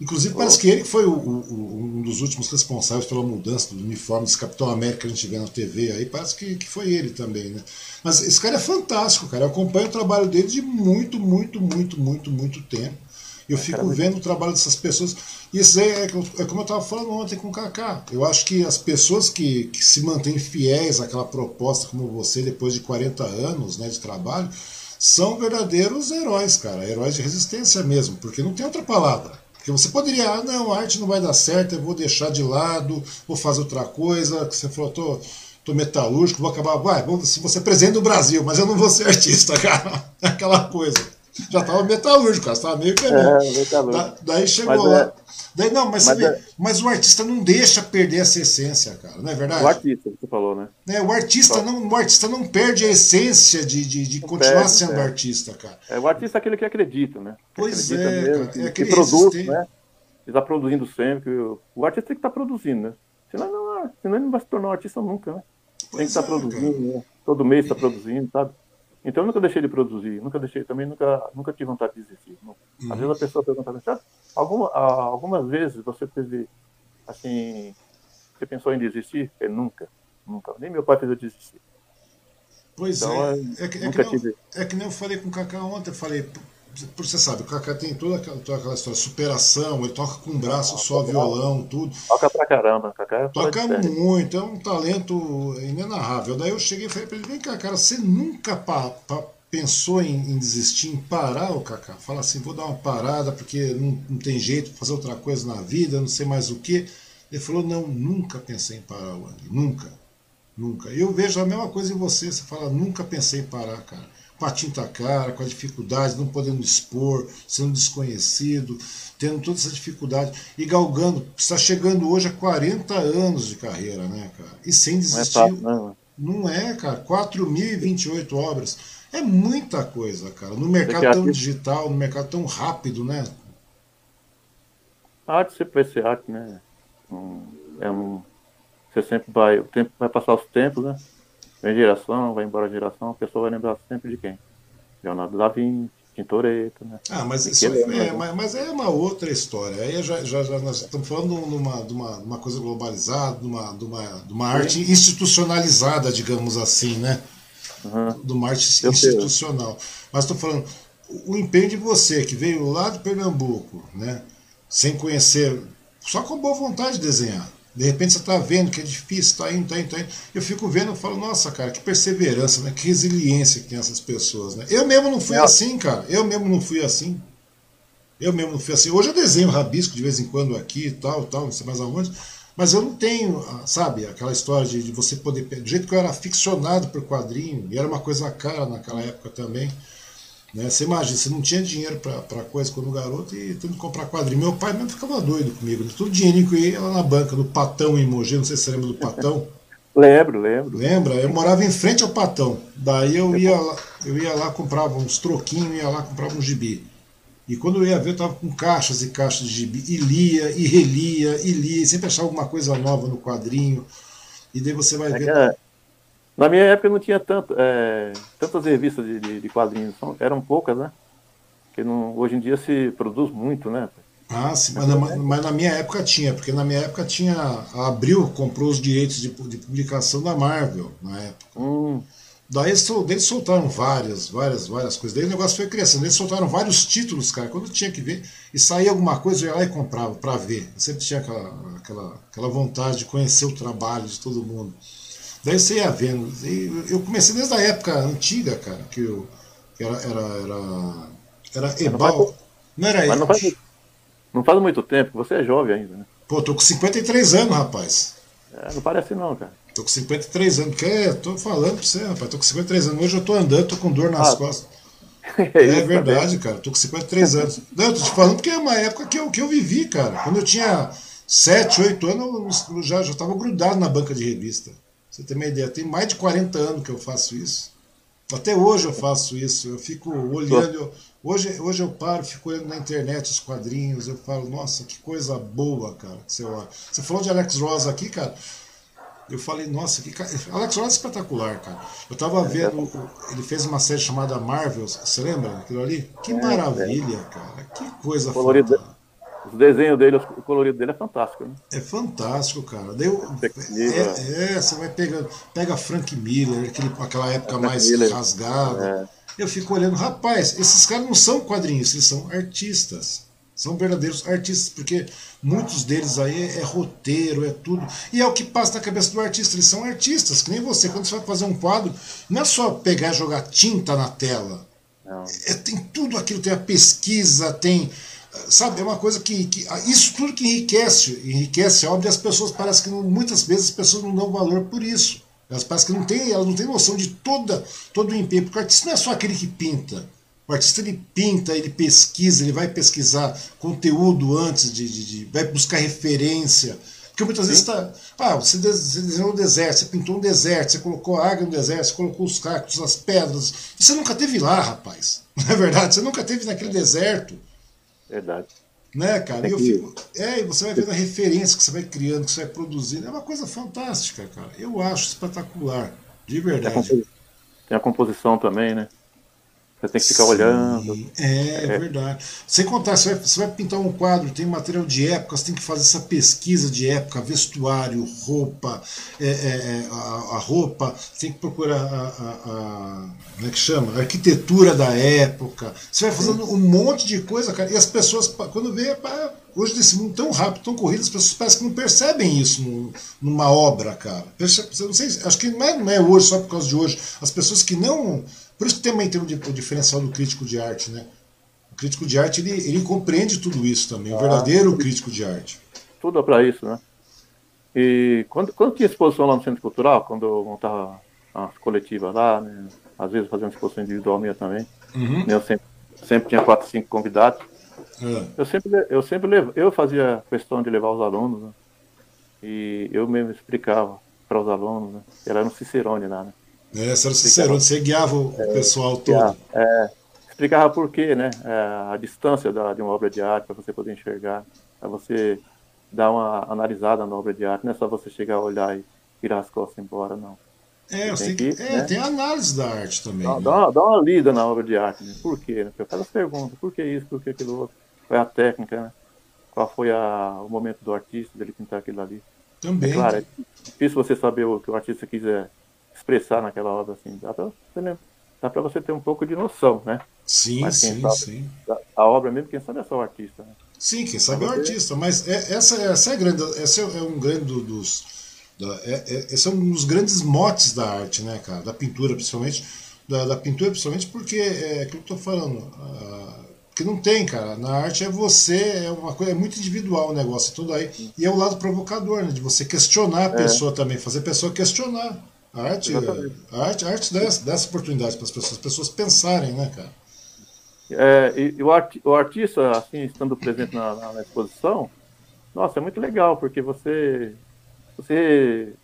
Inclusive, oh. parece que ele foi o, o, um dos últimos responsáveis pela mudança do uniforme desse Capitão América que a gente vê na TV aí. Parece que, que foi ele também, né? Mas esse cara é fantástico, cara. Eu acompanho o trabalho dele de muito, muito, muito, muito, muito tempo. Eu fico vendo o trabalho dessas pessoas. E isso é, é, como eu estava falando ontem com o Kaká. Eu acho que as pessoas que, que se mantêm fiéis àquela proposta como você, depois de 40 anos né, de trabalho, são verdadeiros heróis, cara. Heróis de resistência mesmo, porque não tem outra palavra. Porque você poderia, ah, não, a arte não vai dar certo, eu vou deixar de lado, vou fazer outra coisa, que você falou, tô, tô metalúrgico, vou acabar, vai, vou, se você é presidente do Brasil, mas eu não vou ser artista, cara. Aquela coisa já estava metalúrgico, estava meio caminho. É, metalúrgico. Da, daí chegou mas lá. É... Daí, não, mas, mas, vê, é... mas, o artista não deixa perder essa essência, cara, não é verdade? O artista, que você falou, né? É, o, artista não, o artista não perde a essência de, de, de continuar perde, sendo é. artista, cara. É, o artista é aquele que acredita, né? Que pois é, mesmo, cara, que, é que produz, né? Ele está produzindo sempre. O, o artista tem que estar tá produzindo, né? Senão, não, senão ele não vai se tornar um artista nunca, né? Pois tem que estar tá produzindo, né? Todo mês está produzindo, sabe? Então eu nunca deixei de produzir, nunca deixei, também nunca, nunca tive vontade de desistir. Uhum. Às vezes a pessoa pergunta assim, ah, alguma, algumas vezes você teve, assim, você pensou em desistir? Eu nunca, nunca. Nem meu pai fez eu desistir. Pois então, é. É que, é, que nem, é que nem eu falei com o Kaká ontem, eu falei, você sabe, o Kaká tem toda aquela, toda aquela história, superação, ele toca com um braço ah, só, violão, tudo. Toca pra caramba, Kaká é Toca muito, é um talento inenarrável. Daí eu cheguei e falei pra ele, vem cá, cara, você nunca pa, pa, pensou em, em, desistir, em parar o Kaká? Fala assim, vou dar uma parada porque não, não tem jeito de fazer outra coisa na vida, não sei mais o que. Ele falou, não, nunca pensei em parar, Wang, nunca, nunca. Eu vejo a mesma coisa em você, você fala, nunca pensei em parar, cara com a tinta cara, com a dificuldade, não podendo expor, sendo desconhecido, tendo toda essa dificuldade e galgando, está chegando hoje a 40 anos de carreira, né, cara? E sem desistir. Não é, não. não é cara. 4.028 obras. É muita coisa, cara. No mercado tão digital, no mercado tão rápido, né? A arte sempre vai ser arte, né? É um. Você sempre vai. O tempo vai passar os tempos, né? Vem geração, vai embora geração, a pessoa vai lembrar sempre de quem? Leonardo da Vinci, Tintoretto, né? Ah, mas isso é, é, mas, mas é uma outra história. Aí já, já, já nós estamos falando de uma, de uma, uma coisa globalizada, de uma, de uma, de uma arte institucionalizada, digamos assim, né? Uhum. De uma arte Eu institucional. Sei. Mas estou falando, o empenho de você, que veio lá de Pernambuco, né? Sem conhecer, só com boa vontade de desenhar. De repente você está vendo que é difícil, está indo, está indo, está indo. Eu fico vendo e falo, nossa, cara, que perseverança, né? que resiliência que tem essas pessoas. Né? Eu mesmo não fui é. assim, cara. Eu mesmo não fui assim. Eu mesmo não fui assim. Hoje eu desenho rabisco de vez em quando aqui e tal, tal, não sei mais aonde. Mas eu não tenho, ah, sabe, aquela história de, de você poder. Do jeito que eu era ficcionado por quadrinho, e era uma coisa cara naquela época também. Né? Você imagina, você não tinha dinheiro para coisa quando garoto e tendo que comprar quadrinho. Meu pai mesmo ficava doido comigo. Né? Todo dinheirinho que eu ia lá na banca do Patão em Mogi, não sei se você lembra do Patão. lembro, lembro. Lembra? Eu morava em frente ao Patão. Daí eu ia lá, eu ia lá comprava uns troquinhos, ia lá comprava um gibi. E quando eu ia ver, eu tava com caixas e caixas de gibi. E lia, e relia, e lia. E sempre achava alguma coisa nova no quadrinho. E daí você vai é ver. Na minha época não tinha tanto, é, tantas revistas de, de, de, quadrinhos, eram poucas, né? Porque não, hoje em dia se produz muito, né? Ah, sim, mas na, mas na, minha época tinha, porque na minha época tinha. A Abril comprou os direitos de, de publicação da Marvel na época. Hum. Daí eles, eles soltaram várias, várias, várias coisas. Daí o negócio foi crescendo. Eles soltaram vários títulos, cara. Quando tinha que ver, e saía alguma coisa, eu ia lá e comprava para ver. Eu sempre tinha aquela, aquela, aquela vontade de conhecer o trabalho de todo mundo. Daí você ia vendo. Eu comecei desde a época antiga, cara, que eu era, era, era, era Ebal. Não, era Mas não faz, não faz muito tempo, você é jovem ainda, né? Pô, tô com 53 anos, rapaz. É, não parece não, cara. Tô com 53 anos. Que, tô falando pra você, rapaz. Tô com 53 anos. Hoje eu tô andando, tô com dor nas ah, costas. É, é verdade, cara. Tô com 53 anos. Não, eu tô te falando porque é uma época que eu, que eu vivi, cara. Quando eu tinha 7, 8 anos, eu já, já tava grudado na banca de revista. Você tem uma ideia, tem mais de 40 anos que eu faço isso. Até hoje eu faço isso. Eu fico olhando. Hoje, hoje eu paro, fico olhando na internet os quadrinhos. Eu falo, nossa, que coisa boa, cara. Você, você falou de Alex Ross aqui, cara. Eu falei, nossa, que cara. Alex Ross é espetacular, cara. Eu tava vendo. Ele fez uma série chamada Marvels. Você lembra daquilo ali? Que é, maravilha, cara. Que coisa fantástica. O desenho dele, o colorido dele é fantástico. Né? É fantástico, cara. Deu, é, é, você vai pegar pega Frank Miller, aquele, aquela época é, mais Miller. rasgada. É. Eu fico olhando, rapaz, esses caras não são quadrinhos, eles são artistas. São verdadeiros artistas, porque muitos deles aí é, é, roteiro, é tudo. E é o que passa na cabeça do artista. Eles são artistas, que nem você. Quando você vai fazer um quadro, não é só pegar e jogar tinta na tela. É, tem tudo aquilo, tem a pesquisa, tem sabe, é uma coisa que, que, isso tudo que enriquece, enriquece a obra e as pessoas parece que não, muitas vezes as pessoas não dão valor por isso. Elas parecem que não têm, elas não têm noção de toda, todo o empenho, porque o artista não é só aquele que pinta. O artista ele pinta, ele pesquisa, ele vai pesquisar conteúdo antes de, de, de vai buscar referência. Porque muitas Sim. vezes está. Ah, você desenhou um deserto, você pintou um deserto, você colocou a água no deserto, você colocou os cactos, as pedras. Você nunca teve lá, rapaz. Não é verdade? Você nunca teve naquele deserto. Verdade. Né, cara? É, eu fico, é, e você vai vendo a referência que você vai criando, que você vai produzindo. É uma coisa fantástica, cara. Eu acho espetacular. De verdade. Tem a composição também, né? Você tem que ficar Sim, olhando. É, é, verdade. Sem contar, você vai, você vai, pintar um quadro, tem material de época, você tem que fazer essa pesquisa de época, vestuário, roupa, é, é, é a, a, roupa, você tem que procurar a, a, como é que chama? A arquitetura da época. Você vai fazendo um monte de coisa, cara, e as pessoas, quando vê, hoje nesse mundo tão rápido, tão corrido, as pessoas parecem que não percebem isso numa obra, cara. não sei, acho que não é, não é hoje, só por causa de hoje. As pessoas que não por isso que também tem o diferencial do crítico de arte, né? O crítico de arte, ele, ele compreende tudo isso também, o ah, verdadeiro crítico de arte. Tudo é para isso, né? E quando, quando tinha exposição lá no Centro Cultural, quando eu montava as coletivas lá, né? às vezes fazia uma exposição individual minha também, uhum. eu sempre, sempre tinha quatro, cinco convidados. É. Eu sempre, eu sempre levo, eu fazia questão de levar os alunos, né? E eu mesmo explicava para os alunos, né? Era no Cicerone lá, né? É, você era Cicerone, você guiava o é, pessoal todo. É, explicava por quê, né? É, a distância da, de uma obra de arte para você poder enxergar, para você dar uma analisada na obra de arte, não é só você chegar, olhar e virar as costas embora, não. É, tem, que, que, é né? tem análise da arte também. Dá, né? dá, uma, dá, uma, lida na obra de arte. Né? Por quê? Né? Faz as perguntas. Por que isso? Por que aquilo outro? Qual é a técnica? Né? Qual foi a, o momento do artista dele pintar aquilo ali? Também. É claro, é difícil você saber o que o artista quiser expressar naquela obra. Assim. Dá para você, dá você ter um pouco de noção, né? Sim, sim, sabe, sim. A, a, obra mesmo, quem sabe é só o artista. Né? Sim, quem sabe é o artista. Mas é, essa, essa é grande. Esse é um grande dos da, é, é, esse é um dos grandes motes da arte, né, cara? Da pintura, principalmente. Da, da pintura, principalmente porque é aquilo que eu tô falando. Uh, que não tem, cara. Na arte é você, é uma coisa é muito individual o negócio, tudo aí. E é o lado provocador, né? De você questionar a é. pessoa também, fazer a pessoa questionar. A arte, a arte, a arte dá, dá essa oportunidade para as pessoas, as pessoas pensarem, né, cara? É, e, e o, art, o, artista, assim, estando presente na, na, na, exposição, nossa, é muito legal, porque você você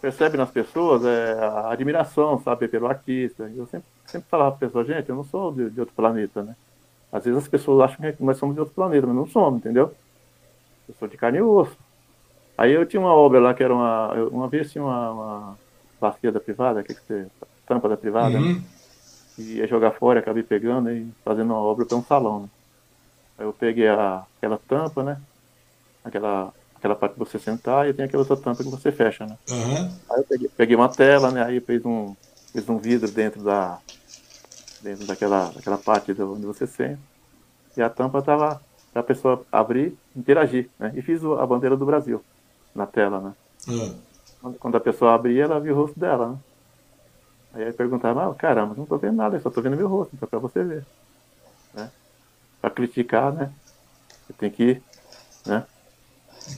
percebe nas pessoas é, a admiração, sabe, pelo artista. Eu sempre, sempre falava para a pessoa, gente, eu não sou de, de, outro planeta, né? Às vezes as pessoas acham que nós somos de outro planeta, mas não somos, entendeu? Eu sou de carne e osso. Aí eu tinha uma obra lá que era uma. Uma vez tinha uma, uma bacia da privada, que, que você, tampa da privada, uhum. né? e ia jogar fora, acabei pegando e fazendo uma obra para um salão. Né? Aí eu peguei a, aquela tampa, né? Aquela aquela parte que você sentar e tem aquela outra tampa que você fecha, né? Uhum. Aí eu peguei, peguei, uma tela, né? Aí fez um, fez um vidro dentro da dentro daquela, daquela parte onde você senta e a tampa tava para a pessoa abrir, interagir, né? E fiz a bandeira do Brasil na tela, né? Uhum. Quando a pessoa abria, ela viu o rosto dela, né? Aí perguntava, ah, caramba, não tô vendo nada, eu só tô vendo meu rosto, então é para você ver, né? Para criticar, né? Você tem que, né?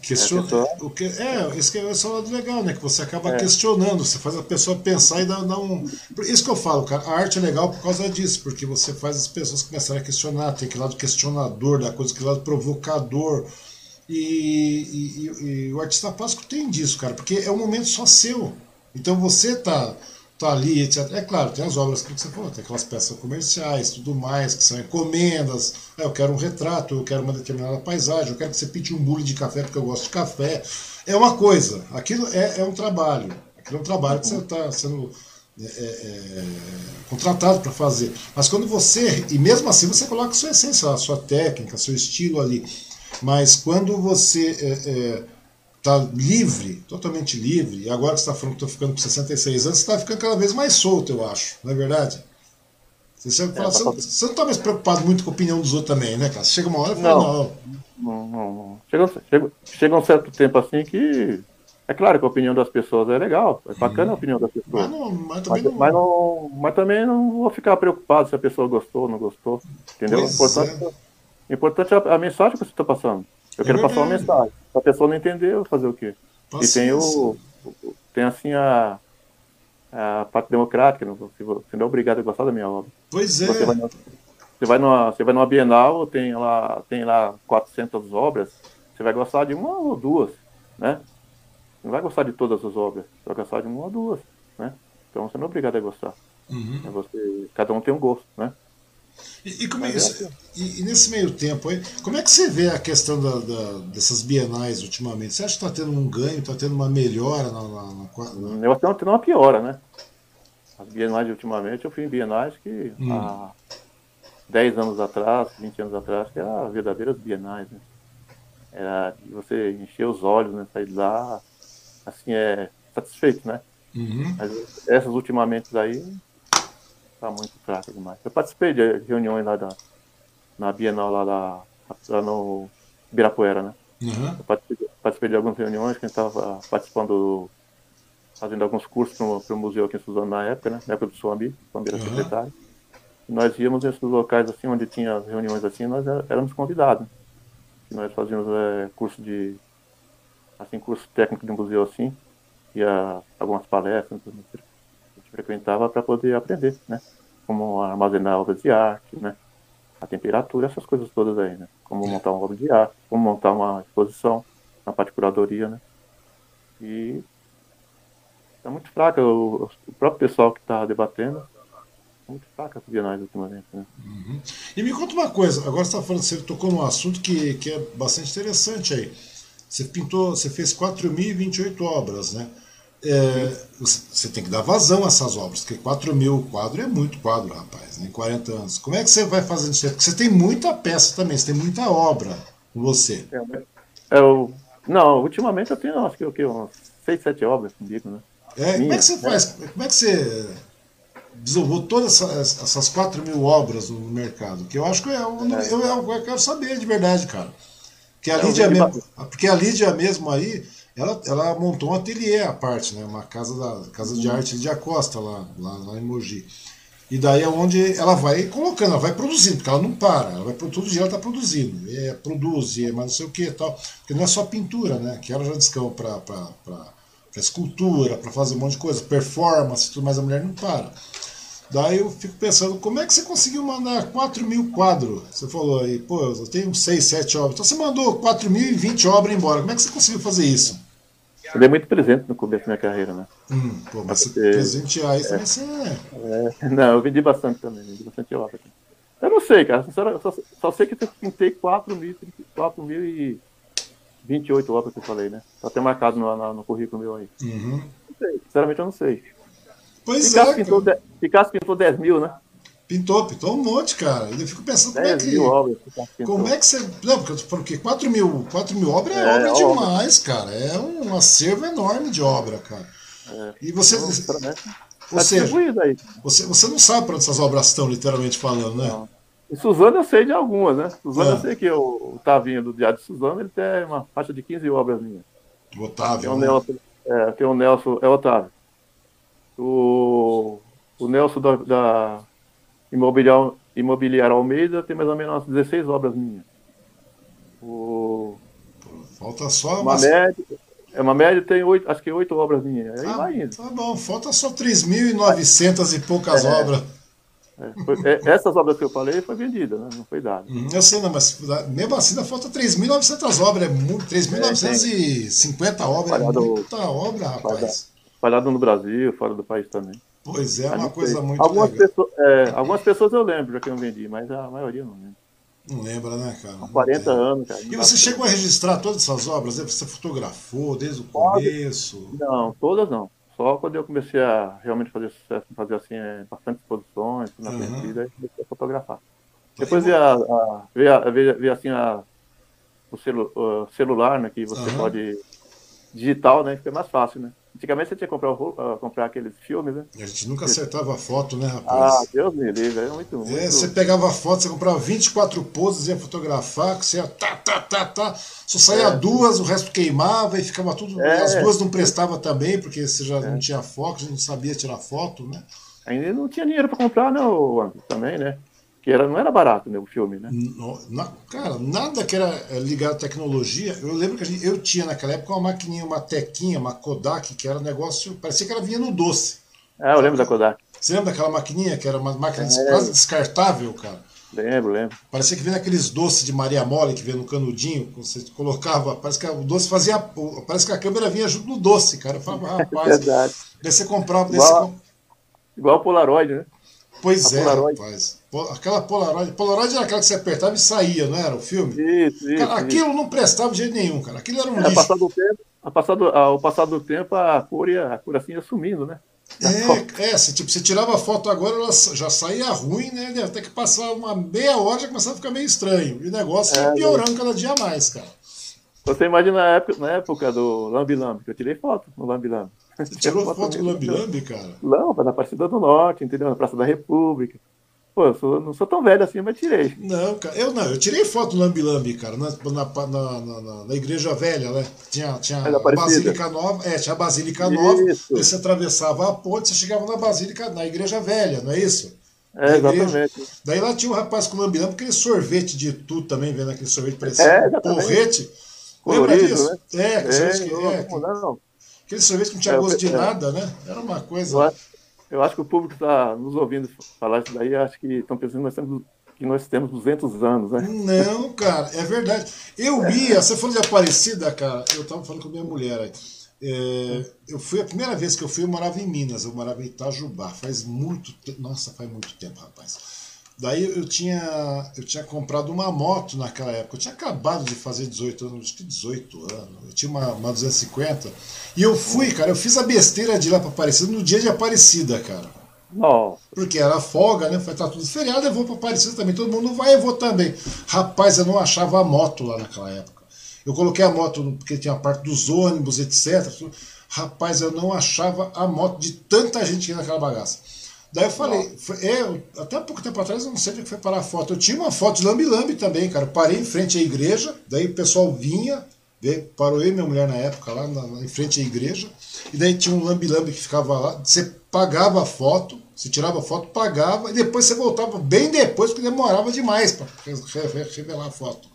Questiona, é, o que, é, esse que é o lado legal, né? Que você acaba é. questionando, você faz a pessoa pensar e dá, dá um. Isso que eu falo, cara, a arte é legal por causa disso, porque você faz as pessoas começarem a questionar, tem aquele lado questionador da coisa, aquele lado provocador. E, e, e, o artista plástico tem disso, cara, porque é um momento só seu. Então você tá tá ali, etc. É claro, tem as obras que você falou, tem aquelas peças comerciais, tudo mais, que são encomendas. É, eu quero um retrato, eu quero uma determinada paisagem, eu quero que você pinte um bule de café porque eu gosto de café. É uma coisa, aquilo é, é um trabalho. Aquilo é um trabalho que você está sendo é, é, é, contratado para fazer. Mas quando você, e mesmo assim você coloca a sua essência, a sua técnica, seu estilo ali. Mas quando você é, é, está livre, totalmente livre, e agora que você está falando que estou ficando com 66 anos, você está ficando cada vez mais solto, eu acho, não é verdade? Você, sempre fala, é, você, você, não está mais preocupado muito com a opinião dos outros também, né, cara? Chega uma hora e fala, não. Não, não, não. Chega, chega, chega um certo tempo assim que. É claro que a opinião das pessoas é legal, é bacana a opinião das pessoas. Mas, não, mas, também mas, não... Mas, não, mas também não vou ficar preocupado se a pessoa gostou ou não gostou. Entendeu? Pois importante, é. Importante é a, a mensagem que você está passando. Eu quero passar uma mensagem. Se a pessoa não entender, eu vou fazer o quê? Paciência. E tem o. Tem assim a. A parte democrática, não, você não é obrigado a gostar da minha obra. Pois é. Você vai, numa, você vai, numa, você vai numa Bienal, tem lá, tem lá 400 obras, você vai gostar de uma ou duas, né? Não vai gostar de todas as obras, você vai gostar de uma ou duas, né? Então você não é obrigado a gostar. Uhum. É você, cada um tem um gosto, né? E, e, como é, é e, e, nesse meio tempo aí, como é que você vê a questão da, da, dessas bienais ultimamente? Você acha que está tendo um ganho, está tendo uma melhora na, na, na... Eu acho que está tendo uma piora, né? As bienais ultimamente, eu fui em bienais que hum. há 10 anos atrás, 20 anos atrás, que eram verdadeiras bienais, né? Era de você encher os olhos, né? Sair de lá, assim, é satisfeito, né? Uhum. Mas essas ultimamente aí Tá muito fraca demais. Eu participei de reuniões lá da, na Bienal lá, da, lá no Ibirapuera, né? Uhum. Eu participei, participei, de algumas reuniões que a gente estava participando, fazendo alguns cursos para o museu aqui em Suzano na época, né? Na época do Suambi, quando era uhum. secretário. E nós íamos nesses locais assim, onde tinha reuniões assim, nós éramos convidados. E nós fazíamos é, curso de, assim, curso técnico de museu assim, ia algumas palestras, frequentava para poder aprender, né? Como armazenar obras de arte, né? A temperatura, essas coisas todas aí, né? Como montar uma obra de arte, como montar uma exposição, na parte de curadoria, né? E é muito fraca, o, o próprio pessoal que está debatendo, é muito fraca as bienais ultimamente, né? Uhum. E me conta uma coisa, agora você está falando, você tocou num assunto que, que é bastante interessante aí. Você pintou, você fez 4.028 obras, né? É, você tem que dar vazão a essas obras, porque 4 mil quadros é muito quadro, rapaz, né, em 40 anos. Como é que você vai fazendo isso? Porque você tem muita peça também, você tem muita obra com você. É, eu, não, ultimamente eu tenho, acho que o que, umas 6, 7 obras comigo, né? É, como é que você né? faz? Como é que você desenvolveu todas essas, essas 4 mil obras no mercado? Que eu acho que é, eu, eu, eu, eu quero saber de verdade, cara. Que a Lídia mesmo, porque a Lídia mesmo aí, ela, ela montou um ateliê à parte, né? Uma casa da casa de arte de Acosta lá, lá, lá em Mogi. E daí é onde ela vai colocando, ela vai produzindo, porque ela não para, ela vai todo dia ela está produzindo, é, produz, é, mas não sei o que tal. Porque não é só pintura, né? Que ela já descama para escultura, para fazer um monte de coisa, performance, tudo, mas a mulher não para. Daí eu fico pensando, como é que você conseguiu mandar 4 mil quadros? Você falou aí, pô, eu tenho 6, 7 obras. Então você mandou 4 mil e 20 obras embora. Como é que você conseguiu fazer isso? Eu dei muito presente no começo da minha carreira, né? Hum, pô, mas Porque, presentear isso é, você é. é. Não, eu vendi bastante também, vendi bastante obra. Eu não sei, cara. Só, só sei que eu pintei 4 mil, 4 mil e 28 obras que eu falei, né? Só tem marcado no, no, no currículo meu aí. Uhum. Não sei, sinceramente eu não sei. Pois Picasso é. Pintou Picasso pintou 10 mil, né? Pintou, pintou um monte, cara. Eu fico pensando como é que. Mil obras, como é que você. Não, porque, porque 4 mil, 4 mil obras é, é obra demais, cara. É um acervo enorme de obra, cara. É. E você. Ou seja, você, você não sabe para onde essas obras estão, literalmente falando, né? Não. E Suzano eu sei de algumas, né? Suzano é. eu sei que o, o Tavinho do Diário de Suzano ele tem uma faixa de 15 obras minhas. O Otávio. Tem o né? Nelson, é, tem o Nelson, é o Otávio. O, o Nelson da, da Imobiliário, Imobiliário Almeida tem mais ou menos umas 16 obras minhas. O, Falta só uma média. É uma média, tem oito, acho que oito obras minhas. Aí ah, vai indo. Tá bom, falta só 3.900 e poucas é, obras. É, foi, é, essas obras que eu falei foi vendida, né? não foi dada. Hum, eu sei, não, mas mesmo assim ainda falta 3.900 obras, é 3.950 é, obras, é muita obra, rapaz. Espalhado no Brasil, fora do país também. Pois é, uma coisa muito algumas legal. Pessoas, é, algumas pessoas eu lembro já que eu vendi, mas a maioria não lembro. Não lembra, né, cara? Há 40 anos, cara. E você chegou a registrar todas essas obras? Você fotografou desde o começo? Não, todas não. Só quando eu comecei a realmente fazer sucesso, fazer assim, é, bastante exposições na uhum. Aí comecei a fotografar. Tá Depois veio, a, a, veio, a, veio, veio assim a, o, celu, o celular, né, que você uhum. pode digital, né, fica mais fácil, né? Antigamente você tinha que comprar, uh, comprar aqueles filmes, né? A gente nunca acertava a foto, né, rapaz? Ah, Deus me livre, é muito, muito... É, você pegava a foto, você comprava 24 poses, ia fotografar, que você ia tá, tá, tá, tá, só saía é. duas, o resto queimava e ficava tudo... É. As duas não prestava também, porque você já é. não tinha foco, já não sabia tirar foto, né? Ainda não tinha dinheiro para comprar, né, também, né? Que era, não era barato né, o filme, né? na, cara, nada que era é, ligado à tecnologia. Eu lembro que gente, eu tinha naquela época uma maquininha, uma tequinha, uma Kodak, que era um negócio, parecia que ela vinha no doce. Ah, eu lembro da Kodak. Você lembra daquela maquininha que era uma máquina é. quase descartável, cara? Lembro, lembro. Parecia que vinha aqueles doces de Maria Mole que vinha no canudinho, você colocava, parece que o doce fazia, parece que a câmera vinha junto no doce, cara. Eu falava, rapaz, é verdade. daí você comprava, igual, você... igual o Polaroid, né? Pois a é, Polaroid. rapaz. Aquela Polaroid. Polaroid era aquela que você apertava e saía, não era o filme? Isso, isso. Cara, aquilo isso. não prestava de jeito nenhum, cara. Aquilo era um é, lixo. Passado o tempo, a passado, ao passar do tempo, a cor, ia, a cor assim ia sumindo, né? É, é, se, tipo, você tirava a foto agora, ela já saía ruim, né? Até que passar uma meia hora já começava a ficar meio estranho. E o negócio é, ia piorando cada dia mais, cara. Você imagina na época, na época do Lambi Lambi, que eu tirei foto no Lambi Lambi. Você tirou foto, foto do Lambi Lambi, cara? Não, na Aparecida do Norte, entendeu? Na Praça da República. Pô, eu sou, não sou tão velho assim, mas tirei. Não, cara, eu não, eu tirei foto do Lambi Lambi, cara, na, na, na, na, na Igreja Velha, né? Tinha, tinha a Basílica Nova, é, tinha a Basílica Nova, você atravessava a ponte, você chegava na Basílica, na Igreja Velha, não é isso? É, exatamente. Daí lá tinha um rapaz com lambi lambi, aquele sorvete de tudo também, vendo aquele sorvete parecendo é, porrete. Lembra disso? Né? É, aquele é, sorvete que, é, não. Aquele sorvete que não tinha é, gosto de é. nada, né? Era uma coisa. Eu acho que o público está nos ouvindo falar isso daí, acho que estão pensando que nós temos que nós temos 200 anos, né? Não, cara, é verdade. Eu ia, você falou de Aparecida, cara, eu estava falando com a minha mulher aí. É, eu fui a primeira vez que eu fui, eu morava em Minas, eu morava em Itajubá, faz muito tempo, nossa, faz muito tempo, rapaz. Daí eu tinha, eu tinha comprado uma moto naquela época. Eu tinha acabado de fazer 18 anos, acho que 18 anos. Eu tinha uma, uma 250. E eu fui, cara, eu fiz a besteira de ir lá para Aparecida no dia de Aparecida, cara. Não. Porque era folga, né? Foi tá tudo feriado, eu vou para Aparecida também. Todo mundo vai, eu vou também. Rapaz, eu não achava a moto lá naquela época. Eu coloquei a moto porque tinha a parte dos ônibus, etc. Rapaz, eu não achava a moto de tanta gente que ia naquela bagaça. Daí eu falei, foi, é, até pouco tempo atrás eu não sei onde foi parar a foto. Eu tinha uma foto de lambi-lambi também, cara. Eu parei em frente à igreja, daí o pessoal vinha, veio, parou eu e minha mulher na época lá na, na, em frente à igreja, e daí tinha um lambi-lambi que ficava lá. Você pagava a foto, você tirava a foto, pagava, e depois você voltava bem depois, porque demorava demais para revelar a foto.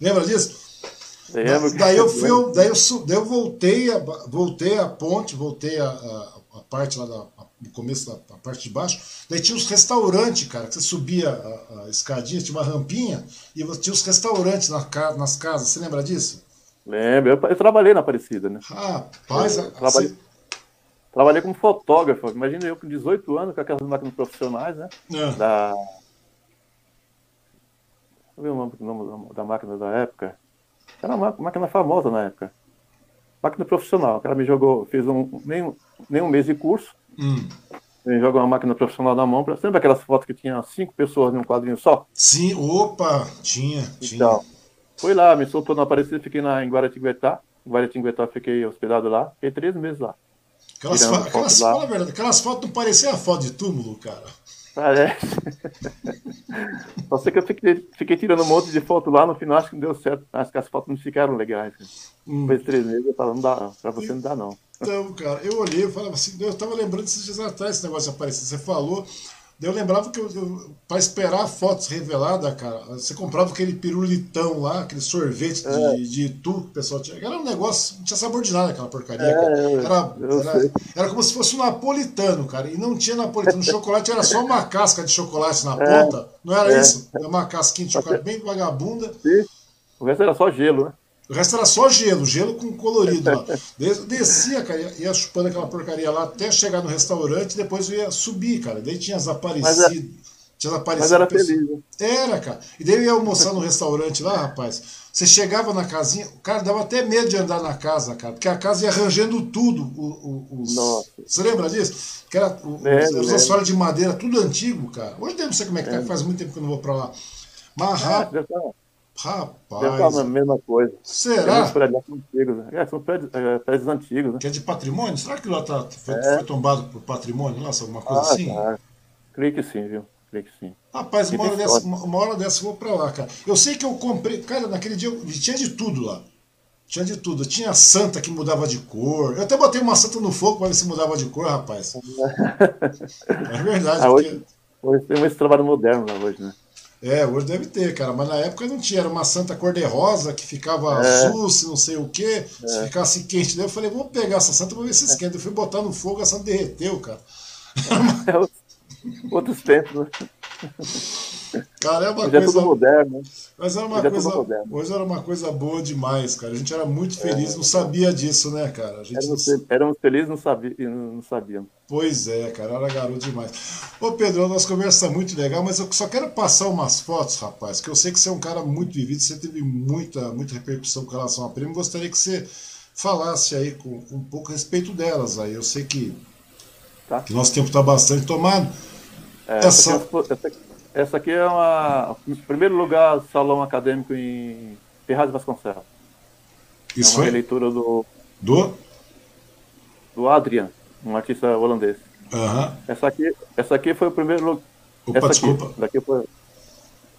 Lembra disso? Lembro. Daí eu fui, daí eu, daí eu voltei, a, voltei a ponte, voltei a, a, a parte lá da no começo da, parte de baixo. Daí tinha os restaurantes, cara, que você subia a, a escadinha, tinha uma rampinha, e tinha os restaurantes na, nas casas. Você lembra disso? Lembro, eu, eu trabalhei na Aparecida, né? Rapaz, eu, trabalhei, trabalhei como fotógrafo. Imagina eu com 18 anos, com aquelas máquinas profissionais, né? É. Da. Ver o nome, da máquina da época. Era uma máquina famosa na época. Máquina profissional. O cara me jogou, fez um, nem, nem um mês de curso. Hum. joga uma máquina profissional na mão. Pra... Você lembra aquelas fotos que tinha cinco pessoas num quadrinho só? Sim, opa, tinha, então, tinha. Fui lá, me soltou na Aparecida, fiquei na, em Guaratinguetá. Em Guaratinguetá fiquei hospedado lá, fiquei três meses lá. Aquelas, foto, aquelas, lá. Fala verdade, aquelas fotos não pareciam a foto de túmulo, cara. Parece. Só sei que eu fiquei, fiquei, tirando um monte de foto lá, no final acho que não deu certo. Acho que as fotos não ficaram legais. Hum. Depois de três meses eu falei, não dá, pra você não dá não. Então, cara, eu olhei e falava assim, eu tava lembrando esses dias atrás esse negócio aparecer. Você falou, eu lembrava que para esperar fotos reveladas, cara, você comprava aquele pirulitão lá, aquele sorvete é. de, de tu que o pessoal tinha. Era um negócio, não tinha sabor de nada aquela porcaria, é, cara. Era, era, era, como se fosse um napolitano, cara. E não tinha napolitano. O chocolate era só uma casca de chocolate na é. ponta. Não era é. isso? Era uma casquinha de chocolate bem vagabunda. Sim. O resto era só gelo, né? O resto era só gelo, gelo com colorido lá. Descia, cara, ia chupando aquela porcaria lá até chegar no restaurante, depois eu ia subir, cara. Daí tinha as aparecidas. Mas, é- tinha as aparecidas. Mas era feliz. Né? Era, cara. E daí eu ia almoçar no restaurante lá, rapaz. Você chegava na casinha, o cara dava até medo de andar na casa, cara, porque a casa ia arranjando tudo. Os... Nossa. Você lembra disso? Que era é, os, assoalhos de madeira, tudo antigo, cara. Hoje eu não sei como é que tá, faz muito tempo que eu não vou pra lá. Mas, é, rapaz. Deve estar a mesma coisa. Será? Os prédios antigos. Né? É, são prédios, é, prédios antigos. Né? Que é de patrimônio? Será que lá tá, foi, é. foi tombado por patrimônio lá? Alguma coisa ah, assim? Tá. Creio que sim, viu? Creio que sim. Rapaz, uma hora, dessa, uma hora dessa eu vou pra lá, cara. Eu sei que eu comprei. Cara, naquele dia eu, tinha de tudo lá. Tinha de tudo. Tinha santa que mudava de cor. Eu até botei uma santa no fogo para ver se mudava de cor, rapaz. é verdade. Ah, hoje, porque... hoje tem um trabalho moderno lá hoje, né? É, hoje deve ter, cara, mas na época não tinha, era uma santa cor-de-rosa que ficava é. azul, se não sei o que, é. se ficasse quente. Daí eu falei, vamos pegar essa santa pra ver se esquenta. Eu fui botar no fogo, a santa derreteu, cara. É, outros tempos, né? Cara, é uma hoje coisa. É moderno. Mas era uma hoje é coisa. É hoje era uma coisa boa demais, cara. A gente era muito feliz, é, não sabia disso, né, cara? A gente éramos, não... éramos felizes não sabia, não sabíamos. Pois é, cara, era garoto demais. Ô Pedro, a nossa conversa está muito legal, mas eu só quero passar umas fotos, rapaz, que eu sei que você é um cara muito vivido, você teve muita, muita repercussão com relação a prêmio. Gostaria que você falasse aí com, com um pouco a respeito delas aí. Eu sei que, tá. que nosso tempo está bastante tomado. É, essa... Essa, essa aqui é uma, o primeiro lugar salão acadêmico em Ferraz Vasconcelos. Isso é uma releitura do. Do? Do Adrian, um artista holandês. Uhum. Essa, aqui, essa aqui foi o primeiro lugar. Opa, essa desculpa. Aqui, daqui foi,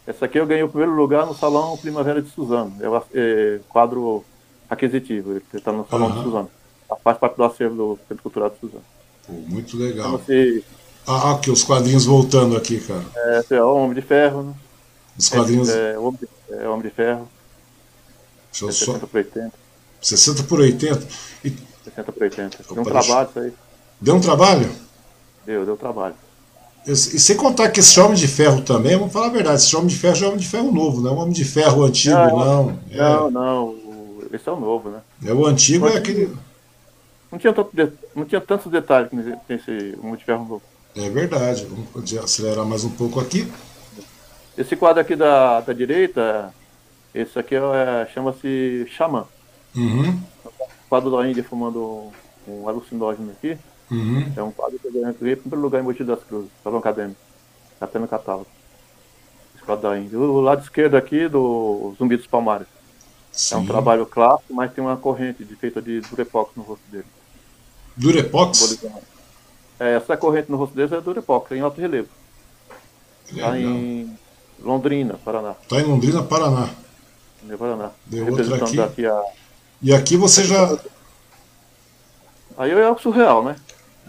essa aqui eu ganhei o primeiro lugar no Salão Primavera de Suzano. É, o é quadro aquisitivo. Ele está no Salão uhum. de Suzano. Faz parte do acervo do Centro Cultural de Suzano. Pô, muito legal. Então, ah, aqui, os quadrinhos voltando aqui, cara. É, é o Homem de Ferro, né? Os quadrinhos. É, é, Homem, de, é Homem de Ferro. Deixa eu é 60 só... por 80. 60 por 80? E... 60 por 80. Deu um trabalho isso aí. Deu um trabalho? Deu, deu trabalho. E, sem contar que esse Homem de Ferro também, vamos falar a verdade, esse Homem de Ferro já é um Homem de Ferro novo, não é um Homem de Ferro antigo, não. Não, é... não, não. Esse é o novo, né? É o antigo, é aquele. Não tinha, tanto de... não tinha tantos detalhes nesse Homem de Ferro novo. É verdade. Vamos acelerar mais um pouco aqui. Esse quadro aqui da, da direita, esse aqui é, chama-se Xamã. Uhum. O quadro da Índia fumando um alucinógeno aqui. Uhum. É um quadro que eu ganhei em primeiro lugar em Mogi das Cruzes, salão acadêmico. Até no catálogo. Esse quadro da Índia. O lado esquerdo aqui do Zumbi dos Palmares. Sim. É um trabalho clássico, mas tem uma corrente de, feita de durepox no rosto dele. Durepox? É, essa corrente no rosto dele é durepox, é em alto relevo. Está em Londrina, Paraná. Está em Londrina, Paraná. Paraná. Deu outra aqui. Daqui a... E aqui você já. Aí eu é o surreal, né?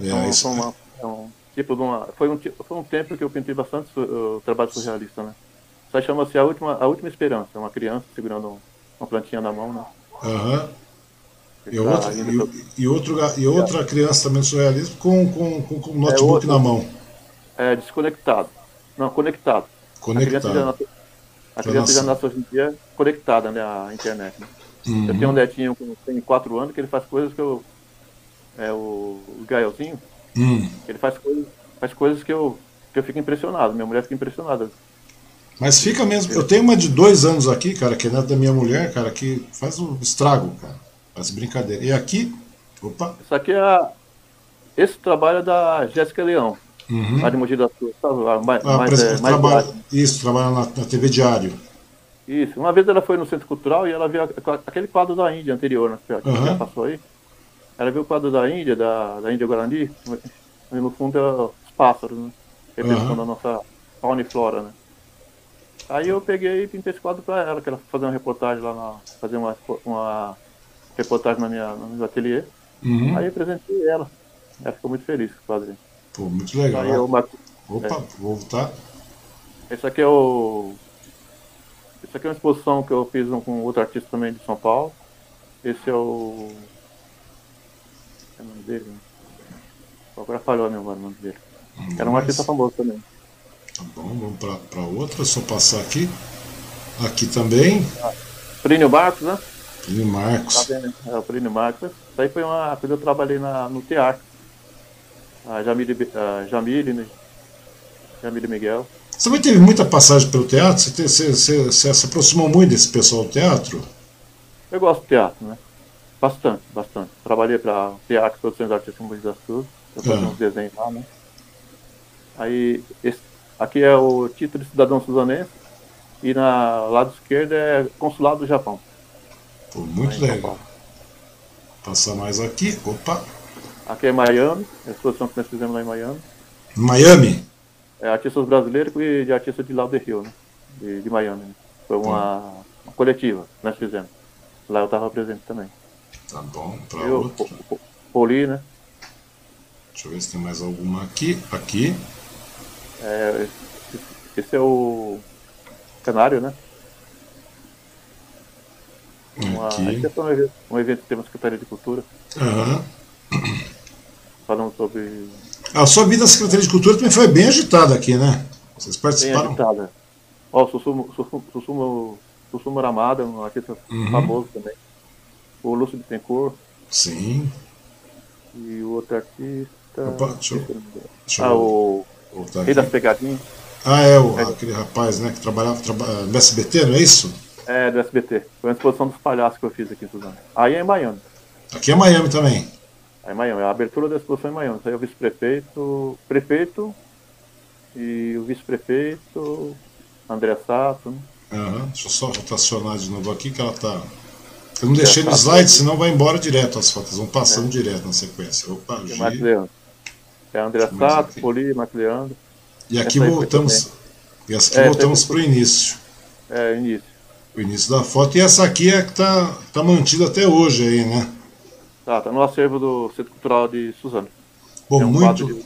É, então, isso... uma, é um tipo de uma. Foi um, foi um tempo que eu pintei bastante o trabalho surrealista, né? Isso aí chama-se a última, a última esperança, uma criança segurando uma plantinha na mão, né? Aham. E, tá outra, e, e, outro, e outra criança também surrealista com, com, com, com notebook é outro, na mão. É, desconectado. Não, conectado. Conectado. A criança já, a criança já nasce hoje em dia conectada né, à internet. Né? Uhum. Eu tenho um netinho que tem 4 anos que ele faz coisas que eu. É o, o Gaelzinho. Uhum. Ele faz coisas, faz coisas que eu, que eu fico impressionado. Minha mulher fica impressionada. Mas fica mesmo. Eu tenho uma de dois anos aqui, cara, que é neta da minha mulher, cara, que faz um estrago, cara. Faz brincadeira. E aqui. Opa! Isso aqui é. Esse trabalho é da Jéssica Leão. Uhum. Lá de Mogi das Cruzes. Mais, ah, mais, é, mais trabalha, isso, trabalha na, na, TV Diário. Isso. Uma vez ela foi no Centro Cultural e ela viu aquele quadro da Índia anterior, né, que uhum. já passou aí. Ela viu o quadro da Índia, da, da Índia Guarani, e no fundo é os pássaros, né? Representando uhum. a nossa fauna e flora, né? Aí eu peguei e pintei esse quadro para ela, que ela foi fazer uma reportagem lá, na, fazer uma, uma reportagem na minha, no meu ateliê. Uhum. Aí eu apresentei ela. Ela ficou muito feliz com o quadrinho. Pô, muito legal. Aí eu, Opa, é. vou voltar. Esse aqui é o. Esse aqui é uma exposição que eu fiz com outro artista também de São Paulo. Esse é o. É o nome dele? Né? Agora falhou a memória o nome dele. Era um artista famoso também. Tá bom, vamos para outra, só passar aqui. Aqui também. Plínio Marcos, né? Plínio Marcos. Tá? É o Plínio Marcos. Isso aí foi uma coisa eu trabalhei na, no teatro. A Jamile, a Jamile, né? Jamile Miguel. Você também teve muita passagem pelo teatro? Você, te, você, você, você, se aproximou muito desse pessoal do teatro? Eu gosto do teatro, né? Bastante, bastante. Trabalhei para Teatro Produções Artísticas Mogi das Cruzes. Eu fazia Ah. uns desenhos lá, né? Aí, esse, aqui é o título de cidadão suzanense. E na lado esquerdo é Consulado do Japão. Pô, muito São legal. Passar mais aqui. Opa! Aqui é Miami, é a exposição que nós fizemos lá em Miami. Miami. É artistas brasileiros e de artistas de Lauder Hill, né? De, de Miami. Né? Foi uma, uma coletiva que nós fizemos. Lá eu estava presente também. Tá bom, para Eu, outro. Po- Po- Poli, né? Deixa eu ver se tem mais alguma aqui. Aqui. É, esse, esse é o Canário, né? Uma, Aqui. é um evento, um evento que tem uma Secretaria de Cultura, Aham. falando sobre A sua vida na Secretaria de Cultura também foi bem agitada aqui, né? Vocês bem participaram. agitada. Ó, o Sussumo, Sussumo, Sussumo, Sussumo Ramada, um artista Uhum. famoso também. O Lúcio Bittencourt Sim. e o outro artista. Opa, deixa eu- o. Deixa Ah, eu o voltar Rei das aqui. Pegadinhas. Ah, é, o, aquele rapaz, né, que trabalhava traba, no SBT, não é isso? É, do SBT. Foi uma exposição dos palhaços que eu fiz aqui em Suzano. Aí é em Miami. Aqui é Miami também. Aí em Miami. A abertura da exposição é em Miami. Aí o vice-prefeito, prefeito e o vice-prefeito, André Sato. né? Aham. Deixa eu só rotacionar de novo aqui que ela tá. Eu não deixei no slide, senão vai embora direto as fotos, vão passando direto na sequência. Opa, Marcos Leandro. É André Sato? Poli, Marcos Leandro. E aqui Essa voltamos. E aqui É, voltamos para o início. É, início. O início da foto. E essa aqui é que tá, tá mantida até hoje aí, né? Tá, tá no acervo do Centro Cultural de Suzano. Bom, é um muito. quadro de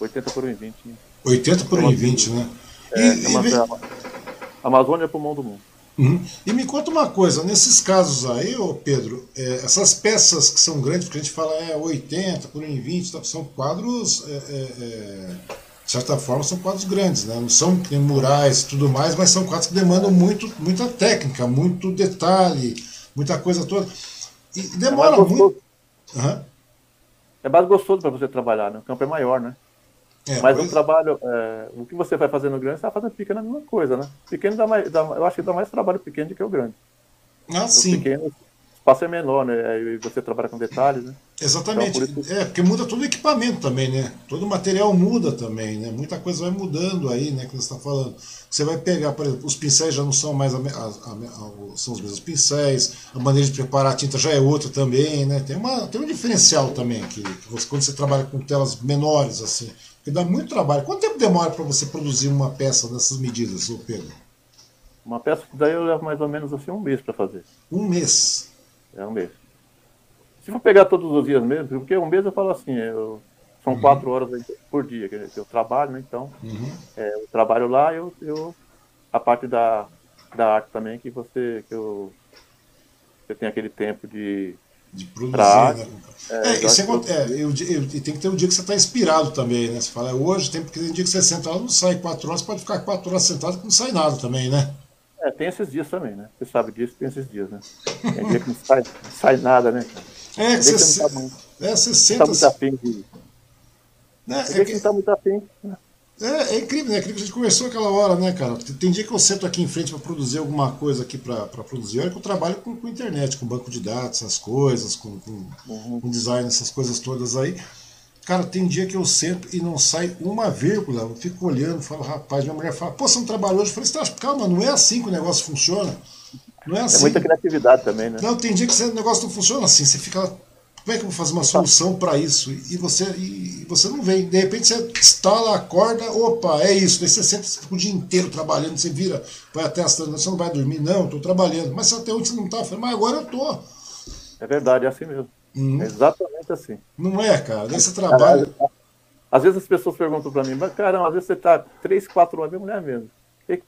80 por 1,20. né? 80 por É uma- 1,20, né? E, É, e chama-se vem- a- Amazônia é pulmão do mundo. Uhum. E me conta uma coisa, nesses casos aí, ô Pedro, é, essas peças que são grandes, porque a gente fala é 80 por 1,20, tá, são quadros, é, é, é, de certa forma, são quadros grandes, né? Não são nem murais e tudo mais, mas são quadros que demandam muito, muita técnica, muito detalhe, muita coisa toda. E É demora mais muito. Aham. é mais gostoso para você trabalhar, né? O campo é maior, né? É, Mas pois... o trabalho, é, o que você vai fazer no grande, você vai fazendo pequeno é a mesma coisa, né? Pequeno dá mais, dá, eu acho que dá mais trabalho pequeno do que o grande. Ah, o sim. Pequeno, espaço é menor, né? E você trabalha com detalhes, né? Exatamente. Então, por É, porque muda todo o equipamento também, né? Todo o material muda também, né? Muita coisa vai mudando aí, né? Que você está falando. Você vai pegar, por exemplo, os pincéis já não são mais a, a, a, são os mesmos pincéis, a maneira de preparar a tinta já é outra também, né? Tem, uma, tem um diferencial também aqui, que você, quando você trabalha com telas menores, assim, que dá muito trabalho. Quanto tempo demora para você produzir uma peça dessas medidas, Pedro? Uma peça que daí eu levo mais ou menos assim um mês para fazer. Um mês? É um mês. Se for pegar todos os dias mesmo, porque um mês eu falo assim, eu, são uhum. quatro horas por dia que eu trabalho, né? Então, uhum. é, eu trabalho lá, eu, eu a parte da, da arte também que você que eu, eu tenho aquele tempo de de produzir, né? É, é, isso é, é eu, eu, tem que ter um dia que você está inspirado também, né? Você fala, é hoje, tem, porque tem dia que você senta lá, não sai quatro horas, pode ficar quatro horas sentado que não sai nada também, né? É, tem esses dias também, né? Você sabe disso, tem esses dias, né? Tem dia que não sai, não sai nada, né? É, que você, tá muito, é, você senta... Tá muito afim de... Né? É, que não tá muito afim, né? É, é, incrível, né? Aquilo que a gente conversou aquela hora, né, cara? Tem dia que eu sento aqui em frente para produzir alguma coisa aqui para produzir. Olha que eu trabalho com, com internet, com banco de dados, essas coisas, com, com, uhum. com design, essas coisas todas aí. Cara, tem dia que eu sento e não sai uma vírgula. Eu fico olhando, falo, rapaz, minha mulher fala, pô, você não trabalhou hoje? Eu falei, tá, calma, não é assim que o negócio funciona. Não é, é assim. É muita criatividade também, né? Não, tem dia que o negócio não funciona assim. Você fica como é que eu vou fazer uma solução para isso? E você, e você não vem. De repente você instala, acorda, opa, é isso. Daí você senta o dia inteiro trabalhando, você vira, vai até as você não vai dormir, não, estou trabalhando. Mas até onde você não está? Mas agora eu estou. É verdade, é assim mesmo. Hum. É exatamente assim. Não é, cara? Daí você trabalha. Às vezes as pessoas perguntam para mim, mas caramba, às vezes você está três, quatro horas, minha mulher mesmo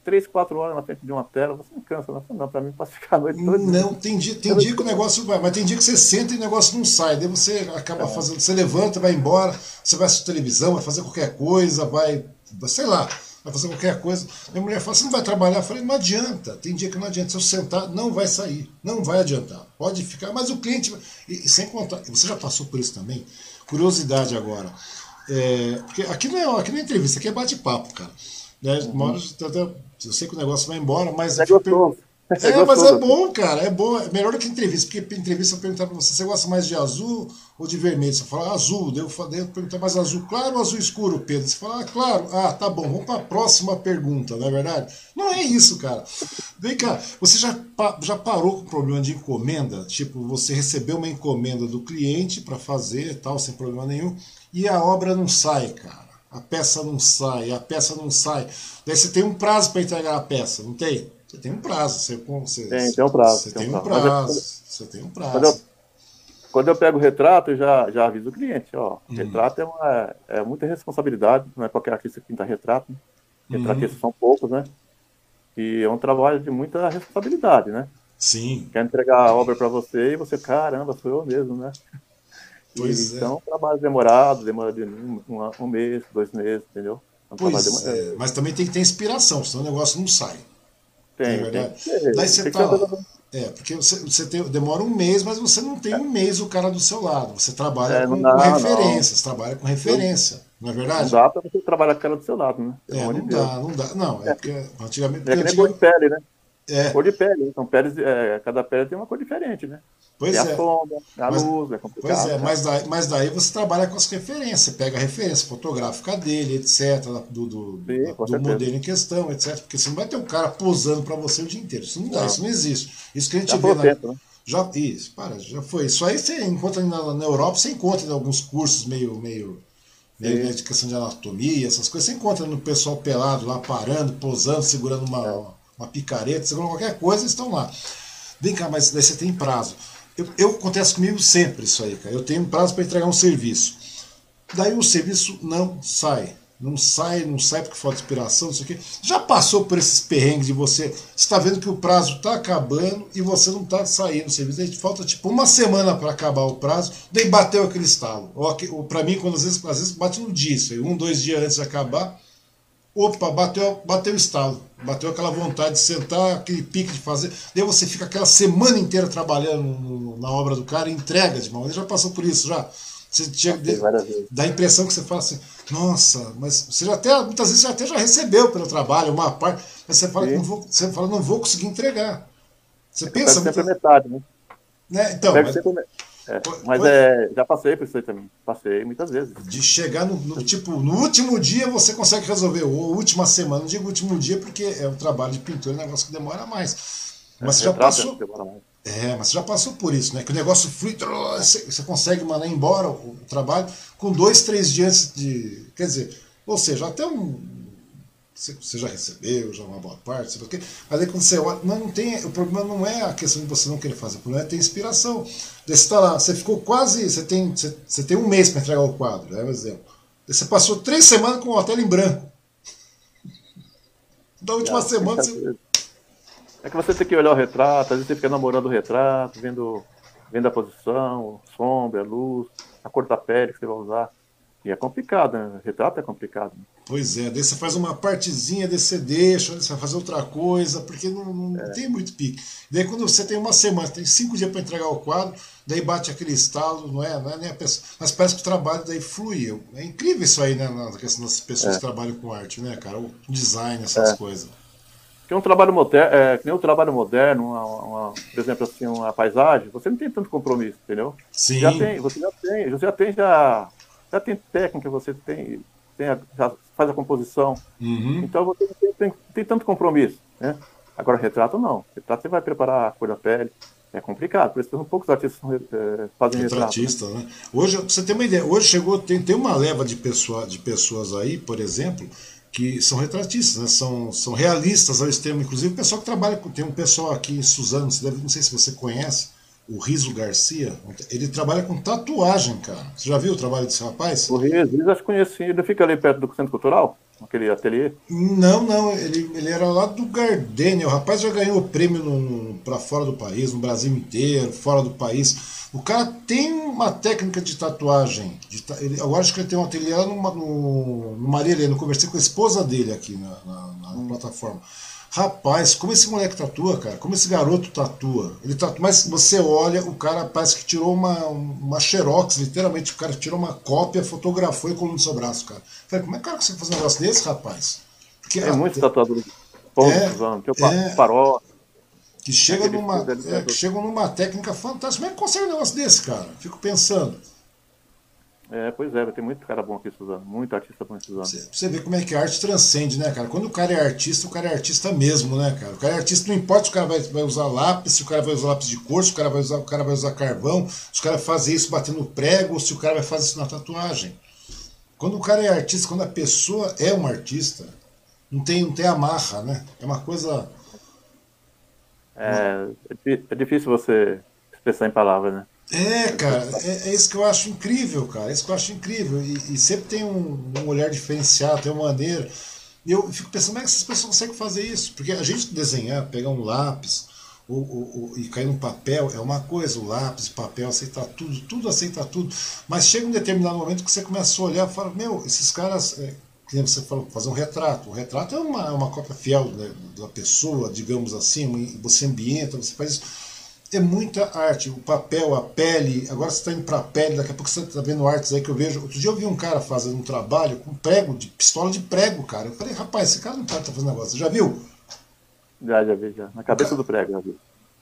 três, quatro horas na frente de uma tela, você não cansa, não. Não, pra mim, pra ficar a noite toda. Não, tem dia, tem dia que o negócio vai, mas tem dia que você senta e o negócio não sai. Daí você acaba é. fazendo, você levanta, vai embora, você vai assistir televisão, vai fazer qualquer coisa, vai, sei lá, vai fazer qualquer coisa. Minha mulher fala, você não vai trabalhar? Eu falei, não adianta, tem dia que não adianta. Se eu sentar, não vai sair, não vai adiantar. Pode ficar, mas o cliente. E, e sem contar, você já passou por isso também? Curiosidade agora. É, porque aqui não, é, aqui não é entrevista, aqui é bate-papo, cara. Né? Uhum. Uma hora, eu sei que o negócio vai embora, mas. É. É, é mas é bom, cara. É bom. É melhor do que entrevista, porque entrevista eu perguntar pra você: você gosta mais de azul ou de vermelho? Você fala azul. Daí eu, perguntar mais azul claro ou azul escuro, Pedro? Você fala, ah, claro. Ah, tá bom. Vamos para a próxima pergunta, não é verdade? Não é isso, cara. Vem cá, você já, já parou com o problema de encomenda? Tipo, você recebeu uma encomenda do cliente para fazer tal, sem problema nenhum, e a obra não sai, cara a peça não sai, a peça não sai. Daí você tem um prazo para entregar a peça, não tem? Você tem um prazo. Você, você, tem, tem um prazo. Você tem, um prazo. prazo você tem um prazo. Quando eu, quando eu pego o retrato, eu já, já aviso o cliente, ó, uhum. retrato é, uma, é muita responsabilidade, não é qualquer artista que pinta retrato. Né? Retratistas uhum. são poucos, né? E é um trabalho de muita responsabilidade, né? Sim. Quer entregar a obra para você e você, caramba, sou eu mesmo, né? Pois é. Então, trabalho demorado, demora de um, um, mês, dois meses, entendeu? É pois é, mas também tem que ter inspiração, senão o negócio não sai. Tem, é verdade. Tem Daí você tá lá. É, porque você, você tem, demora um mês, mas você não tem um mês o cara do seu lado. Você trabalha é, com, dá, com referência, você trabalha com referência, não é verdade? Não dá pra você trabalhar com o cara do seu lado, né? É, não dá, não dá. Não, é, é. porque antigamente. É que nem de pele, né? É. Cor de pele. Então, peles, é, cada pele tem uma cor diferente, né? Pois tem é. a sombra, a mas, luz, é complicado. Pois é, né? mas, daí, mas daí você trabalha com as referências, você pega a referência fotográfica dele, etc., do, do, Sim, do modelo em questão, etc. Porque você não vai ter um cara posando para você o dia inteiro. Isso não dá, não. isso não existe. Isso que a gente já vê na. Tempo, né? Já, isso, para, já foi. Isso aí você encontra na, na Europa, você encontra em alguns cursos meio, meio, meio de questão de anatomia, essas coisas. Você encontra no pessoal pelado lá, parando, posando, segurando uma, é. Uma picareta, segurando qualquer coisa, estão lá. Vem cá, mas daí você tem prazo. Eu, eu, acontece comigo sempre isso aí, cara. Eu tenho prazo para entregar um serviço. Daí o serviço não sai. Não sai, não sai porque falta inspiração, não sei o quê. Já passou por esses perrengues de você. Você está vendo que o prazo está acabando e você não está saindo do serviço. Daí falta tipo uma semana para acabar o prazo, daí bateu aquele estalo. Para mim, quando às vezes, às vezes bate no dia, isso aí, um, dois dias antes de acabar, opa, bateu, bateu o estalo, bateu aquela vontade de sentar, aquele pique de fazer. Daí você fica aquela semana inteira trabalhando no, na obra do cara entrega de mal. Ele já passou por isso já. Você tinha, dá a impressão que você fala assim, nossa, mas você já até, muitas vezes você até já recebeu pelo trabalho uma parte, mas você fala, não vou, você fala, não vou conseguir entregar. Você eu pensa. Sempre muita... metade, né? né? Então, mas, sempre... é, mas é, já passei por isso aí também. Passei muitas vezes. De chegar no, no, tipo, no último dia você consegue resolver, ou última semana, não digo último dia, porque é um trabalho de pintura, é um negócio que demora mais. Mas é, você já passou. É, mas você já passou por isso, né? Que o negócio flui, você consegue mandar embora o trabalho com dois, três dias de. Quer dizer, ou seja, até um. Você já recebeu, já uma boa parte, sei lá o quê. Mas aí quando você olha. Não, não tem, o problema não é a questão de você não querer fazer, o problema é ter inspiração. Você está lá, você ficou quase. Você tem, você, você tem um mês para entregar o quadro, é um exemplo. Você passou três semanas com o hotel em branco. Da última semana você é que você tem que olhar o retrato, às vezes você fica namorando o retrato, vendo, vendo a posição, sombra, luz, a cor da pele que você vai usar. E é complicado, né? Retrato é complicado. Né? Pois é, daí você faz uma partezinha, daí você deixa, você vai fazer outra coisa, porque não, não é. tem muito pique. Daí quando você tem uma semana, tem cinco dias para entregar o quadro, daí bate aquele estalo, não é? Não é nem a pessoa, mas parece que o trabalho daí flui. É incrível isso aí, né? Na questão das pessoas é. que trabalham com arte, né, cara? O design, essas é. coisas. Que um trabalho moderno, é, que nem um trabalho moderno, uma, uma, por exemplo, assim, uma paisagem, você não tem tanto compromisso, entendeu? Sim. Já tem, você já tem, você já tem já, já tem técnica, você tem, tem a, já faz a composição. Uhum. Então você não tem, tem, tem, tanto compromisso, né? Agora retrato não. Retrato você vai preparar a cor da pele. É complicado, por isso que poucos artistas é, fazem Retratista, retrato. Né? Hoje, pra você ter uma ideia, hoje chegou, tem, tem uma leva de, pessoa, de pessoas aí, por exemplo, que são retratistas, né? são, são realistas ao extremo. Inclusive, o pessoal que trabalha com. Tem um pessoal aqui em Suzano, deve, não sei se você conhece, o Riso Garcia. Ele trabalha com tatuagem, cara. Você já viu o trabalho desse rapaz? O Riso, acho que conheci. Ele fica ali perto do Centro Cultural? Aquele ateliê? Não, não. Ele, ele era lá do Gardênia. O rapaz já ganhou prêmio no, no para fora do país, no Brasil inteiro, fora do país. O cara tem uma técnica de tatuagem. De, ele, eu acho que ele tem um ateliê lá no, no, no Maria Helena. Eu conversei com a esposa dele aqui na, na, na hum. plataforma. Rapaz, como esse moleque tatua, cara? Como esse garoto tatua? Ele tatua, mas você olha, o cara parece que tirou uma, uma xerox, literalmente. O cara tirou uma cópia, fotografou e colou no seu braço, cara. falei, como é que o cara consegue fazer um negócio desse, rapaz? Porque, é muito tatuador de pontos, é, é, farol que chega numa, é, que chegam numa técnica fantástica. Como é que consegue um negócio desse, cara? Fico pensando. É, pois é, tem muito cara bom aqui estudando, muito artista bom estudando. Você, você vê como é que a arte transcende, né, cara? Quando o cara é artista, o cara é artista mesmo, né, cara? O cara é artista, não importa se o cara vai, vai usar lápis, se o cara vai usar lápis de cor, se o cara vai usar, o cara vai usar carvão, se o cara vai fazer isso batendo prego, ou se o cara vai fazer isso na tatuagem. Quando o cara é artista, quando a pessoa é um artista, não tem, não tem amarra, né? É uma coisa é, é difícil você expressar em palavras, né? É, cara, é, é, isso que eu acho incrível, cara. É isso que eu acho incrível. E, e sempre tem um, um, olhar diferenciado, tem uma maneira. E eu fico pensando, como é que essas pessoas conseguem fazer isso? Porque a gente desenhar, pegar um lápis ou, ou, ou, e cair num papel é uma coisa, o lápis, o papel, aceitar tudo, tudo aceita tudo. Mas chega um determinado momento que você começa a olhar e fala, meu, esses caras. É, que você falou, fazer um retrato. O retrato é uma, é uma cópia fiel né, da pessoa, digamos assim, você ambienta, você faz isso. É muita arte, o papel, a pele. Agora você está indo para a pele, daqui a pouco você está vendo artes aí que eu vejo. Outro dia eu vi um cara fazendo um trabalho com prego, de pistola de prego, cara. Eu falei, rapaz, esse cara não pode estar fazendo negócio. Você já viu? Já, já vi, já. Na cabeça cara... do prego, já vi.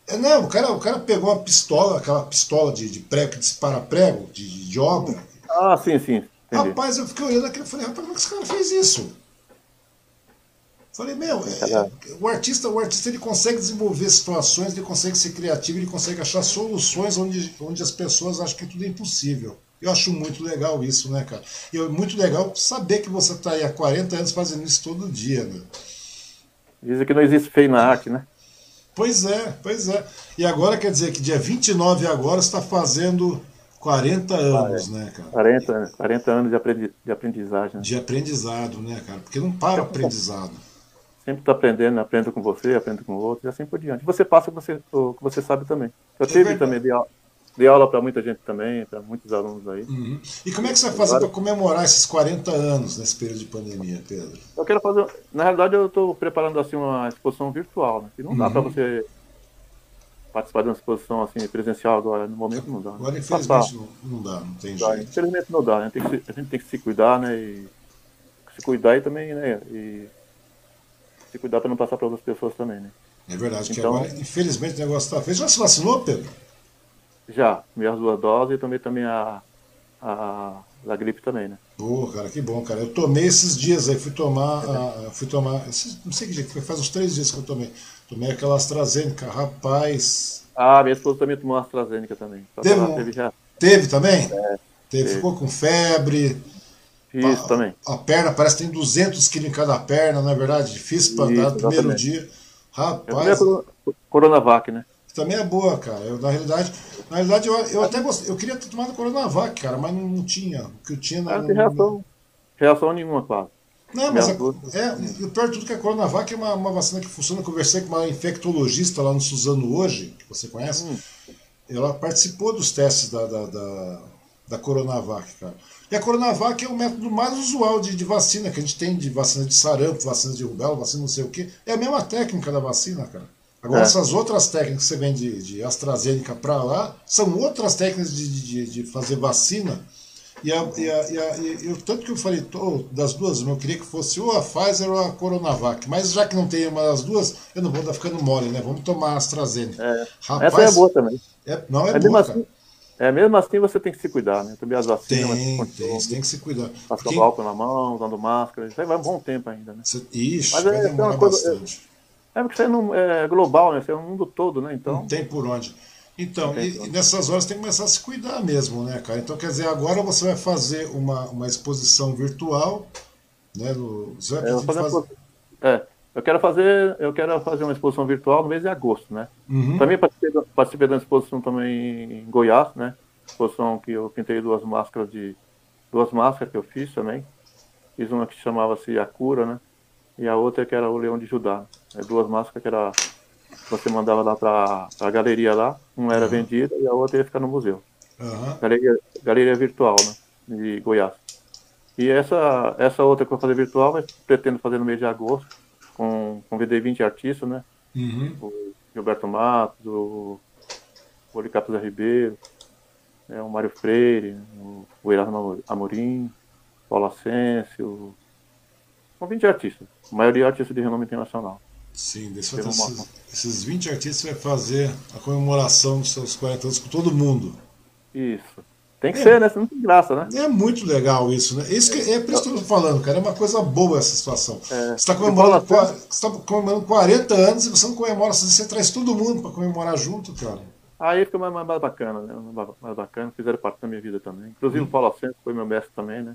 É, não, o cara, o cara pegou uma pistola, aquela pistola de, de prego que dispara prego, de, de obra. Ah, sim, sim. Entendi. Rapaz, eu fiquei olhando aquilo e falei, rapaz, como é que esse cara fez isso? Falei, meu, é, é, o artista, o artista ele consegue desenvolver situações, ele consegue ser criativo, ele consegue achar soluções onde, onde as pessoas acham que tudo é impossível. Eu acho muito legal isso, né, cara? E é muito legal saber que você está aí há 40 anos fazendo isso todo dia, né? Dizem que não existe feio na arte, né? Pois é, pois é. E agora quer dizer que dia 29 agora está fazendo 40 anos, né, cara? 40, 40 anos de, aprendi, de aprendizagem. Né? De aprendizado, né, cara? Porque não para o aprendizado. Sempre está aprendendo, aprendo com você, aprendo com o outro, e assim por diante. Você passa o que você, o que você sabe também. Eu é tive verdade. também, de aula, para muita gente também, para muitos alunos aí. Uhum. E como é que você vai fazer para comemorar esses 40 anos nesse período de pandemia, Pedro? Eu quero fazer. Na realidade, eu estou preparando assim uma exposição virtual, né? Que não dá para uhum. você participar de uma exposição assim, presencial agora, no momento não dá. Né? Agora, infelizmente, não, não, dá, não tem jeito. Infelizmente não dá, né? Tem que, a gente tem que se cuidar, né? E se cuidar e também, né? E se cuidar para não passar para outras pessoas também, né? É verdade, então, que agora, infelizmente, o negócio está feito. Já se vacinou, Pedro? Já, minhas duas doses e também, também a, a, a gripe também, né? Pô, cara, que bom, cara. Eu tomei esses dias aí, fui tomar, a, fui tomar, não sei que dia, faz uns três dias que eu tomei. Tomei aquela AstraZeneca, rapaz. Ah, minha esposa também tomou AstraZeneca também. Teve, teve, já. teve também? É, teve, teve. Ficou com febre. Isso, a, também. A perna parece que tem 200 quilos em cada perna, não é verdade? Difícil para andar no primeiro dia. Rapaz. É Coronavac, né? Também é boa, cara. Eu, na realidade, na realidade eu, eu até gostei, eu queria ter tomado Coronavac, cara, mas não, não tinha. O que eu tinha não, não tem reação, reação nenhuma, quase. Não, mas a, é, o pior de tudo é que a Coronavac é uma, uma vacina que funciona. Eu conversei com uma infectologista lá no Suzano hoje, que você conhece. Hum. Ela participou dos testes da, da, da, da Coronavac, cara. E a Coronavac é o método mais usual de, de, vacina que a gente tem de vacina de sarampo, vacina de rubéola, vacina não sei o quê. É a mesma técnica da vacina, cara. Agora, é. essas outras técnicas que você vem de, de AstraZeneca para lá são outras técnicas de, de, de fazer vacina e, a, e, a, e, a, e eu, tanto que eu falei, tô, das duas, eu queria que fosse ou a Pfizer ou a Coronavac. Mas já que não tem uma das duas, eu não vou estar ficando mole, né? Vamos tomar a AstraZeneca. É. Rapaz, Essa é boa também. É, não é, é boa, assim, é, mesmo assim você tem que se cuidar, né? Também as vacinas. Tem, tem, você tem que se cuidar. Passando Porque... álcool na mão, usando máscara. Isso aí vai um bom tempo ainda, né? Ixi, Mas vai é, demorar coisa. É, é porque isso aí não, é global, né? Isso é o mundo todo, né? Então... Não tem por onde. Então, e, e, nessas horas tem que começar a se cuidar mesmo, né, cara? Então, quer dizer, agora você vai fazer uma, uma exposição virtual, né? No, você vai é, eu, fazer... é, eu quero fazer, eu quero fazer uma exposição virtual no mês de agosto, né? Uhum. Também participei, participei da exposição também em Goiás, né? Exposição que eu pintei duas máscaras de duas máscaras que eu fiz também. Fiz uma que chamava-se A Cura, né? E a outra que era o Leão de Judá. É duas máscaras que era você mandava lá para a galeria lá, uma era uhum. vendida e a outra ia ficar no museu. Uhum. Galeria, galeria virtual, né, de Goiás. E essa, essa outra que eu vou fazer virtual, mas pretendo fazer no mês de agosto, com, convidei 20 artistas, né? Uhum. O Gilberto Matos, o Policarpo Zé Ribeiro, é, o Mário Freire, o, o Erasmo Amorim, Paulo Asensio, com 20 artistas, a maioria artistas de renome internacional. Sim, desses, uma... esses 20 artistas vai fazer a comemoração dos seus 40 anos com todo mundo. Isso. Tem que é, ser, né? Senão não tem graça, né? É muito legal isso, né? Isso que, é por isso que eu tô falando, cara. É uma coisa boa essa situação. É. Você está comemorando, tá comemorando 40 anos e você não comemora, você traz todo mundo para comemorar junto, cara. Aí fica mais, mais bacana, né? Mais bacana, fizeram parte da minha vida também. Inclusive hum. o Paulo Ascenso foi meu mestre também, né?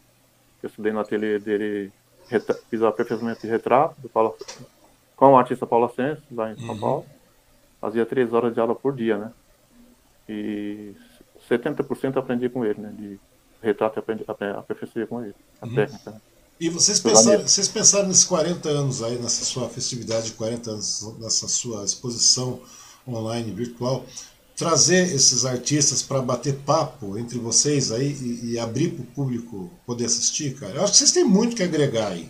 Eu estudei no ateliê dele, fiz o aperfeiçoamento de retrato do Paulo com o artista Paulo Ascenso, lá em São uhum. Paulo. Fazia três horas de aula por dia, né? E 70% aprendi com ele, né? De retrato aprendi, aperfeiçoei com ele, a uhum. técnica. Né? E vocês pensaram, vocês pensaram nesses 40 anos aí, nessa sua festividade de 40 anos, nessa sua exposição online virtual, trazer esses artistas para bater papo entre vocês aí e, e abrir para o público poder assistir, cara? Eu acho que vocês têm muito que agregar aí.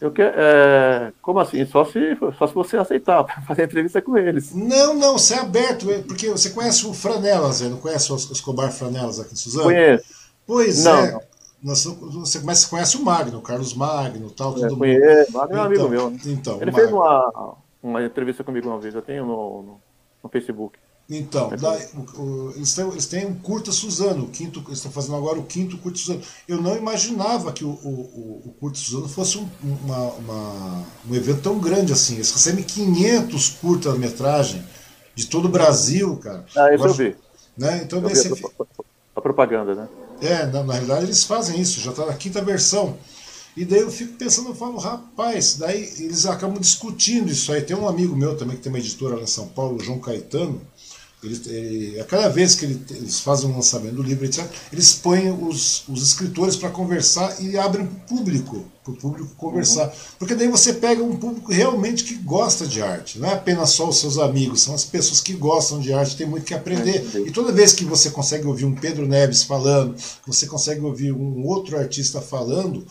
Eu que, é, como assim? Só se, só se você aceitar fazer entrevista com eles. Não, não, você é aberto, é, porque você conhece o Franelas, não conhece o Escobar Franelas aqui em Suzano? Conheço. Pois não, é. Não. Você, mas você conhece o Magno, o Carlos Magno tal, é, tudo conheço, Magno é um amigo então, meu. Né? Então, Ele fez uma, uma entrevista comigo uma vez, eu tenho no, no, no Facebook. Então, o, o, eles, têm, eles têm um curta Suzano, o quinto, eles estão fazendo agora o quinto curta Suzano. Eu não imaginava que o, o, o curta Suzano fosse um, uma, uma, um evento tão grande assim. Eles recebem 500 curta-metragem de todo o Brasil, cara. Ah, isso eu, eu vi. Né? Então, eu nesse... vi a, a, propaganda, né? É, na, na realidade eles fazem isso, já está na quinta versão. E daí eu fico pensando, eu falo, rapaz, daí eles acabam discutindo isso aí. Tem um amigo meu também que tem uma editora lá em São Paulo, João Caetano, ele, ele, a cada vez que ele, eles fazem um lançamento do livro, etc., eles põem os, os escritores para conversar e abrem para o público, para o público conversar. Uhum. Porque daí você pega um público realmente que gosta de arte. Não é apenas só os seus amigos, são as pessoas que gostam de arte, tem muito que aprender. Uhum. E toda vez que você consegue ouvir um Pedro Neves falando, você consegue ouvir um outro artista falando,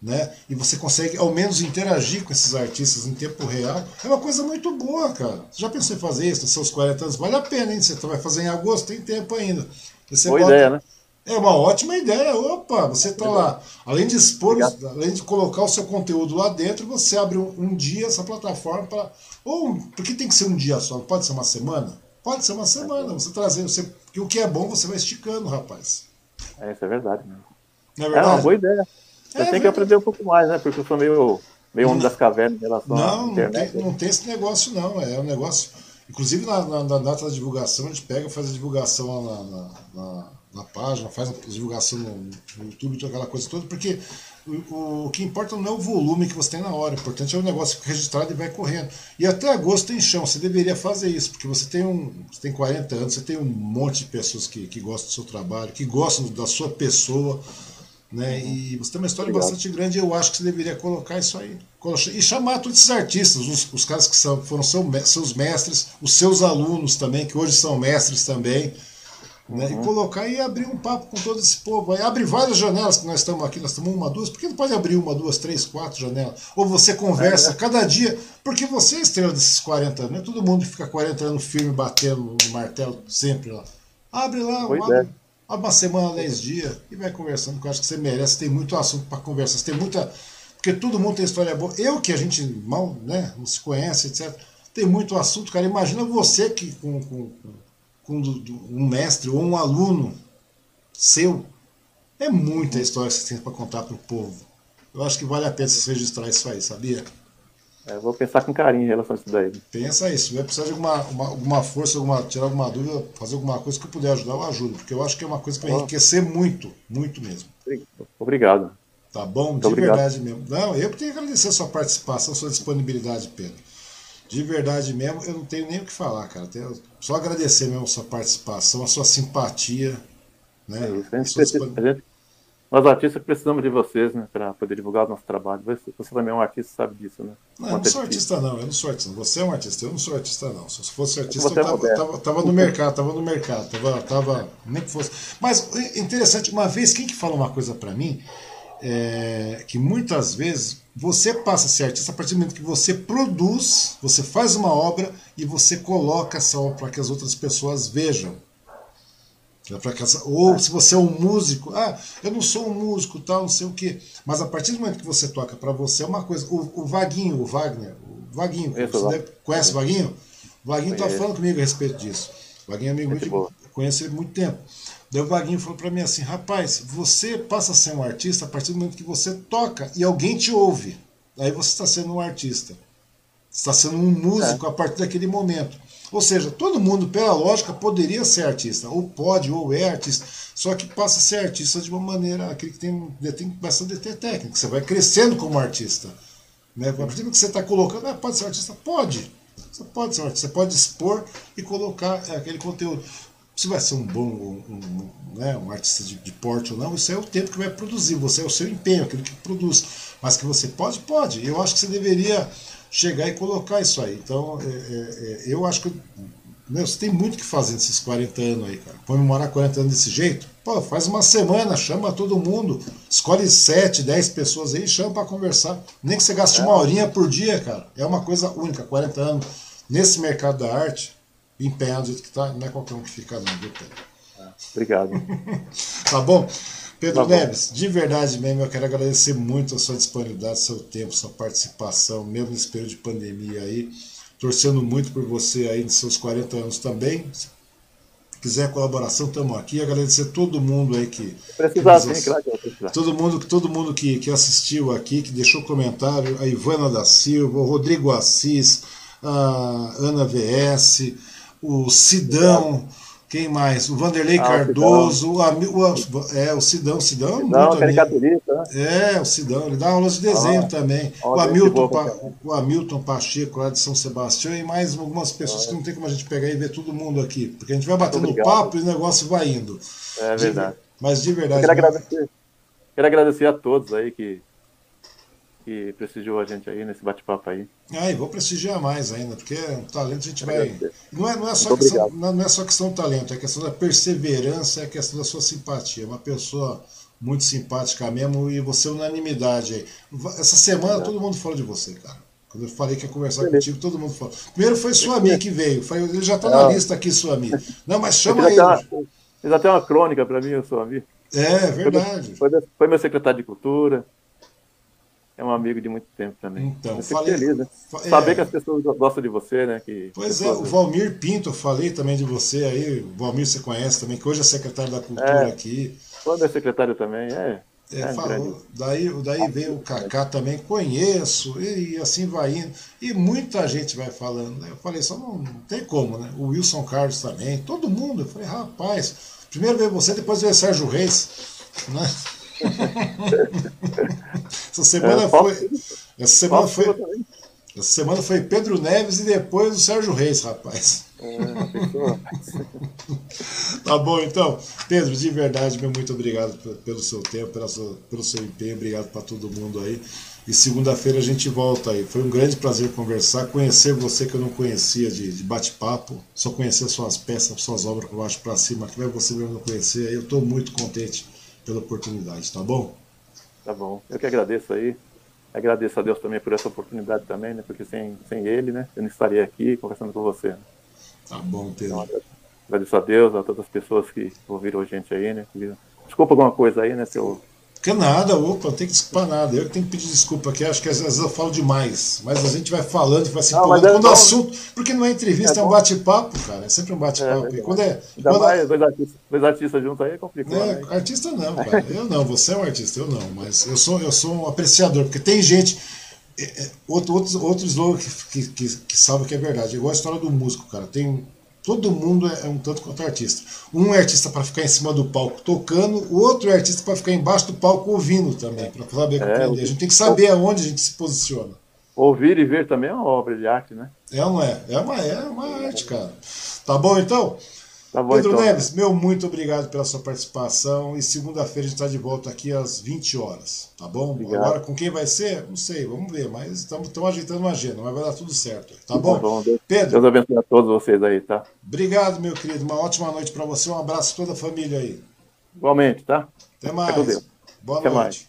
né? E você consegue ao menos interagir com esses artistas em tempo real. É uma coisa muito boa, cara. Você já pensou em fazer isso nos seus 40 anos? Vale a pena, hein? Você vai fazer em agosto, tem tempo ainda. Você Boa bota... ideia, né? É uma ótima ideia. Opa, você está lá. Além de expor, Obrigado. além de colocar o seu conteúdo lá dentro, você abre um, um dia essa plataforma para. Ou porque tem que ser um dia só? Pode ser uma semana? Pode ser uma semana. Você trazer. Você... Porque o que é bom você vai esticando, rapaz. É, isso é verdade. Não é, verdade? é uma boa ideia. Você é, tem que aprender um pouco mais, né? Porque eu sou meio, meio homem das cavernas em relação não, à internet. Não tem, não tem esse negócio, não. É um negócio. Inclusive na, na, na data da divulgação, a gente pega e faz a divulgação na, na, na, na página, faz a divulgação no, no YouTube, aquela coisa toda, porque o, o, que importa não é o volume que você tem na hora, o importante é o negócio que fica registrado e vai correndo. E até agosto tem chão, você deveria fazer isso, porque você tem um. Você tem 40 anos, você tem um monte de pessoas que, que gostam do seu trabalho, que gostam da sua pessoa né? E você tem uma história Obrigado. bastante grande eu acho que você deveria colocar isso aí. E chamar todos esses artistas, os, os caras que são, foram seu, seus mestres, os seus alunos também, que hoje são mestres também. Né? Uhum. E colocar e abrir um papo com todo esse povo. Aí abre várias janelas que nós estamos aqui, nós estamos uma, duas, por que não pode abrir uma, duas, três, quatro janelas? Ou você conversa é, cada dia, porque você é estrela desses 40 anos, não é todo mundo fica 40 anos firme batendo no martelo sempre lá. Abre lá, abre, é uma semana, dez dias, e vai conversando, porque eu acho que você merece, tem muito assunto para conversar, tem muita. Porque todo mundo tem história boa. Eu, que a gente mal né, não se conhece, etc., tem muito assunto, cara. Imagina você que com, com, com um mestre ou um aluno seu. É muita história que você tem para contar para o povo. Eu acho que vale a pena você registrar isso aí, sabia? É, vou pensar com carinho em relação a isso daí. Pensa isso. Se vai precisar de alguma, uma, alguma força, alguma, tirar alguma dúvida, fazer alguma coisa que eu puder ajudar, eu ajudo. Porque eu acho que é uma coisa para enriquecer muito, muito mesmo. Obrigado. Tá bom? Muito de obrigado. verdade mesmo. Não, eu tenho que agradecer a sua participação, a sua disponibilidade, Pedro. De verdade mesmo, eu não tenho nem o que falar, cara. Só agradecer mesmo a sua participação, a sua simpatia. Né? É. A gente, precisa, a gente nós artistas precisamos de vocês, né, para poder divulgar o nosso trabalho. Você, você, também é um artista, sabe disso, né? Não, eu não sou artista não, eu não sou artista. Você é um artista, eu não sou artista não. Se fosse artista, eu tava, é tava, tava, no mercado, tava no mercado, tava, tava nem que fosse. Mas interessante, uma vez quem que fala uma coisa para mim é que muitas vezes você passa a ser artista a partir do momento que você produz, você faz uma obra e você coloca essa obra para que as outras pessoas vejam. Ou se você é um músico, ah, eu não sou um músico, tal, não sei o quê. Mas a partir do momento que você toca para você é uma coisa. O, o Vaguinho, o Wagner, o Vaguinho, você deve, conhece o Vaguinho? O Vaguinho está falando comigo a respeito disso. O Vaguinho é amigo muito, conheço ele há muito tempo. Daí o Vaguinho falou para mim assim: rapaz, você passa a ser um artista a partir do momento que você toca e alguém te ouve. Aí você está sendo um artista. Você está sendo um músico é. a partir daquele momento. Ou seja, todo mundo, pela lógica, poderia ser artista, ou pode, ou é artista, só que passa a ser artista de uma maneira, aquele que tem, tem bastante ter técnica, você vai crescendo como artista. Né? A partir do que você está colocando, ah, pode ser artista? Pode. Você pode ser artista, você pode expor e colocar é, aquele conteúdo. Se vai ser um bom um, um, né, um artista de, de, porte ou não, isso é o tempo que vai produzir, você é o seu empenho, aquilo que produz. Mas que você pode, pode. Eu acho que você deveria chegar e colocar isso aí. Então, é, é, é eu acho que você tem muito que fazer nesses 40 anos aí, cara. Comemorar 40 anos desse jeito, pô, faz uma semana, chama todo mundo, escolhe 7, 10 pessoas aí e chama para conversar. Nem que você gaste é. uma horinha por dia, cara. É uma coisa única, 40 anos nesse mercado da arte, empenhado do jeito que tá, não é qualquer um que fica não, viu, Pedro? É, obrigado. tá bom? Pedro tá Neves, de verdade mesmo, eu quero agradecer muito a sua disponibilidade, seu tempo, sua participação, mesmo nesse período de pandemia aí. Torcendo muito por você aí nos seus 40 anos também. Se quiser colaboração, estamos aqui. Agradecer todo mundo aí que. Precisar, sim, claro Todo mundo, todo mundo que, que assistiu aqui, que deixou comentário, a Ivana da Silva, o Rodrigo Assis, a Ana VS, o Sidão. Obrigado quem mais? O Vanderlei ah, Cardoso, o, o, é, o Sidão, Sidão, Sidão muito caricaturista, né? É, o Sidão, ele dá aulas de desenho ah, também. O Hamilton, pa, o Hamilton Pacheco lá de São Sebastião e mais algumas pessoas ah. que não tem como a gente pegar e ver todo mundo aqui. Porque a gente vai batendo papo e o negócio vai indo. É verdade. De, mas de verdade. Eu quero, agradecer, quero agradecer a todos aí que que prestigiou a gente aí nesse bate-papo aí. Ah, e vou prestigiar mais ainda, porque o talento a gente vai. Não é, não, é só questão, não é só questão do talento, é questão da perseverança, é questão da sua simpatia. Uma pessoa muito simpática mesmo e você é unanimidade aí. Essa semana é. todo mundo falou de você, cara. Quando eu falei que ia conversar Beleza. contigo, todo mundo falou. Primeiro foi Suami que veio. Foi, ele já está na lista aqui, Suami. Não, mas chama ele. Ele já tem uma crônica para mim, o Suami. É, verdade. Foi, foi, meu secretário de cultura. É um amigo de muito tempo também. Então, falei, feliz, né? É, Saber que as pessoas gostam de você, né? Que pois é, o Valmir Pinto, eu falei também de você aí. O Valmir você conhece também, que hoje é secretário da cultura é, aqui. Quando é secretário também, é. É, é falou. Daí, daí veio o Kaká também, conheço, e, assim vai indo. E muita gente vai falando. Né? Eu falei, só não, não, tem como, né? O Wilson Carlos também, todo mundo. Eu falei, rapaz, primeiro veio você, depois veio o Sérgio Reis. Né? essa semana é, foi. Essa semana foi. Essa semana foi Pedro Neves e depois o Sérgio Reis, rapaz. É, tá bom, então. Pedro, de verdade, meu muito obrigado pelo seu tempo, pela sua, pelo seu empenho, obrigado para todo mundo aí. E segunda-feira a gente volta aí. Foi um grande prazer conversar, conhecer você que eu não conhecia de, de bate-papo, só conhecer suas peças, suas obras que eu acho para cima, que vai você mesmo conhecer. Aí eu estou muito contente pela oportunidade, tá bom? Tá bom. Eu que agradeço aí. Agradeço a Deus também por essa oportunidade também, né? Porque sem, sem ele, né? Eu não estaria aqui conversando com você. Né? Tá bom, Pedro. Então, agradeço a Deus, a todas as pessoas que ouviram a gente aí, né? Desculpa alguma coisa aí, né? Se eu que nada, opa, não tem que desculpar nada. Eu que tenho que pedir desculpa aqui, acho que às vezes eu falo demais. Mas a gente vai falando e vai se empolgando. É quando o assunto. Porque não é entrevista, é, é um bate-papo, cara. É sempre um bate-papo. É, e quando é. Ainda quando mais, dois, artistas, dois artistas juntos aí é complicado. É, né? Artista não, cara. Eu não, você é um artista, eu não. Mas eu sou, eu sou um apreciador, porque tem gente. É, é, outro, outros, outros que, que, que, que sabem que é verdade. Igual a história do músico, cara. Tem Todo mundo é, é um tanto quanto artista. Um é artista para ficar em cima do palco tocando, o outro é artista para ficar embaixo do palco ouvindo também, para saber é, compreender. A gente tem que saber aonde a gente se posiciona. Ouvir e ver também é uma obra de arte, né? É, não é? É uma, é uma arte, cara. Tá bom então? Tá bom, Pedro então. Neves, meu muito obrigado pela sua participação. E segunda-feira a gente está de volta aqui às 20 horas. Tá bom? Obrigado. Agora com quem vai ser? Não sei, vamos ver. Mas estamos ajeitando uma agenda, mas vai dar tudo certo. Tá, tá bom? bom Deus, Pedro. Deus abençoe a todos vocês aí, tá? Obrigado, meu querido. Uma ótima noite para você. Um abraço a toda a família aí. Igualmente, tá? Até mais. Boa Até noite.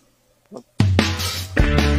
Mais.